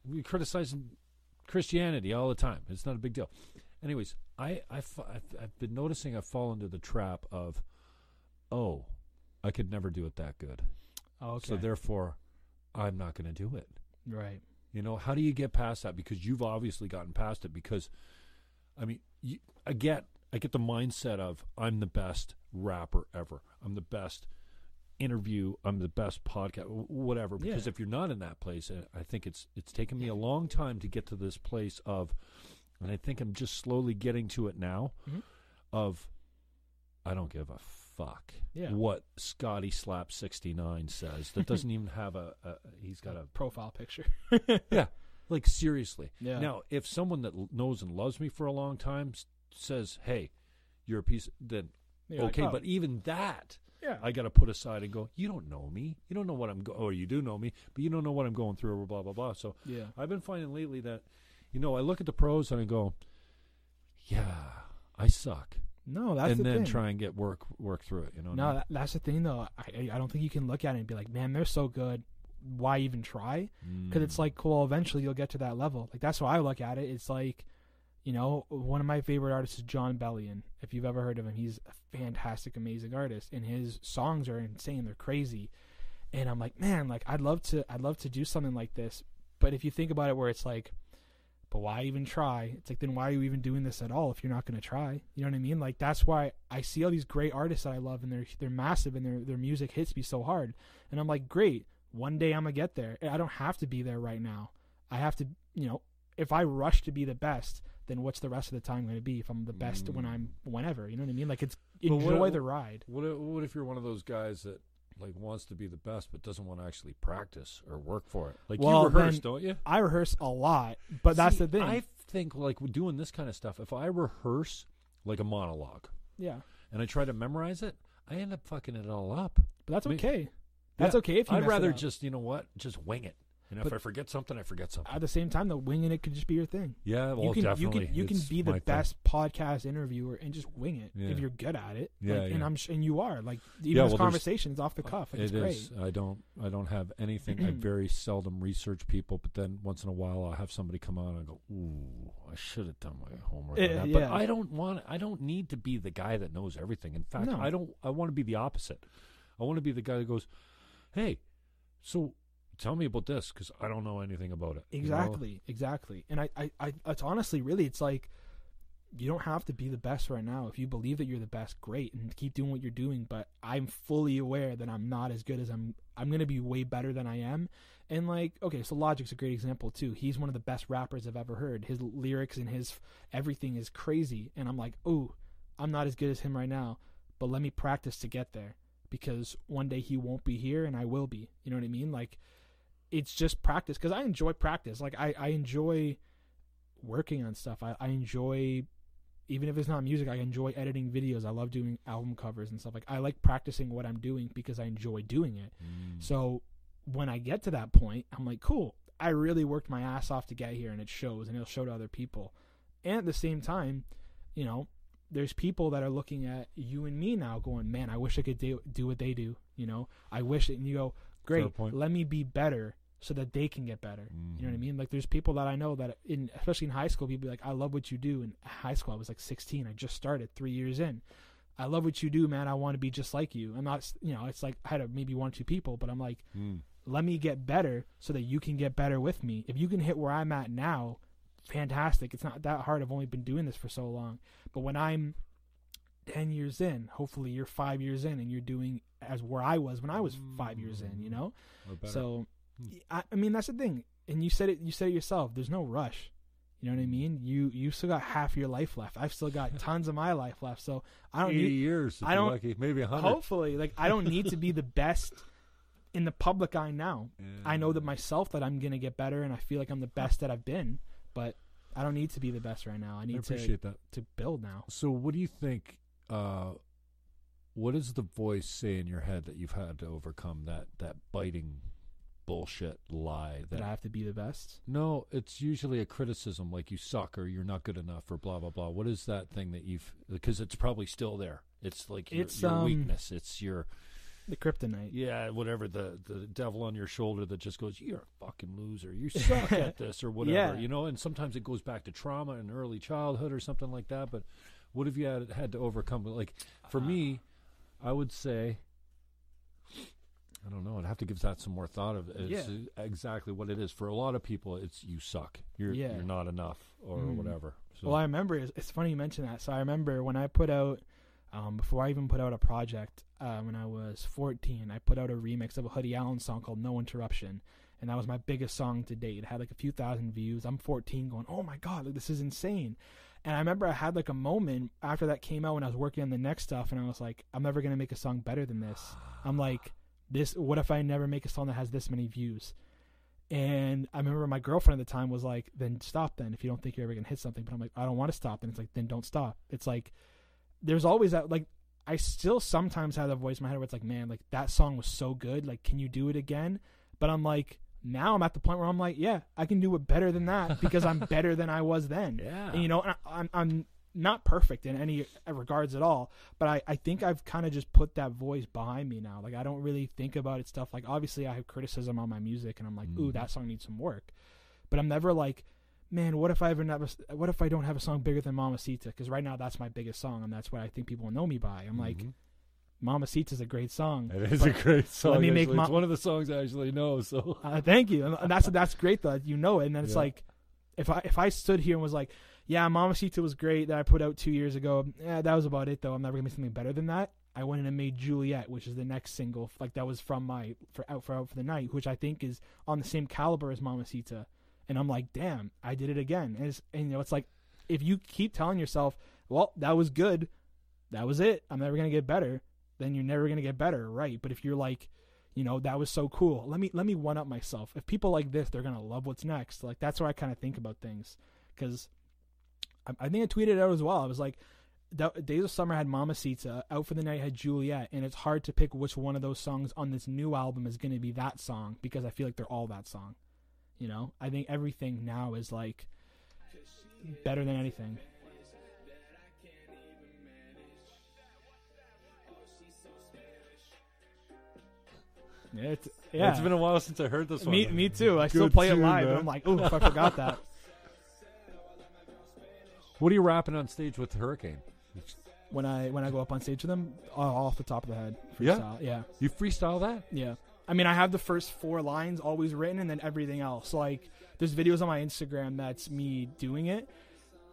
we criticize Christianity all the time. It's not a big deal. Anyways, I I I've, been noticing I fall into the trap of, oh, I could never do it that good. Okay. So therefore, I'm not going to do it. right. You know, how do you get past that? Because you've obviously gotten past it. Because, I mean, you, I get, I get the mindset of I'm the best rapper ever. I'm the best interview. I'm the best podcast. Whatever. Because Yeah. if you're not in that place, uh, I think it's it's taken me a long time to get to this place of, and I think I'm just slowly getting to it now. Mhm. Of, I don't give a fuck Yeah. what Scotty Slap sixty nine says. That doesn't even [laughs] have a, a. He's got a profile picture. [laughs] yeah, like seriously. Yeah. Now, if someone that knows and loves me for a long time says, "Hey, you're a piece," then You're like, okay. oh, But even that, yeah, I got to put aside and go. You don't know me. You don't know what I'm. Go- or you do know me, but you don't know what I'm going through. Or blah blah blah. So yeah, I've been finding lately that, you know, I look at the pros and I go, "Yeah, I suck," no, that's and the then thing. try and get work work through it. You know. No, that, that's the thing though. I I- don't think you can look at it and be like, man, they're so good. Why even try? Because it's Mm. like, cool. Eventually, you'll get to that level. Like that's why I look at it. It's like, you know, one of my favorite artists is Jon Bellion. If you've ever heard of him, he's a fantastic, amazing artist, and his songs are insane. They're crazy, and I'm like, man, like I'd love to, I'd love to do something like this. But if you think about it, where it's like, but why even try? It's like, then why are you even doing this at all if you're not going to try? You know what I mean? Like that's why I see all these great artists that I love, and they're they're massive, and their their music hits me so hard, and I'm like, great. One day I'm gonna get there. I don't have to be there right now. I have to, you know, if I rush to be the best, then what's the rest of the time going to be? If I'm the best when Mm. I'm whenever, you know what I mean? Like it's But what- enjoy the ride. What if, what if you're one of those guys that like wants to be the best but doesn't want to actually practice or work for it? Like Well, you rehearse, don't you? I rehearse a lot, but that's the thing. I think like doing this kind of stuff, if I rehearse like a monologue yeah, and I try to memorize it, I end up fucking it all up. but that's I mean, okay. That's Yeah, okay if you. I'd rather just you know what, just wing it. And if But- I forget something, I forget something. At the same time, the winging it could just be your thing. yeah, well, you can definitely. you can you can be the thing. best podcast interviewer and just wing it Yeah. if you're good at it. Yeah, Like, and. I'm and you are like even Yeah, this well, conversation is off the cuff. Like, It it's great. I don't. I don't have anything. I [clears throat] very seldom research people, but then once in a while, I'll have somebody come on and go, "Ooh, I should have done my homework." on Uh, that." But. I don't want. I don't need to be the guy that knows everything. In fact, No. I don't. I want to be the opposite. I want to be the guy that goes, "Hey, so tell me about this because I don't know anything about it." you know? Exactly, exactly. And I, I, I, it's honestly really, it's like you don't have to be the best right now. If you believe that you're the best, great, and keep doing what you're doing. But I'm fully aware that I'm not as good as I'm. I'm gonna be way better than I am. And like, okay, so Logic's a great example too. He's one of the best rappers I've ever heard. His lyrics and his everything is crazy. And I'm like, oh, I'm not as good as him right now. But let me practice to get there because one day he won't be here and I will be. You know what I mean? Like it's just practice because I enjoy practice. Like I, I enjoy working on stuff. I, I enjoy even if it's not music, I enjoy editing videos. I love doing album covers and stuff. Like I like practicing what I'm doing because I enjoy doing it. Mm. So when I get to that point, I'm like, cool. I really worked my ass off to get here and it shows and it'll show to other people. And at the same time, you know, there's people that are looking at you and me now going, man, I wish I could do, do what they do. You know, I wish it. And you go, great, point. let me be better so that they can get better. You know what I Mhm. mean? Like there's people that I know that in, especially in high school, people be like, I love what you do. In high school, I was like 16. I just started three years in. I love what you do, man. I want to be just like you. I'm not, you know, it's like I had a, maybe one or two people, but I'm like, Mm. let me get better so that you can get better with me. If you can hit where I'm at now, fantastic. It's not that hard. I've only been doing this for so long. But when I'm 10 years in, hopefully you're 5 years in and you're doing as where I was when I was 5 years in, you know? So Hmm. I, I mean that's the thing. And you said it you said it yourself. There's no rush. You know what I mean? You you still got half your life left. I've still got [laughs] tons of my life left. So I don't 80 need years. I don't- lucky. maybe a hundred. hopefully like I don't need to be the [laughs] best in the public eye now. I know that myself that I'm gonna get better, and I feel like I'm the best that I've been. But I don't need to be the best right now. I I need to appreciate that. to build now. So, what do you think? Uh, what does the voice say in your head that you've had to overcome that that biting bullshit lie that? That I have to be the best. no, it's usually a criticism like you suck or you're not good enough or blah blah blah. What is that thing that you've? Because it's probably still there. It's like your, It's, your um, weakness. It's your The kryptonite. yeah, whatever the the devil on your shoulder that just goes, "You're a fucking loser. You suck [laughs] at this," or whatever. Yeah. You know, and sometimes it goes back to trauma and early childhood or something like that. But what have you had had to overcome? Like for me, I would say. I don't know. I'd have to give that some more thought of it's Yeah. exactly what it is. For a lot of people, it's you suck. You're Yeah. you're not enough or Mm. whatever. So, Well, I remember. It's, it's funny you mention that. So I remember when I put out, um, before I even put out a project, uh, when I was 14, I put out a remix of a Hoodie Allen song called "No Interruption," and that was my biggest song to date. It had like a few thousand views. I'm 14, going, "Oh my god, like this is insane." And I remember I had like a moment after that came out when I was working on the next stuff, and I was like, "I'm never gonna make a song better than this." I'm like, "This. What if I never make a song that has this many views?" And I remember my girlfriend at the time was like, "Then stop. Then if you don't think you're ever gonna hit something." But I'm like, "I don't want to stop." And it's like, "Then don't stop." It's like there's always that like I still sometimes have that voice in my head where it's like, "Man, like that song was so good. Like, can you do it again?" But I'm like, now I'm at the point where I'm like, "Yeah, I can do it better than that [laughs] because I'm better than I was then." yeah, And, you know, and I, I'm I'm not perfect in any regards at all, but I, I think I've kind of just put that voice behind me now. Like I don't really think about it stuff. Like obviously I have criticism on my music, and I'm like, ooh, Mhm. that song needs some work. But I'm never like, man, what if I ever never, what if I don't have a song bigger than Mamacita? Because right now that's my biggest song, and that's what I think people know me by. I'm like, Mhm. Mamacita's a great song. it is a great song. let me make my- it's one of the songs I actually know. So [laughs] Uh, thank you, and that's that's great though. You know it, and then it's Yeah. like, if I if I stood here and was like, yeah, Mama Mamacita was great that I put out two years ago. Yeah, that was about it though. I'm never gonna make something better than that. I went in and made Juliet, which is the next single, like that was from my for out for out for the night, which I think is on the same caliber as Mama Mamacita. And I'm like, damn, I did it again. And, it's, and you know, it's like if you keep telling yourself, well, that was good, that was it. I'm never gonna get better. Then you're never gonna get better, right? But if you're like, you know, that was so cool. Let me let me one up myself. If people like this, they're gonna love what's next. Like that's where I kind of think about things because I, I think I tweeted out as well. I was like, Da- Days of Summer had Mama Mamacita, Out for the Night had Juliet, and it's hard to pick which one of those songs on this new album is going to be that song because I feel like they're all that song. You know, I think everything now is like better than anything. It's, yeah. it's been a while since I heard this one. me, me too. I still Good play it tune, live, man. and I'm like, oh, I forgot that. [laughs] What are you rapping on stage with Hurricane? when I when I go up on stage with them, uh, off the top of the head. Yeah? Freestyle. yeah, You freestyle that? yeah. I mean, I have the first four lines always written, and then everything else. Like, there's videos on my Instagram that's me doing it.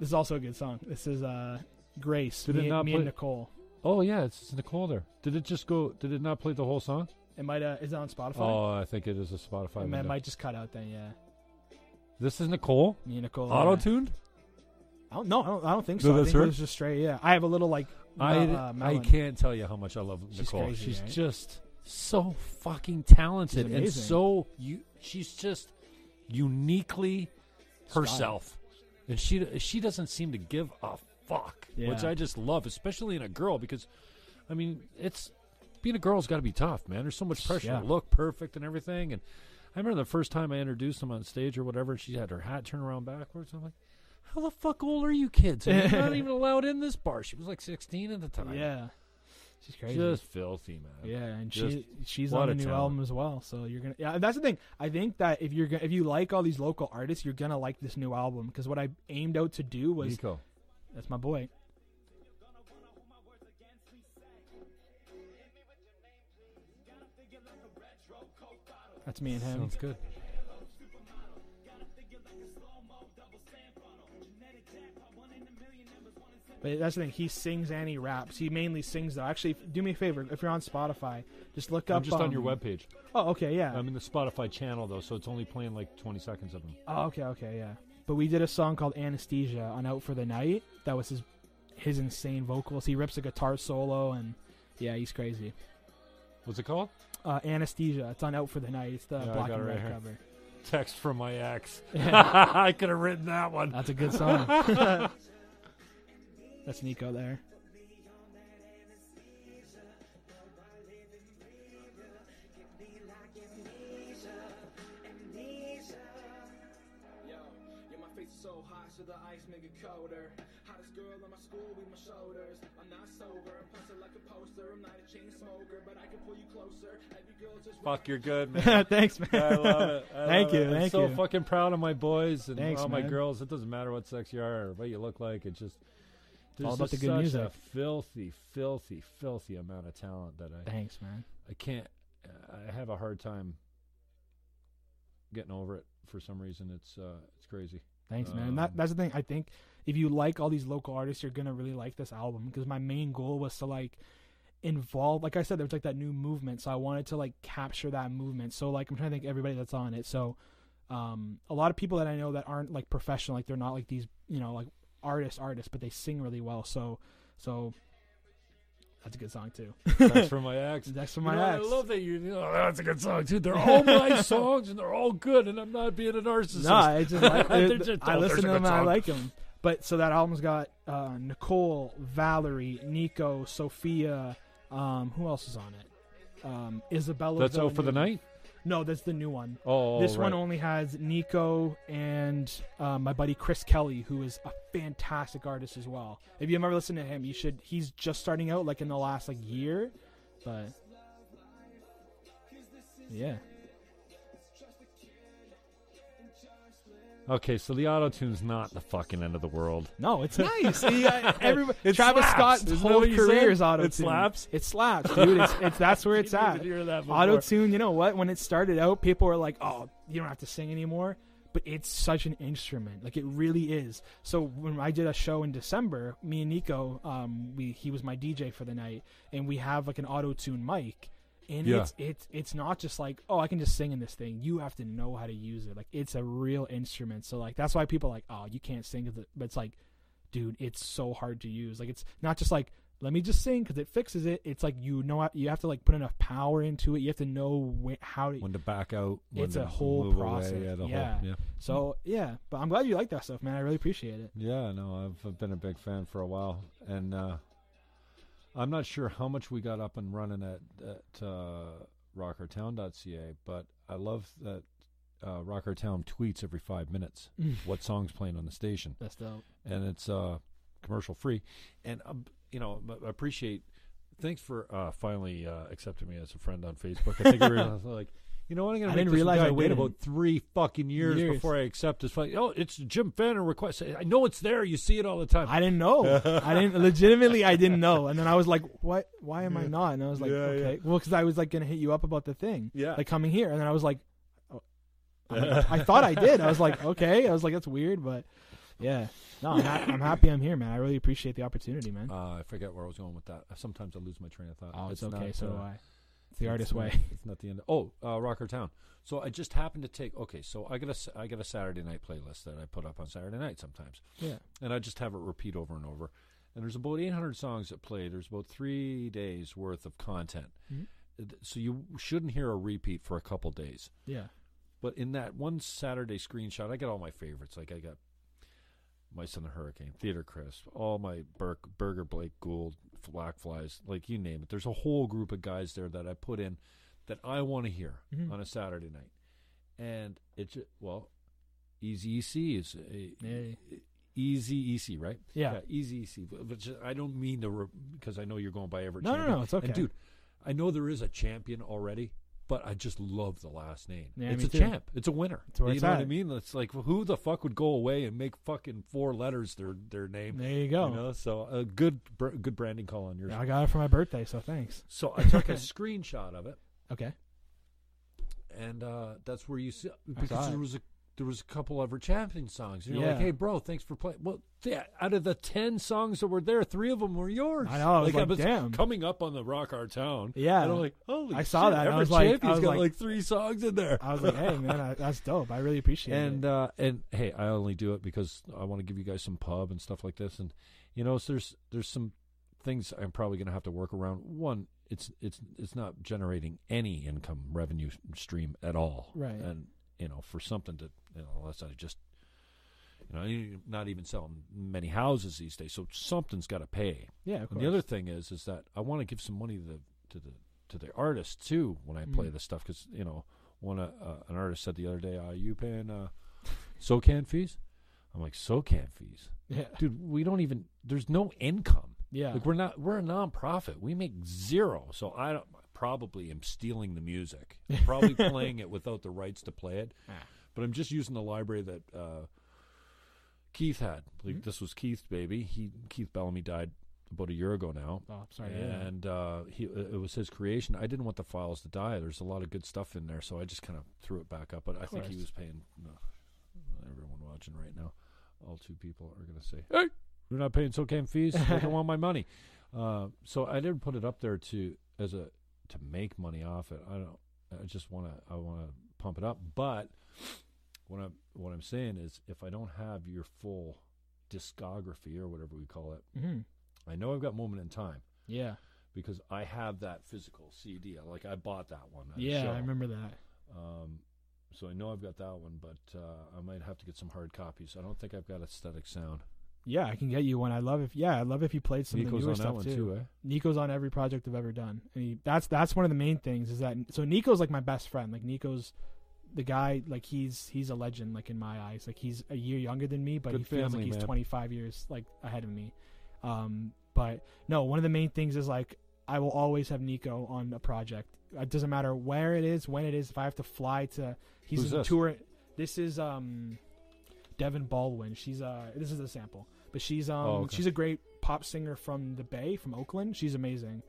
This is also a good song. This is uh, Grace. Did it me, not me play- and Nicole. Oh yeah, it's, it's Nicole there. Did it just go? Did it not play the whole song? It might uh, is it on Spotify? Oh, I think it is a Spotify. it might, window. might just cut out then. Yeah, This is Nicole. me and Nicole. Auto yeah. tuned. I don't, no, I don't, I don't think No, so. I think her? it was just straight. Yeah, I have a little like. I uh, I can't tell you how much I love She's Nicole. crazy, she's right? just so fucking talented and so you. She's just uniquely Style. herself, and she she doesn't seem to give a fuck, which I just love, especially in a girl because, I mean, it's being a girl's got to be tough, man. There's so much pressure Yeah. to look perfect and everything, and I remember the first time I introduced him on stage or whatever, she had her hat turned around backwards. I'm like, How the fuck old are you kids? You're [laughs] not even allowed in this bar. She was like 16 at the time. Yeah, she's crazy. She's just filthy, man. yeah, and just she she's on a the new talent. album as well. So you're gonna yeah. That's the thing. I think that if you're gonna, if you like all these local artists, you're gonna like this new album because what I aimed out to do was Nico. that's my boy. That's me and him. Sounds good. But that's the thing. He sings and he raps. He mainly sings though. Actually, do me a favor. If you're on Spotify, just look up. I'm just on your um, webpage. Oh, okay, yeah. I'm in the Spotify channel though, so it's only playing like 20 seconds of him. oh, okay, okay, yeah. But we did a song called Anesthesia on Out for the Night. That was his his insane vocals. He rips a guitar solo and yeah, he's crazy. What's it called? Uh, Anesthesia. It's on Out for the Night. It's the Yeah, black and it right red cover. [laughs] Text from my ex. Yeah, [laughs] [laughs] I could have written that one. that's a good song. that's Nico there. My face is so hot, so the ice make it colder. Hottest girl on my school with my shoulders. Fuck, you're good, man. [laughs] Thanks, man. I love it. I Thank love you, it. I'm thank so you. fucking proud of my boys and Thanks, all my man. girls. It doesn't matter what sex you are or what you look like. It's just there's all about just the good such music. a filthy, filthy, filthy amount of talent that I Thanks, man. I can't. I have a hard time getting over it for some reason. It's uh, it's crazy. Thanks, man. And that, Um, that's the thing. I think if you like all these local artists, you're gonna really like this album because my main goal was to like involve. Like I said, there was like that new movement, so I wanted to like capture that movement. So like I'm trying to think everybody that's on it. So um, a lot of people that I know that aren't like professional, like they're not like these, you know, like artists, artists, but they sing really well. So so that's a good song too. That's from my ex. [laughs] That's from You my know, ex. I love that you. you know, that's a good song too. They're all my [laughs] songs and they're all good, and I'm not being a narcissist. No, I just like [laughs] just- I oh, listen to them and I like them. But so that album's got uh, Nicole, Valerie, Nico, Sophia. Um, who else is on it? Um, Isabella. That's out for the night. No, that's the new one. Oh, this one only has Nico and uh, my buddy Chris Kelly, who is a fantastic artist as well. If you've ever listened to him, you should. He's just starting out, like in the last like year, but yeah. Okay, so the auto tune's not the fucking end of the world. No, it's nice. See, I- [laughs] everybody, It Travis slaps. Scott's Isn't whole career said? is auto tune. It slaps? It slaps, [laughs] dude. It's, it's that's where it's at. even hear that before. Auto tune. You know what? When it started out, people were like, "Oh, you don't have to sing anymore." But it's such an instrument. Like it really is. So when I did a show in December, me and Nico, um, we he was my DJ for the night, and we have like an auto tune mic. And Yeah. it's it's it's not just like oh I can just sing in this thing. You have to know how to use it. Like it's a real instrument. So like that's why people are like oh you can't sing. But it's like, dude, it's so hard to use. Like it's not just like let me just sing because it fixes it. It's like you know you have to like put enough power into it. You have to know wh- how to. when to back out. When It's a whole move away, process. Yeah, the Yeah. Whole, yeah. So yeah, but I'm glad you like that stuff, man. I really appreciate it. Yeah, no, I've, I've been a big fan for a while, and uh, I'm not sure how much we got up and running at at uh, rockertown.ca, but I love that uh, Rockertown tweets every five minutes what songs playing on the station, That's dope. and it's uh, commercial free, and um, you know I appreciate. Thanks for uh, finally uh, accepting me as a friend on Facebook. I think [laughs] like. You know what? I'm gonna I make didn't realize I wait about three fucking years, Years. before I accept this. Fucking, oh, it's Jim Fannin request. I know it's there. You see it all the time. I didn't know. [laughs] I didn't legitimately. I didn't know. And then I was like, "What? Why am I not?" And I was like, Yeah, "Okay, well, because I was like gonna hit you up about the thing, Yeah. like coming here." And then I was like, oh, like, [laughs] "I thought I did." I was like, "Okay." I was like, "That's weird," but yeah, no, I'm, ha- I'm happy I'm here, man. I really appreciate the opportunity, man. Uh, I forget where I was going with that. Sometimes I lose my train of thought. oh, it's, okay. not, so uh, do I. It's the artist not- way. It's not the end. Of, oh, uh, Rockertown. So I just happened to take. Okay, so I got a I got a Saturday night playlist that I put up on Saturday night sometimes, Yeah. and I just have it repeat over and over. And there's about 800 songs that play. There's about three days worth of content. Mhm. Uh, So you shouldn't hear a repeat for a couple days. Yeah. But in that one Saturday screenshot, I got all my favorites. Like I got My Son the Hurricane, Theater Crisp, all my Burke, Burger Blake Gould, Black Flies, like you name it. There's a whole group of guys there that I put in that I want to hear Mhm. on a Saturday night. And it's well, Easy EC is a, Yeah. Easy Easy, right? Yeah. Easy Easy. Which I don't mean to re- because I know you're going by Everett. No, no, no, it's okay. And dude, I know there is a champion already, but I just love the last name. Yeah, it's a too. champ. It's a winner. It's you know what I mean? It's like who the fuck would go away and make fucking four letters their their name? There you go. You know, so a good br- good branding call on yours. Yeah, I got it for my birthday, so thanks. So I took a [laughs] screenshot of it, Okay. and uh, that's where you see because it. there was a there was a couple Everett Champion songs. And you're like, hey, bro, thanks for playing. Well, yeah, out of the ten songs that were there, three of them were yours. I know, I was like, damn. coming up on the Rockertown. Yeah. and I'm like, holy, I saw shit, that, I was like- I was got like- like three songs in there. I was like, hey man, I, that's dope. I really appreciate and it. uh, and hey, I only do it because I want to give you guys some pub and stuff like this. And you know, so there's there's some things I'm probably going to have to work around. One, it's it's it's not generating any income revenue stream at all. Right. And you know, for something to you know, unless I just you know, you're not even selling many houses these days, so something's got to pay. yeah, And the other thing is, is that I want to give some money to the to the to the artists too when I play Mm. this stuff because you know, one uh, uh, an artist said the other day, "Are you paying uh, SOCAN fees?" I'm like, "SOCAN fees, yeah, dude. We don't even. There's no income. yeah, Like we're not. We're a nonprofit. We make zero. So I don't, probably am stealing the music. I'm probably [laughs] playing it without the rights to play it. Ah. But I'm just using the library that uh, Keith had. Like Mm-hmm. this was Keith's baby. He Keith Bellamy died about a year ago now. Oh, sorry. and uh, he it was his creation. I didn't want the files to die. There's a lot of good stuff in there, so I just kind of threw it back up. But I think he was paying. No, everyone watching right now, all two people are going to say, "Hey, you're not paying so SOCAN fees. I don't [laughs] want my money." Uh, so I didn't put it up there to as a to make money off it. I don't. I just want to. I want to pump it up. But what I'm what I'm saying is, if I don't have your full discography or whatever we call it, hmm I know I've got Moment in Time yeah, because I have that physical CD. Like I bought that one. yeah. I remember that. Um, so I know I've got that one, but uh, I might have to get some hard copies. I don't think I've got aesthetic sound. Yeah, I can get you one. I love if yeah, I love if you played some of the newer on that stuff one too. too, eh? Nico's on every project I've ever done, and he, that's that's one of the main things is that so Nico's like my best friend. Like Nico's the guy, like he's he's a legend, like in my eyes. Like he's a year younger than me, but Good he feels family, like he's man. 25 years like ahead of me. Um, but no, one of the main things is like I will always have Nico on a project. It doesn't matter where it is, when it is. If I have to fly to, he's Who's this? tour. This is um, Devin Baldwin. She's uh, this is a sample, but she's um, Oh, okay. she's a great pop singer from the Bay, from Oakland. She's amazing.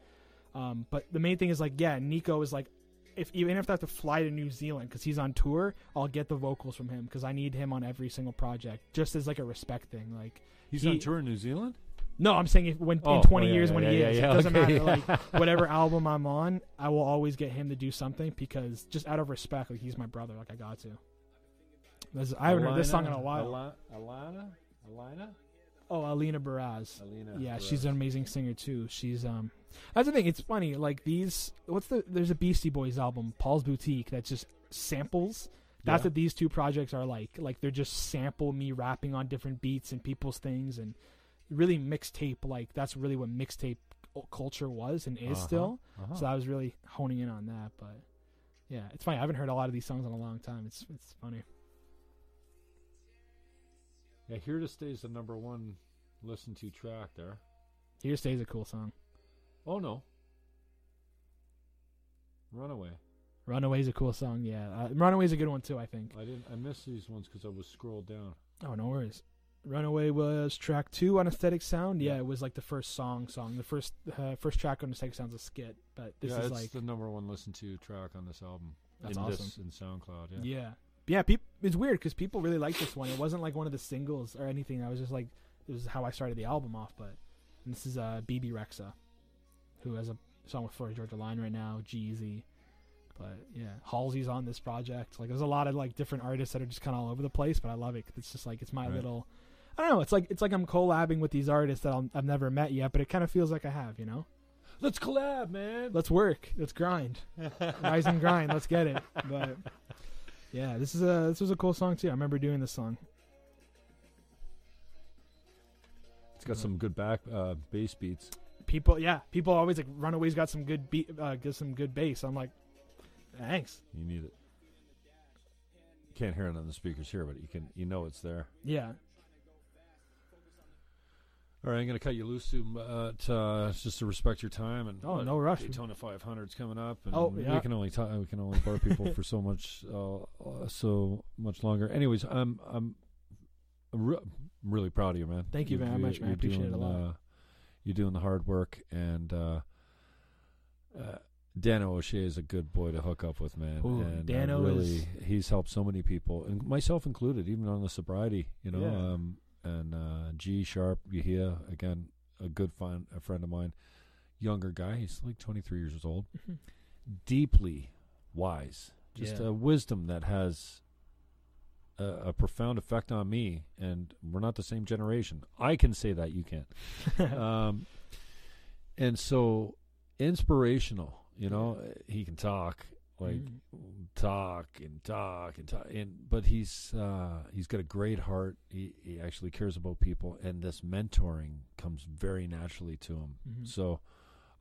Um, but the main thing is like, yeah, Nico is like, if even if I have to fly to New Zealand because he's on tour, I'll get the vocals from him because I need him on every single project, just as like a respect thing. Like, He's He- on tour in New Zealand. no, I'm saying if when Oh, in 20 oh, yeah, years yeah, when yeah, he yeah, is, yeah, it doesn't okay. matter. Like [laughs] whatever album I'm on, I will always get him to do something because just out of respect, like he's my brother. Like I got to. This- I haven't heard this song in a while. Alana, Alana, Alina, Oh, Alina Baraz. Alina. Yeah, Perez. she's an amazing singer too. She's um, that's the thing. It's funny. Like these, what's the? There's a Beastie Boys album, Paul's Boutique, that's just samples. That's Yeah. what these two projects are like. Like they're just sample me rapping on different beats and people's things, and really mixtape. Like that's really what mixtape culture was and is Uh-huh, still. uh-huh. So I was really honing in on that. But yeah, it's funny. I haven't heard a lot of these songs in a long time. It's it's funny. Yeah, here to stay is the number one listen to track there. Here to stays a cool song. Oh no, Runaway. Runaway's a cool song. Yeah, uh, Runaway's a good one too. I think. I didn't. I missed these ones because I was scrolled down. Oh, no worries. Runaway was track two on Aesthetic Sound. Yeah, it was like the first song. Song. The first uh, first track on Aesthetic Sound's a skit, but this yeah, is it's like the number one listen to track on this album. That's in awesome. This, in SoundCloud. Yeah. yeah, yeah. Peop- it's weird because people really like this one. It wasn't like one of the singles or anything. I was just like, this is how I started the album off. But and this is uh, Bebe Rexha, who has a song with Florida Georgia Line right now. G-Eazy. But yeah, Halsey's on this project. Like, there's a lot of like different artists that are just kind of all over the place. But I love it. 'cause It's just like it's my Right. little. I don't know. It's like it's like I'm collabing with these artists that I'll, I've never met yet, but it kind of feels like I have. You know, Let's collab, man. let's work, let's grind, [laughs] rise and grind. Let's get it. But yeah, this is a this was a cool song too. I remember doing this song. It's got some good back uh, bass beats. People, yeah, people always like Runaways got some good beat, uh, got some good bass. I'm like, thanks. You need it. You can't hear it on the speakers here, but you can. You know it's there. Yeah. All right, I'm going to cut you loose, to, uh, uh, just to respect your time. And Oh, no rush. Daytona 500's coming up, and Oh, we can only ta- we can only bar people for so much, uh, uh, so much longer. Anyways, I'm I'm, re- I'm really proud of you, man. Thank you very much, man. I appreciate it a doing, lot. Uh, you're doing the hard work, and uh, uh, Dano O'Shea is a good boy to hook up with, man. Ooh, and really, is- he's helped so many people, and myself included, even on the sobriety. You know, Yeah. um, and uh, G Sharp Yahia again, a good fun, a friend of mine, younger guy. He's like 23 years old, deeply wise, just Yeah. a wisdom that has a, a profound effect on me. And we're not the same generation. I can say that you can't. [laughs] um, and so inspirational. You know, he can talk like Mm. talk and talk and talk and but he's uh he's got a great heart he, he actually cares about people and this mentoring comes very naturally to him Mhm. so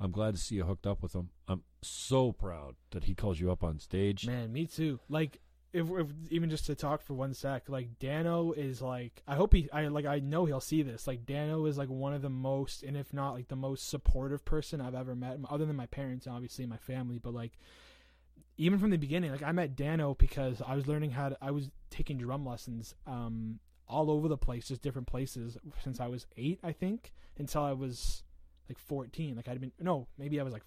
i'm glad to see you hooked up with him i'm so proud that he calls you up on stage Man, me too. Like, if, if even just to talk for one sec, like Dano is like, I hope he, I like, I know he'll see this. Like, Dano is like one of the most, and if not like the most supportive person I've ever met, other than my parents, and obviously my family. But like, even from the beginning, like I met Dano because I was learning how to, I was taking drum lessons, um, all over the place, just different places since I was eight, I think, until I was like fourteen. Like I'd been, no, maybe I was like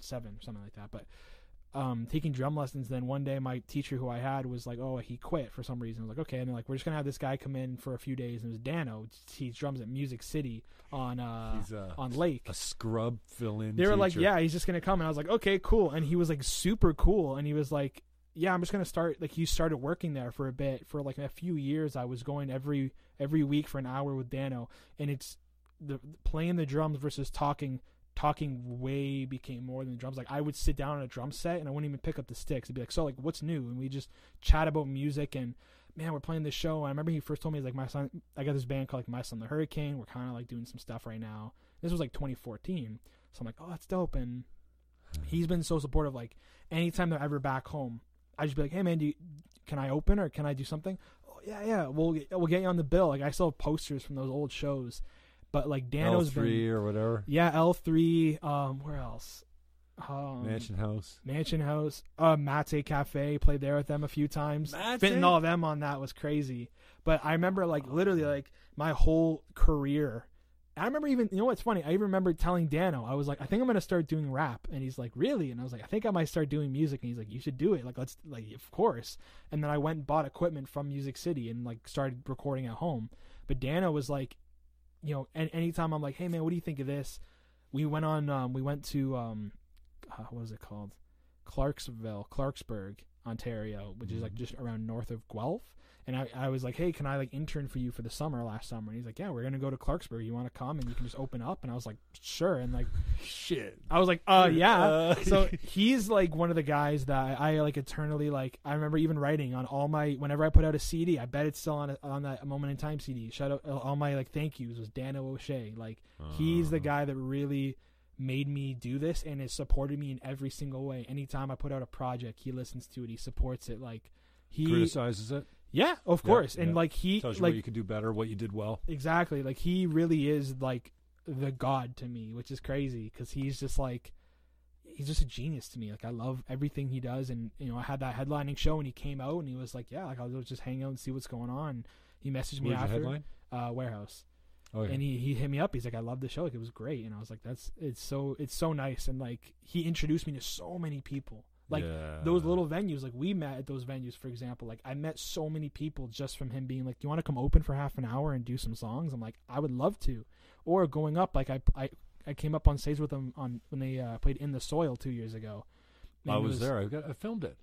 seven or something like that, but um, taking drum lessons. Then one day, my teacher who I had was like, "Oh, he quit for some reason." I was like, "Okay," and they're like, "We're just gonna have this guy come in for a few days." And it was Dano. He drums at Music City on uh, a- on Lake. a scrub fill-in They were like, "Yeah, he's just gonna come," and I was like, "Okay, cool." And he was like super cool, and he was like, "Yeah, I'm just gonna start." Like he started working there for a bit for like a few years. I was going every every week for an hour with Dano, and it's the playing the drums versus talking. Talking way became more than the drums. Like I would sit down on a drum set and I wouldn't even pick up the sticks. I'd be like, "So, like, what's new?" And we just chat about music and man, we're playing this show. And I remember he first told me, he's like, my son, I got this band called like My Son the Hurricane. We're kind of like doing some stuff right now. This was like 2014. So I'm like, oh, that's dope. And he's been so supportive. Like anytime they're ever back home, I just be like, hey man, do you, can I open or can I do something? Oh yeah, yeah. We'll we'll get you on the bill. Like I still have posters from those old shows. But like Dano's been, L3 or whatever yeah, L three. Um, where else? Um, mansion house Mansion House, uh, Mate Cafe. Played there with them a few times. Mate? Fitting all of them on that was crazy. But I remember like literally like my whole career. I remember even you know what's funny? I even remember telling Dano I was like I think I'm gonna start doing rap, and he's like really, and I was like I think I might start doing music, and he's like you should do it. Like let's like of course. And then I went and bought equipment from Music City and like started recording at home. But Dano was like, you know, and anytime I'm like, hey man, what do you think of this? We went on, um, we went to um, uh, what was it called? Clarksville, Clarksburg, Ontario, which is like just around north of Guelph. And I, I was like, hey, can I like intern for you for the summer last summer? And he's like, yeah, we're gonna go to Clarksburg. You want to come and you can just open up? And I was like, sure. And like, [laughs] shit I was like, uh, yeah. [laughs] Uh, so he's like one of the guys that I like eternally like. I remember even writing on all my whenever I put out a CD. I bet it's still on a, on that moment in time CD. Shout out all my like thank yous was Dano O'Shea. Like he's the guy that really made me do this and has supported me in every single way. Anytime I put out a project, he listens to it. He supports it. Like he, criticizes it yeah, of Yeah, course. And yeah. like he, tells you like what you could do better what you did well Exactly. Like he really is like the god to me, which is crazy because he's just like he's just a genius to me. Like I love everything he does, and you know I had that headlining show, and he came out and he was like, yeah, like I'll just hang out and see what's going on. He messaged me Where's after uh, warehouse, oh yeah and he he hit me up. He's like, I love the show. Like it was great, and I was like, that's it's so it's so nice, and like he introduced me to so many people. Like Yeah. those little venues, like we met at those venues, for example. Like I met so many people just from him being like, Do "You want to come open for half an hour and do some songs?" I'm like, "I would love to." Or going up, like I I, I came up on stage with them on when they uh, played in the soil two years ago. I And it was, there. I, got, I filmed it.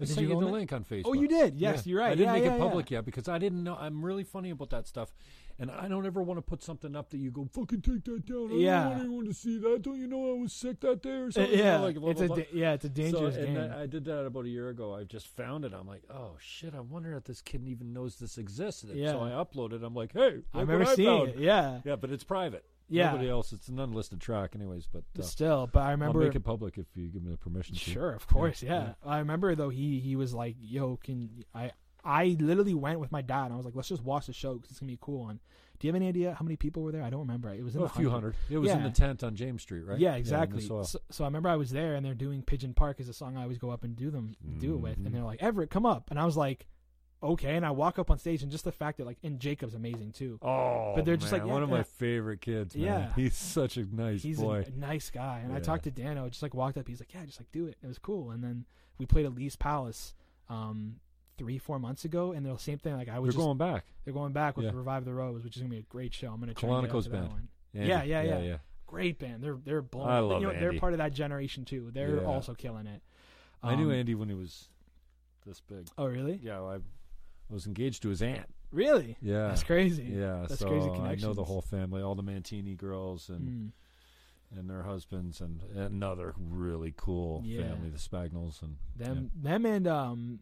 I Did sent you the it? link on Facebook. Oh, you did? Yes, Yeah. you're right. I didn't Yeah, make it public yet because I didn't know. I'm really funny about that stuff, and I don't ever want to put something up that you go fucking take that down. I Yeah. don't want anyone to see that. Don't you know I was sick that day or Uh, something? You know, yeah, like, blah, it's blah, a blah. da- yeah, it's a dangerous so, game. And I, I did that about a year ago. I just found it. I'm like, oh shit! I wonder if this kid even knows this exists. And Yeah. So I uploaded. I'm like, hey, I remember what seeing found. it. Yeah, Yeah, but it's private. Yeah. Nobody else. It's an unlisted track, anyways. But uh, still, but I remember I'll make it public if you give me the permission. to. Sure, of course, yeah. yeah. I remember though he he was like, "Yo, can I I literally went with my dad. and I was like, let's just watch the show because it's gonna be a cool. And do you have any idea how many people were there? I don't remember. It was in a few hundred. It was in the tent on James Street, right? Yeah, exactly. soil. so, so I remember I was there and they're doing Pigeon Park is a song I always go up and do them do it with, and they're like Everett, come up, and I was like, okay, and I walk up on stage and just the fact that like and Jacob's amazing too. Oh, But they're just man, like, yeah, one of yeah. my favorite kids. Man. Yeah. he's such a nice He's boy. a nice guy, and I talked to Dano, just like walked up, he's like, yeah, just like do it. It was cool, and then we played at Lee's Palace. Um, Three four months ago, and the same thing. Like I was just going back. they're going back with Yeah. Revive the Rose, which is gonna be a great show. I'm gonna try and get Colonico's that band. one. Andy. Yeah, yeah, yeah. yeah. Great band. They're they're blown. I love you know, They're part of that generation too. They're Yeah. also killing it. I knew Um, Andy when he was this big. Oh really? Yeah, I was engaged to his aunt. Really? Yeah, That's crazy. Yeah, That's so crazy I know the whole family, all the Mantini girls and Mm. and their husbands, and another really cool Yeah. family, the Spagnels, and Them, them, and um,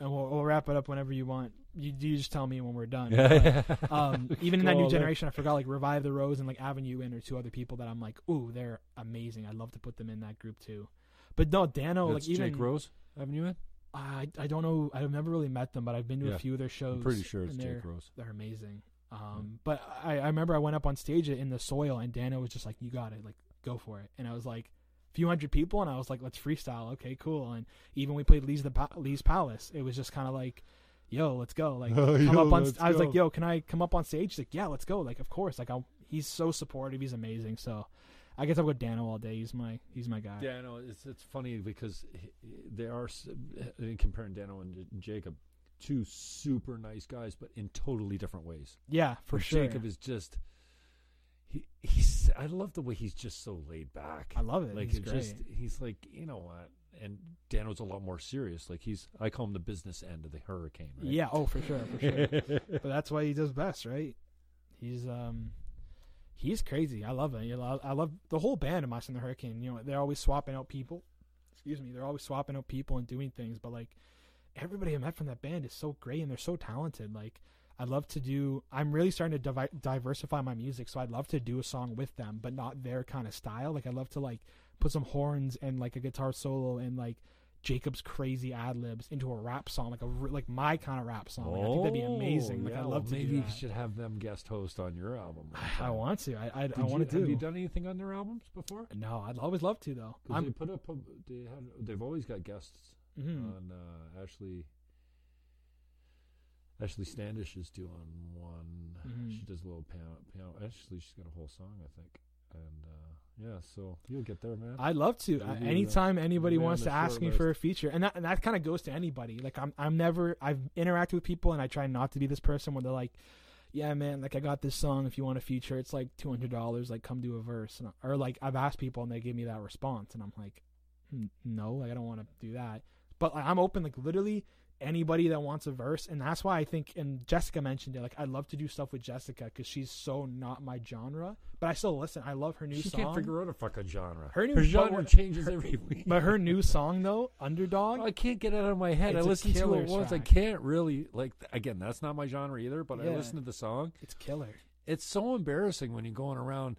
and we'll, we'll wrap it up whenever you want. You, you just tell me when we're done. yeah. But, um, [laughs] even in that new generation, I forgot like Revive the Rose and like Avenue In or two other people that I'm like, ooh, they're amazing. I'd love to put them in that group too. But no, Dano, That's like even Jake Rose. Haven't in? I I don't know. I've never really met them, but I've been to Yeah. a few of their shows. I'm pretty sure it's Jake Rose. They're amazing. Um, but I, I remember I went up on stage in the soil, and Dano was just like, "You got it, like go for it." And I was like, few hundred people, and I was like, "Let's freestyle." Okay, cool. And even we played Lee's the pa- Lee's Palace. It was just kind of like, "Yo, let's go!" Like [laughs] Oh, come yo, up on. let's I was like, "Yo, can I come up on stage?" He's like, "Yeah, let's go." Like, of course. Like, I'll, he's so supportive. He's amazing. So, I guess I'll go Dano all day. He's my he's my guy. Yeah, no, it's it's funny because he- they are comparing Dano and Jacob, two super nice guys, but in totally different ways. Yeah, for And sure. Jacob is just he he's I love the way he's just so laid back. I love it. like he's just he's like you know what, and Dano's a lot more serious. Like he's I call him the business end of the hurricane. Right? Yeah, oh for sure, for sure. [laughs] but that's why he does best, right? He's um he's crazy. I love it. You know, I love the whole band of My Son the Hurricane. You know, they're always swapping out people. Excuse me, they're always swapping out people and doing things, but like everybody I met from that band is so great and they're so talented. Like I'd love to do I'm really starting to divi- diversify my music, so I'd love to do a song with them, but not their kind of style. Like I'd love to like put some horns and like a guitar solo and like Jacob's crazy ad libs into a rap song, like a like my kind of rap song. Like, I think that'd be amazing. Oh, Like yeah, I love to maybe you should have them guest host on your album. one I want to. I I, I want to do. Have you done anything on their albums before? no, I'd always love to though. they put up. They had. They've always got guests mhm. on. Uh, Ashley. Ashley Standish is doing one. Mhm. She does a little piano. Piano. Actually, she's got a whole song, I think. And uh, yeah, so you'll get there, man. I'd love to. Uh, anytime anybody maybe wants to ask me list. for a feature, and that and that kind of goes to anybody. Like I'm I'm never I've interacted with people, and I try not to be this person where they're like, "Yeah, man, like I got this song. If you want a feature, it's like two hundred dollars. Like come do a verse." And, or like I've asked people, and they give me that response, and I'm like, "Hmm, "No, like I don't want to do that." But like, I'm open, like literally anybody that wants a verse, and that's why I think. And Jessica mentioned it. Like I'd love to do stuff with Jessica because she's so not my genre, but I still listen. I love her new she song. can't figure out a fucking genre. Her new- Her genre changes her- every week. But her new song though, Underdog, I can't get it out of my head. I listen to it once. I can't really like. Again, that's not my genre either. But I Yeah. listen to the song. it's killer. It's so embarrassing when you're going around.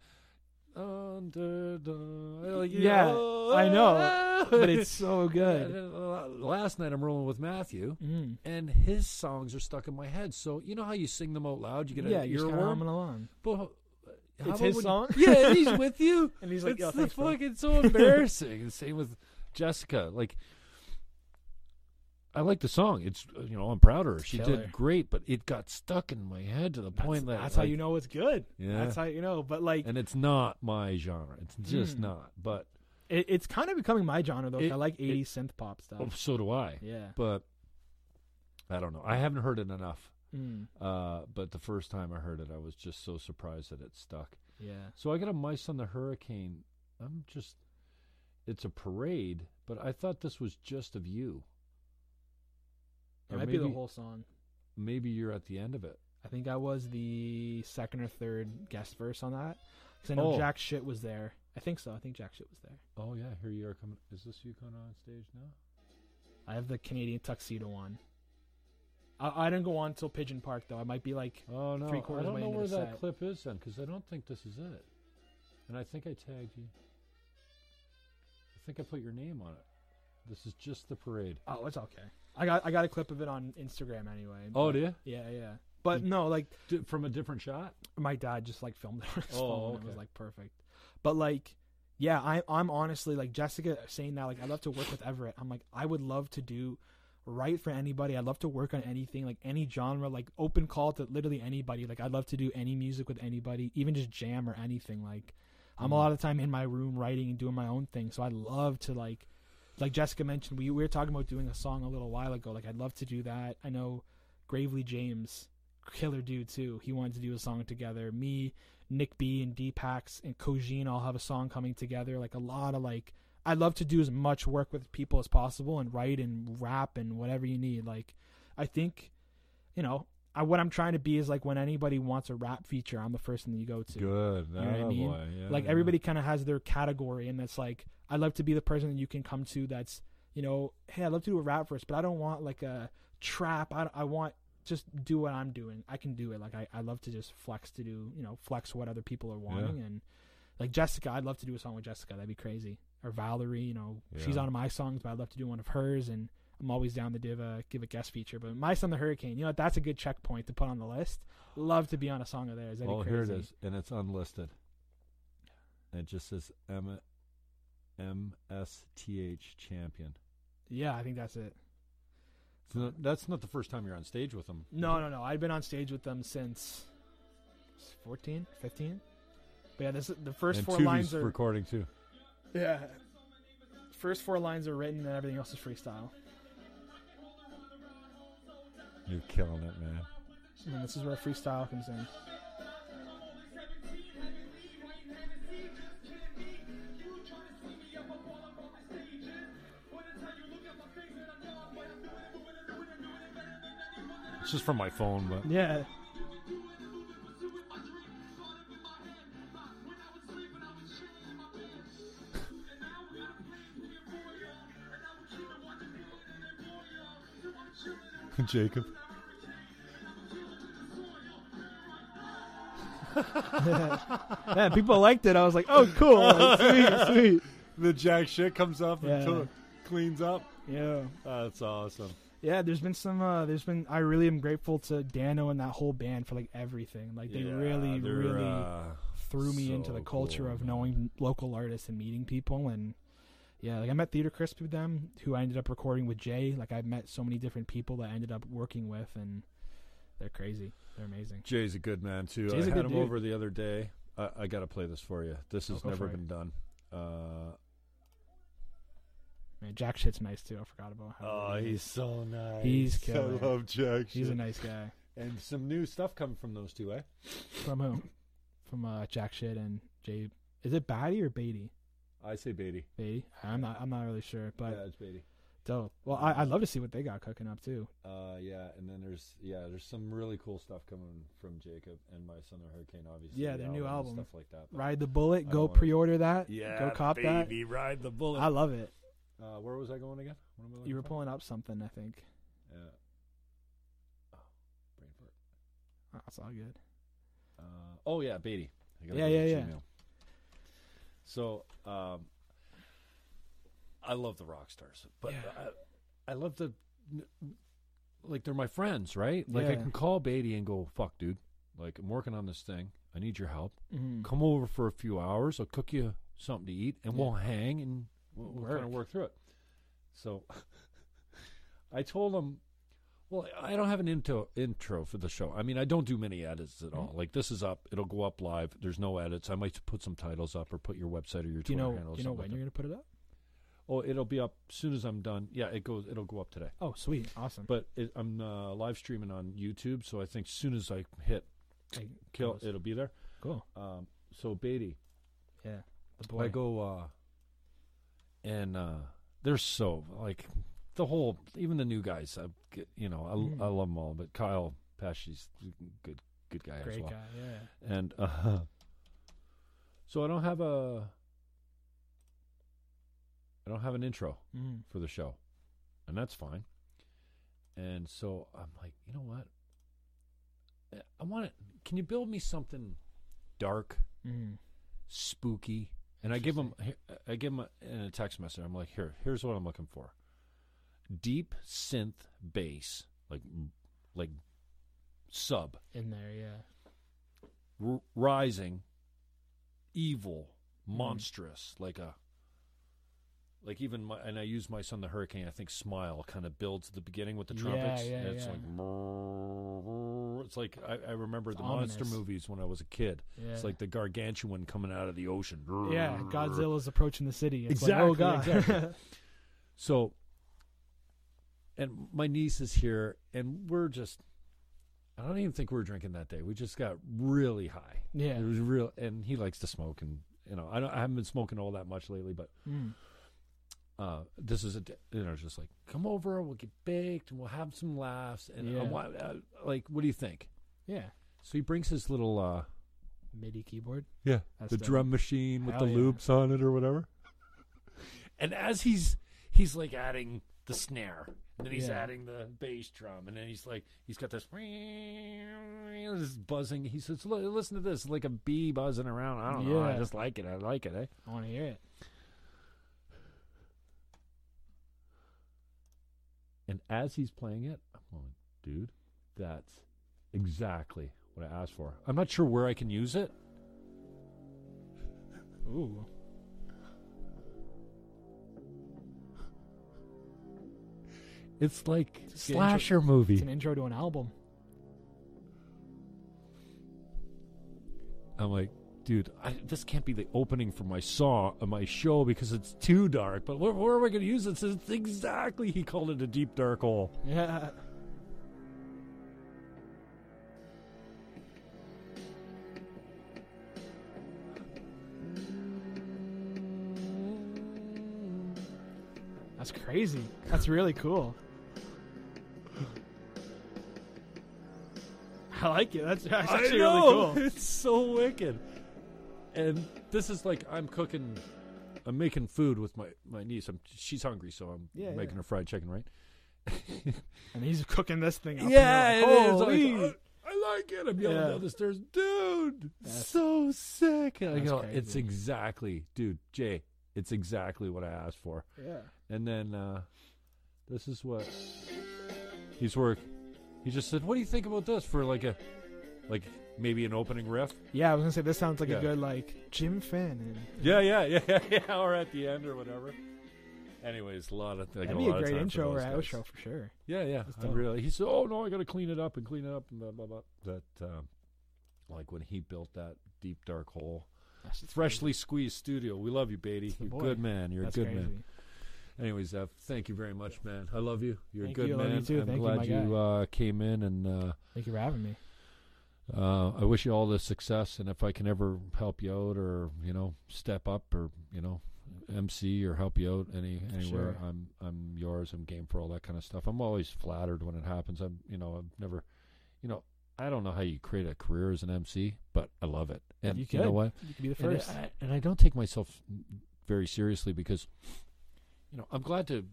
Underdog. Like, Yeah, oh, I know. But it's so [laughs] good. uh, Last night I'm rolling with Matthew, Mm. and his songs are stuck in my head. So you know how you sing them out loud, you get Yeah, you're just kind of earworm. humming along, But how It's his song? [laughs] Yeah, he's with you. [laughs] and he's like, it's "Yo, the thanks, bro." fucking so embarrassing. and same with Jessica. Like, I like the song. It's uh, you know I'm proud of her. She Killer. did great, but it got stuck in my head to the That's, point that that's how you know it's good. Yeah. That's how you know. But like, And it's not my genre. It's just Mm. not. But it, it's kind of becoming my genre though. It- I like it- 80s synth pop stuff. oh, so do I. yeah. But I don't know. I haven't heard it enough. Mm. Uh, but the first time I heard it, I was just so surprised that it stuck. Yeah. So I got a My Son the Hurricane. I'm just. It's a parade, but I thought this was just of you. It Or might be the whole song. Maybe you're at the end of it. I think I was the second or third guest verse on that. Because I know Oh. Jack Shit was there. I think so. I think Jack Shit was there. Oh yeah, here you are coming. Is this you coming on stage now? I have the Canadian tuxedo one. I, I didn't go on until Pigeon Park though. I might be like Oh no, Three quarters. I don't know where that set. clip is then, because I don't think this is it. And I think I tagged you. I think I put your name on it. This is just the parade. Oh, it's okay. I got I got a clip of it on Instagram anyway. Oh, but- do you? Yeah, yeah. But no, like D- from a different shot? my dad just like filmed it on his Oh, phone. It was like perfect. But like, yeah, I I'm honestly like Jessica saying that like I love to work with Everett. I'm like I would love to do write for anybody. I'd love to work on anything like any genre, like open call to literally anybody. Like I'd love to do any music with anybody, even just jam or anything. Like I'm a Mhm. lot of time in my room writing and doing my own thing. So I love to like like Jessica mentioned, we, we were talking about doing a song a little while ago. Like I'd love to do that. I know Gravely James, killer dude too. He wanted to do a song together. Me, Nick B, and Deepax and Kojin all have a song coming together. Like a lot of like, I'd love to do as much work with people as possible and write and rap and whatever you need. Like, I think, you know, I, what I'm trying to be is like when anybody wants a rap feature, I'm the first thing that you go to. Good. You know what I Oh, mean? boy. Yeah, like yeah. everybody kind of has their category and that's like i love to be the person that you can come to that's you know hey i love to do a rap verse but i don't want like a trap. I, I want just do what i'm doing. I can do it. Like I, I love to just flex to do you know flex what other people are wanting. And like jessica i'd love to do a song with jessica. That'd be crazy. Or valerie you know she's on my songs but i'd love to do one of hers. And i'm always down to give a give a guest feature. But my son the hurricane you know that's a good checkpoint to put on the list. Love to be on a song of theirs. That'd Oh, be here it is, and it's unlisted. It just says M MSTH champion. yeah i think that's it So that's not the first time you're on stage with them. No, no, no. I've been on stage with them since 14, 15. But yeah, this is, the first and four Tuvi's lines are recording too. yeah. First four lines are written, and everything else is freestyle. You're killing it, man. And this is where freestyle comes in. It's just from my phone, but Yeah. [laughs] Jacob. yeah, people liked it. I was like, oh, cool. Like, [laughs] sweet, sweet. The jack shit comes up Yeah. it cleans up. Yeah. That's awesome. Yeah, there's been some. Uh, there's been. I really am grateful to Dano and that whole band for like everything. Like they Yeah, really, really uh, threw me into the culture cool, of man. knowing local artists and meeting people and yeah like i met theater crisp with them who i ended up recording with jay like i've met so many different people that i ended up working with and they're crazy they're amazing Jay's a good man too. Jay's I had him dude. over the other day. I, I got to play this for you. This has Oh, never for it. been done. Uh, man jack shit's nice too i forgot about how oh, he's so nice. He's killer. I love Jack. he's a nice guy and some new stuff coming from those two, eh? from who from uh jack shit and jay is it batty or beatty I say Beatty. beatty i'm not i'm not really sure but yeah, it's Beatty. dope well I, i'd love to see what they got cooking up too Uh, yeah, and then there's yeah, there's some really cool stuff coming from Jacob and my son the Hurricane, obviously. Yeah, their new album. stuff like that. ride the bullet I go pre-order that yeah, go cop that baby, ride the bullet. i love it uh, where was I going again? I you were for? pulling up something i think Yeah. Oh, brain fart. oh, that's all good Uh, oh yeah, Beatty. Yeah, yeah, yeah. Gmail. So, um, I love the rock stars, but Yeah. I, I love the like they're my friends, right? Like I can call Beatty and go, "Fuck, dude, like I'm working on this thing. I need your help. Mhm. Come over for a few hours. I'll cook you something to eat, and Yeah. we'll hang and we'll, we'll kind of Work. through it." So, [laughs] I told him, "Well, I don't have an intro intro for the show. I mean, I don't do many edits at all. Mhm. Like this is up. It'll go up live. There's no edits. I might put some titles up or put your website or your do you Twitter know handle. do you know when like you're gonna put it up. Oh, it'll be up as soon as I'm done. Yeah, it goes. It'll go up today. oh sweet awesome But it, I'm uh, live streaming on YouTube, so I think as soon as I hit Hey, kill, goes. it'll be there. cool Um, so Beatty, yeah the boy I go uh and uh they're so like the whole even the new guys I you know I, Mm. I love them all but Kyle Pesci's good good guy as well. guy yeah. And uh [laughs] so I don't have a I don't have an intro mm. for the show and that's fine. And so I'm like you know what? I want it can you build me something dark mm. spooky And I give him, I give him a, in a text message. I'm like, here, here's what I'm looking for: deep synth bass, like, like sub, in there. Yeah. r- rising, evil, Mm. monstrous, like a, like even my, and I use my son the Hurricane. I think Smile kind of builds at the beginning with the Yeah, trumpets. yeah, and it's yeah. like, it's like I, I remember It's the monster movies when I was a kid. Yeah. It's like the gargantuan coming out of the ocean. yeah, Godzilla's approaching the city. It's Exactly, like, oh god. exactly. [laughs] So, and my niece is here, and we're just. I don't even think we were drinking that day. We just got really high. yeah. It was real, and he likes to smoke, and you know, I don't. I haven't been smoking all that much lately, but Mm. Uh, this is a you know, just like come over, we'll get baked, and we'll have some laughs, and Yeah. I want, uh, like, what do you think? Yeah. So he brings his little, uh, MIDI keyboard. yeah, That's the dope. drum machine with Hell the yeah. loops on it or whatever. [laughs] and as he's he's like adding the snare, and then he's Yeah. adding the bass drum, and then he's like he's got this, this buzzing. He says, "Listen to this, like a bee buzzing around." I don't know. I just like it. I like it. Eh? I want to hear it. And as he's playing it, I'm going, dude, that's exactly what I asked for. I'm not sure where I can use it. Ooh. It's like It's slasher It's movie. an intro to an album. I'm like, dude, I, this can't be the opening for my song, uh, my show, because it's too dark. But where, where am I going to use it? It's exactly. He called it a deep dark hole. Yeah. [laughs] That's crazy. That's really cool. [laughs] I like it. That's, that's actually really cool. [laughs] It's so wicked. And this is like I'm cooking, I'm making food with my my niece. I'm, she's hungry, so I'm Yeah, making yeah. her fried chicken, right? [laughs] And he's cooking this thing up. Yeah, and it you're like, Like, "Oh, I like it. I'm yelling Yeah. down the stairs, dude. That's- so sick. And I go, it's exactly, dude, Jay. It's exactly what I asked for. yeah. And then uh this is what he's work. He just said, "What do you think about this for like a, like maybe an opening riff?" Yeah, I was gonna say this sounds like Yeah. a good like Jim Fannin. Yeah, yeah, yeah, [laughs] yeah, yeah. Or at the end or whatever. Anyways, a lot of I got That'd be a great intro or guys. outro for sure. Yeah, yeah. I really. He said, "Oh no, I got to clean it up and clean it up and blah blah blah." That, um, like when he built that deep dark hole, That's freshly squeezed studio. We love you, Beatty. You're a good man. You're That's a good crazy. man. Anyways, thank you very much, man. I love you. You're Thank a good you. Man. you too. I'm Thank glad my you, uh, came in, and uh, Thank you for having me. Uh, I wish you all the success. And if I can ever help you out, or you know, step up, or you know, MC or help you out any anywhere, Sure. I'm I'm yours. I'm game for all that kind of stuff. I'm always flattered when it happens. I'm you know I've never, you know, I don't know how you create a career as an MC, but I love it. And you you know what? You could be the And first. I, and I don't take myself very seriously because, you know, I'm glad to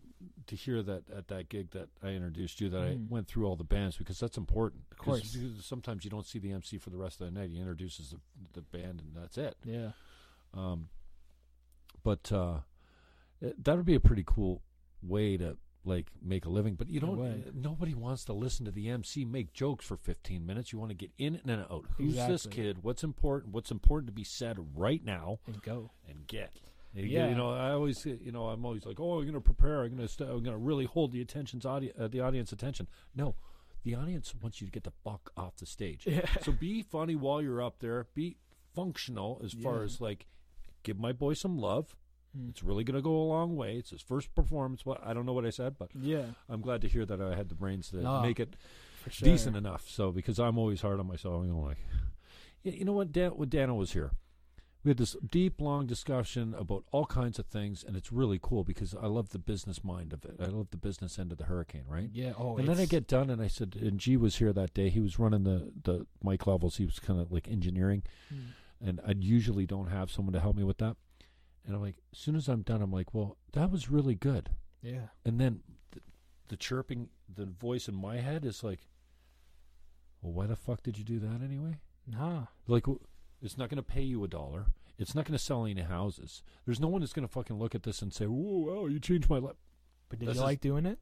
to hear that at that gig that I introduced you that Mm. I went through all the bands because that's important. Of course. Sometimes you don't see the MC for the rest of the night. He introduces the, the band and that's it. yeah. Um, but uh, that would be a pretty cool way to like make a living. But you No don't. way. Nobody wants to listen to the MC make jokes for 15 minutes. You want to get in and out. Who's this kid? What's important? What's important to be said right now? And go. and get. You Yeah. you know, I always, you know, I'm always like, oh, I'm going to prepare. I'm going to, st- I'm going to really hold the attention's audi- uh, the audience attention. No, the audience wants you to get the fuck off the stage. Yeah. [laughs] So be funny while you're up there. Be functional as far as like, give my boy some love. Mm. It's really going to go a long way. It's his first performance. What I don't know what I said, but Yeah. I'm glad to hear that I had the brains to No, make it sure. decent enough. So because I'm always hard on myself, I'm like, you know what? Dan, when Dano was here, we had this deep, long discussion about all kinds of things, and it's really cool because I love the business mind of it. I love the business end of the hurricane, right? Yeah. Oh. and then I get done, and I said, and G was here that day. He was running the the mic levels. He was kind of like engineering, Mm. and I usually don't have someone to help me with that. And I'm like, as soon as I'm done, I'm like, well, that was really good. Yeah. And then the, the chirping, the voice in my head is like, well, why the fuck did you do that anyway? Nah. Like, w- it's not going to pay you a dollar. It's not going to sell any houses. There's no one that's going to fucking look at this and say, "Whoa, wow, you changed my life." But did This you is- like doing it?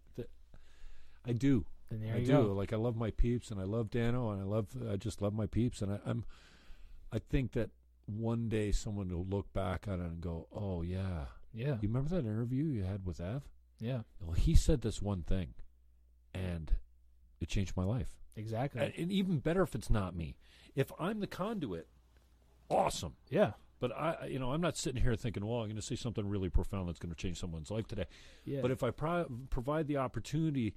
I do. Then there I you do. go. Like I love my peeps, and I love Dano, and I love. I just love my peeps, and I, I'm. I think that one day someone will look back on it and go, "Oh yeah, Yeah, you remember that interview you had with Ev? yeah, Well, he said this one thing, and it changed my life. exactly. And, and even better if it's not me. If I'm the conduit, awesome. yeah, But I, you know, I'm not sitting here thinking, "Well, I'm going to say something really profound that's going to change someone's life today." yeah. But if I pro- provide the opportunity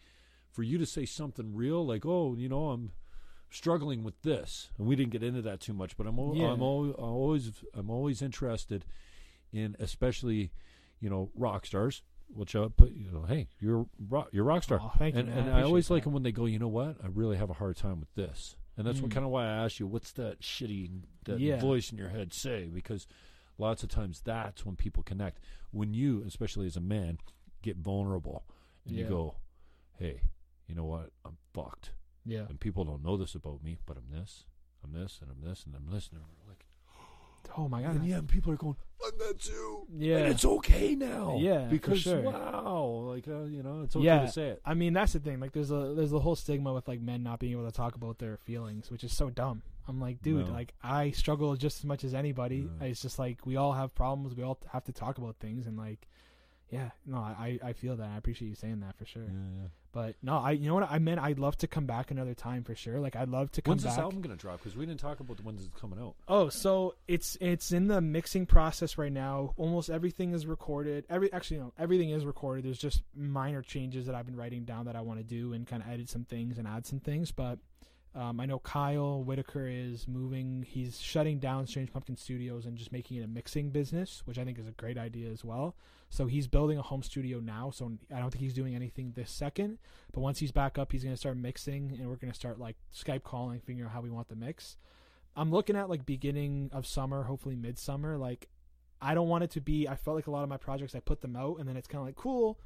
for you to say something real, like, "Oh, you know, I'm struggling with this," and we didn't get into that too much, but I'm, al- Yeah. I'm, al- I'm always, I'm always interested in, especially, you know, rock stars. Which I put, you know, hey, you're rock, you're rock star, Aw, thank you, and and I I always appreciate like them when they go, you know what, I really have a hard time with this, and that's what Mm. kind of why I asked you, what's that shitty that Yeah. voice in your head say? Because lots of times that's when people connect. When you, especially as a man, get vulnerable and you go, "Hey, you know what? I'm fucked." yeah, And people don't know this about me, but I'm this, I'm this, and I'm this, and I'm this, and I'm like, oh my god, and yeah, and people are going, "I'm that too." yeah. And it's okay now. Yeah, because sure. wow, like uh, you know, it's okay Yeah. to say it. I mean, that's the thing. Like, there's a there's the whole stigma with like men not being able to talk about their feelings, which is so dumb. I'm like, dude, No. like I struggle just as much as anybody. No. It's just like we all have problems. We all have to talk about things, and like, yeah, no, I I feel that. I appreciate you saying that for sure. Yeah, yeah. But no, I you know what I meant. I'd love to come back another time for sure. Like, I'd love to come back. When's back. this album gonna drop? Because we didn't talk about the ones that's coming out. Oh, so it's it's in the mixing process right now. Almost everything is recorded. Every actually no, everything is recorded. There's just minor changes that I've been writing down that I want to do and kind of edit some things and add some things. But um, I know Kyle Whitaker is moving. He's shutting down Strange Pumpkin Studios and just making it a mixing business, which I think is a great idea as well. So he's building a home studio now. So I don't think he's doing anything this second. But once he's back up, he's going to start mixing, and we're going to start like Skype calling, figuring out how we want the mix. I'm looking at like beginning of summer, hopefully midsummer. Like, I don't want it to be. I felt like a lot of my projects, I put them out, and then it's kind of like cool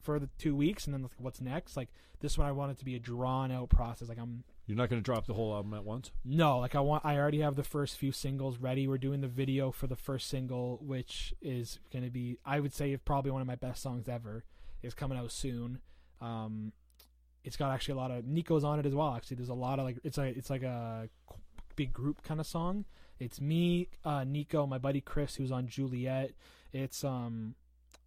for the two weeks, and then like, what's next? Like this one, I want it to be a drawn out process. Like I'm You're not gonna drop the whole album at once. no, like I want. I already have the first few singles ready. We're doing the video for the first single, which is going to be, I would say, probably one of my best songs ever. It's coming out soon. Um, it's got actually a lot of Nico's on it as well. Actually, there's a lot of like it's a it's like a big group kind of song. It's me, uh, Nico, my buddy Chris, who's on Juliet. It's um,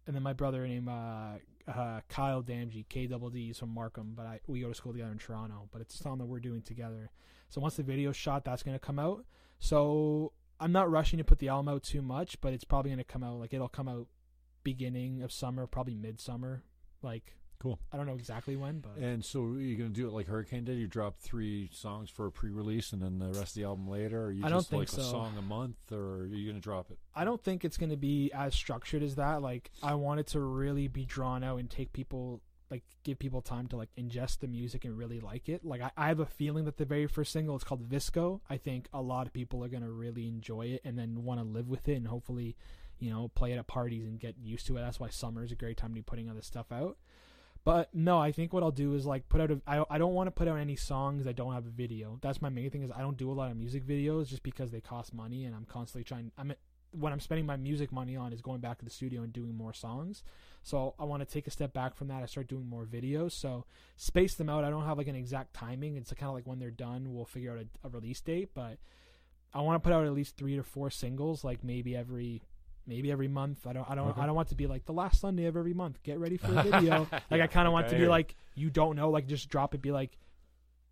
and then my brother named uh, uh, Kyle Damji, K double D, from Markham, but I we go to school together in Toronto. But it's song that we're doing together. So once the video's shot, that's gonna come out. So I'm not rushing to put the album out too much, but it's probably gonna come out like it'll come out beginning of summer, probably midsummer. Like Cool. I don't know exactly when, but And so you're gonna do it like Hurricane did? You drop three songs for a pre-release, and then the rest of the album later. Or you I don't just think like so. a song a month, or are you gonna drop it? I don't think it's going to be as structured as that. Like I want it to really be drawn out and take people like give people time to like ingest the music and really like it. Like I, I have a feeling that the very first single it's called Visco. I think a lot of people are going to really enjoy it and then want to live with it and hopefully, you know, play it at parties and get used to it. That's why summer is a great time to be putting other stuff out. But no, I think what I'll do is like put out a. I, I don't want to put out any songs that don't have a video. That's my main thing. Is I don't do a lot of music videos just because they cost money, and I'm constantly trying. I'm what I'm spending my music money on is going back to the studio and doing more songs. So I want to take a step back from that. I start doing more videos. So space them out. I don't have like an exact timing. It's kind of like when they're done, we'll figure out a, a release date. But I want to put out at least three to four singles, like maybe every maybe every month. I don't I don't Okay. I don't want to be like the last Sunday of every month. Get ready for a [laughs] video. like I kind of want okay, to be like you don't know, like just drop it. Be like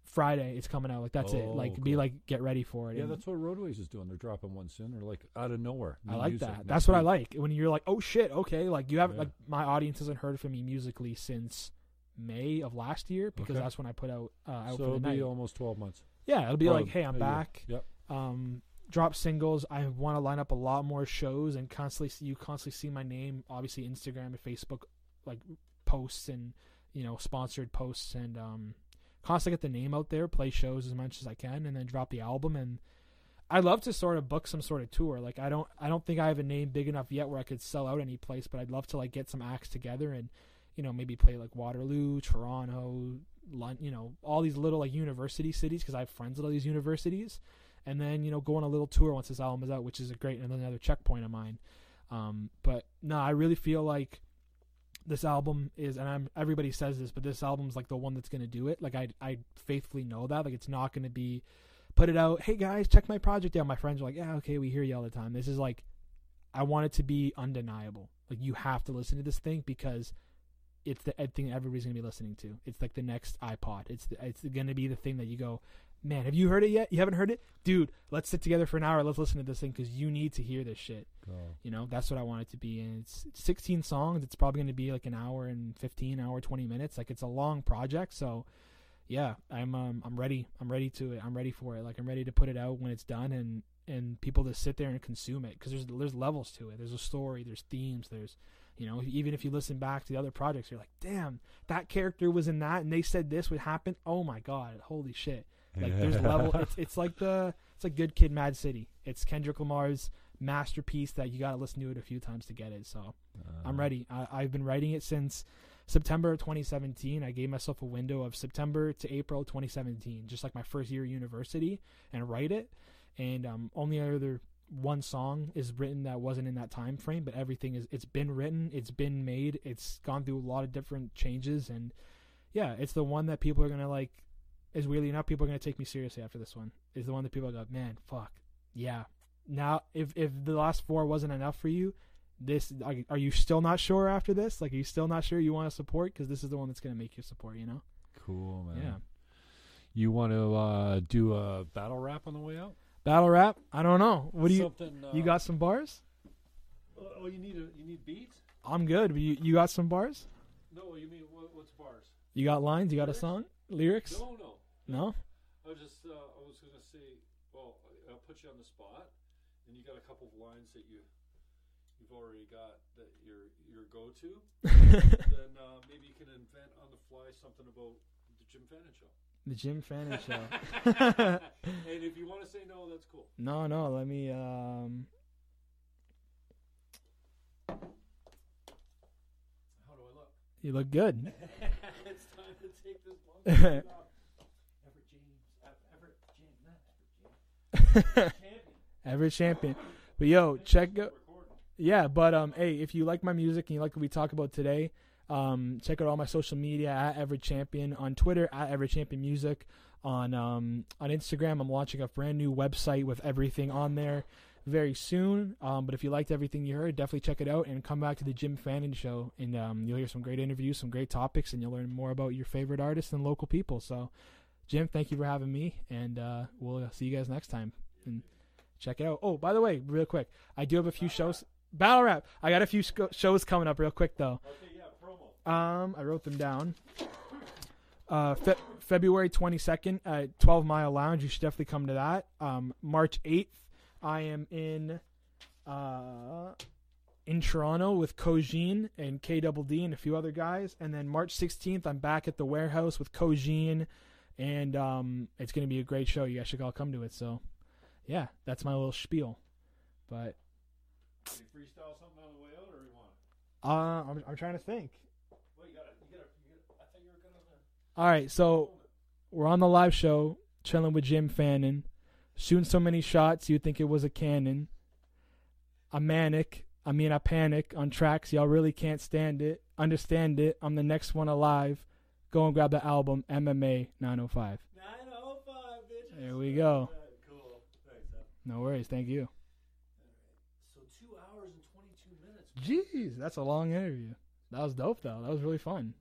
Friday, it's coming out. Like that's it. Oh, Like be like get ready for it. Yeah, And that's what Roadways is doing. They're dropping one soon. They're like out of nowhere. I like that. That's what I like when you're like, oh shit, okay. Like you have Yeah. like my audience hasn't heard from me musically since May of last year because Okay. that's when I put out uh, out So it'll be night. almost twelve months. yeah, it'll be Or like, hey, I'm a year. back. Yep. um, drop singles. I want to line up a lot more shows and constantly see, you constantly see my name. Obviously, Instagram and Facebook, like posts and you know sponsored posts and um, constantly get the name out there. Play shows as much as I can, and then drop the album. And I'd love to sort of book some sort of tour. Like I don't, I don't think I have a name big enough yet where I could sell out any place, but I'd love to like get some acts together and you know maybe play like Waterloo, Toronto. Lon- you know all these little like university cities because I have friends at all these universities and then you know go on a little tour once this album is out, which is a great and another checkpoint of mine. Um, but no, I really feel like this album is, and I'm everybody says this, but this album's like the one that's gonna do it. Like I I faithfully know that. Like it's not gonna be put it out. Hey guys, check my project out. My friends are like, yeah, okay, we hear you all the time. This is like, I want it to be undeniable. Like you have to listen to this thing because it's the thing everybody's gonna be listening to. It's like the next iPod. It's the, it's gonna be the thing that you go, man, have you heard it yet? You haven't heard it, dude. Let's sit together for an hour. Let's listen to this thing because you need to hear this shit. Go. You know, that's what I want it to be. And it's 16 songs. It's probably going to be like an hour and 15, hour 20 minutes. Like it's a long project. So, yeah, I'm um, I'm ready. I'm ready to it. I'm ready for it. Like I'm ready to put it out when it's done and and people to sit there and consume it because there's there's levels to it. There's a story. There's themes. There's you know even if you listen back to the other projects, you're like, damn, that character was in that and they said this would happen. Oh my god, holy shit. Like there's level. It's [laughs] it's like the it's like Good Kid, Mad City. It's Kendrick Lamar's masterpiece that you got to listen to it a few times to get it. So I'm ready. I, I've been writing it since September of 2017. I gave myself a window of September to April 2017, just like my first year of university, and write it. And um, only other one song is written that wasn't in that time frame, but everything is it's been written, it's been made, it's gone through a lot of different changes, and yeah, it's the one that people are gonna like. Is weirdly enough, people are gonna take me seriously after this one. Is the one that people go, man, fuck, yeah. Now, if if the last four wasn't enough for you, this are, are you still not sure after this? Like, are you still not sure you want to support? Because this is the one that's gonna make you support. You know? Cool, man. Yeah. You want to uh, do a battle rap on the way out? Battle rap? I don't know. What do you? Uh, You got some bars? Oh, you need a you need beats? I'm good. but You you got some bars? No, you mean what, what's bars? You got lines? You got a song? Lyrics? No, no. No? I was just uh, I was gonna say, well, I'll put you on the spot, and you got a couple of lines that you you've already got that your your go to. [laughs] then uh, maybe you can invent on the fly something about the Jim Fannin show. The Jim Fannin show. [laughs] and if you want to say no, that's cool. no, no. Let me. um How do I look? You look good. [laughs] it's time to take this long. Everett James, Everett James, [laughs] James. Champion. But yo, check out. Yeah, but um, hey, if you like my music and you like what we talk about today, um, check out all my social media at Everett Champion on Twitter at Everett Champion Music on um on Instagram. I'm launching a brand new website with everything on there very soon. Um, but if you liked everything you heard, definitely check it out and come back to the Jim Fannin show, and um, you'll hear some great interviews, some great topics, and you'll learn more about your favorite artists and local people. So, Jim, thank you for having me, and uh, we'll see you guys next time. And check it out. Oh, by the way, real quick, I do have a few shows. Battle rap. I got a few sco- shows coming up real quick though. Okay, yeah, promo. Um, I wrote them down. Uh, Fe- February 22nd at 12 Mile Lounge. You should definitely come to that. Um, March 8th, I am in uh, in Toronto with Kojin and K Double D and a few other guys. And then March 16th, I'm back at the warehouse with Kojin, and um, it's going to be a great show. You guys should all come to it. So, yeah, that's my little spiel. But Can you freestyle something on the way out, or you want? uh, I'm, I'm trying to think. Well, you gotta, you gotta, you gotta. I thought you were gonna. All right, so we're on the live show, chilling with Jim Fannin, shooting so many shots you'd think it was a cannon. I'm manic. I mean, I panic on tracks. Y'all really can't stand it. Understand it. I'm the next one alive. Go and grab the album MMA 905. 905, bitch. There we go. Cool. Thanks, Al. No worries. Thank you. So two hours and twenty-two minutes. Jeez, that's a long interview. That was dope, though. That was really fun.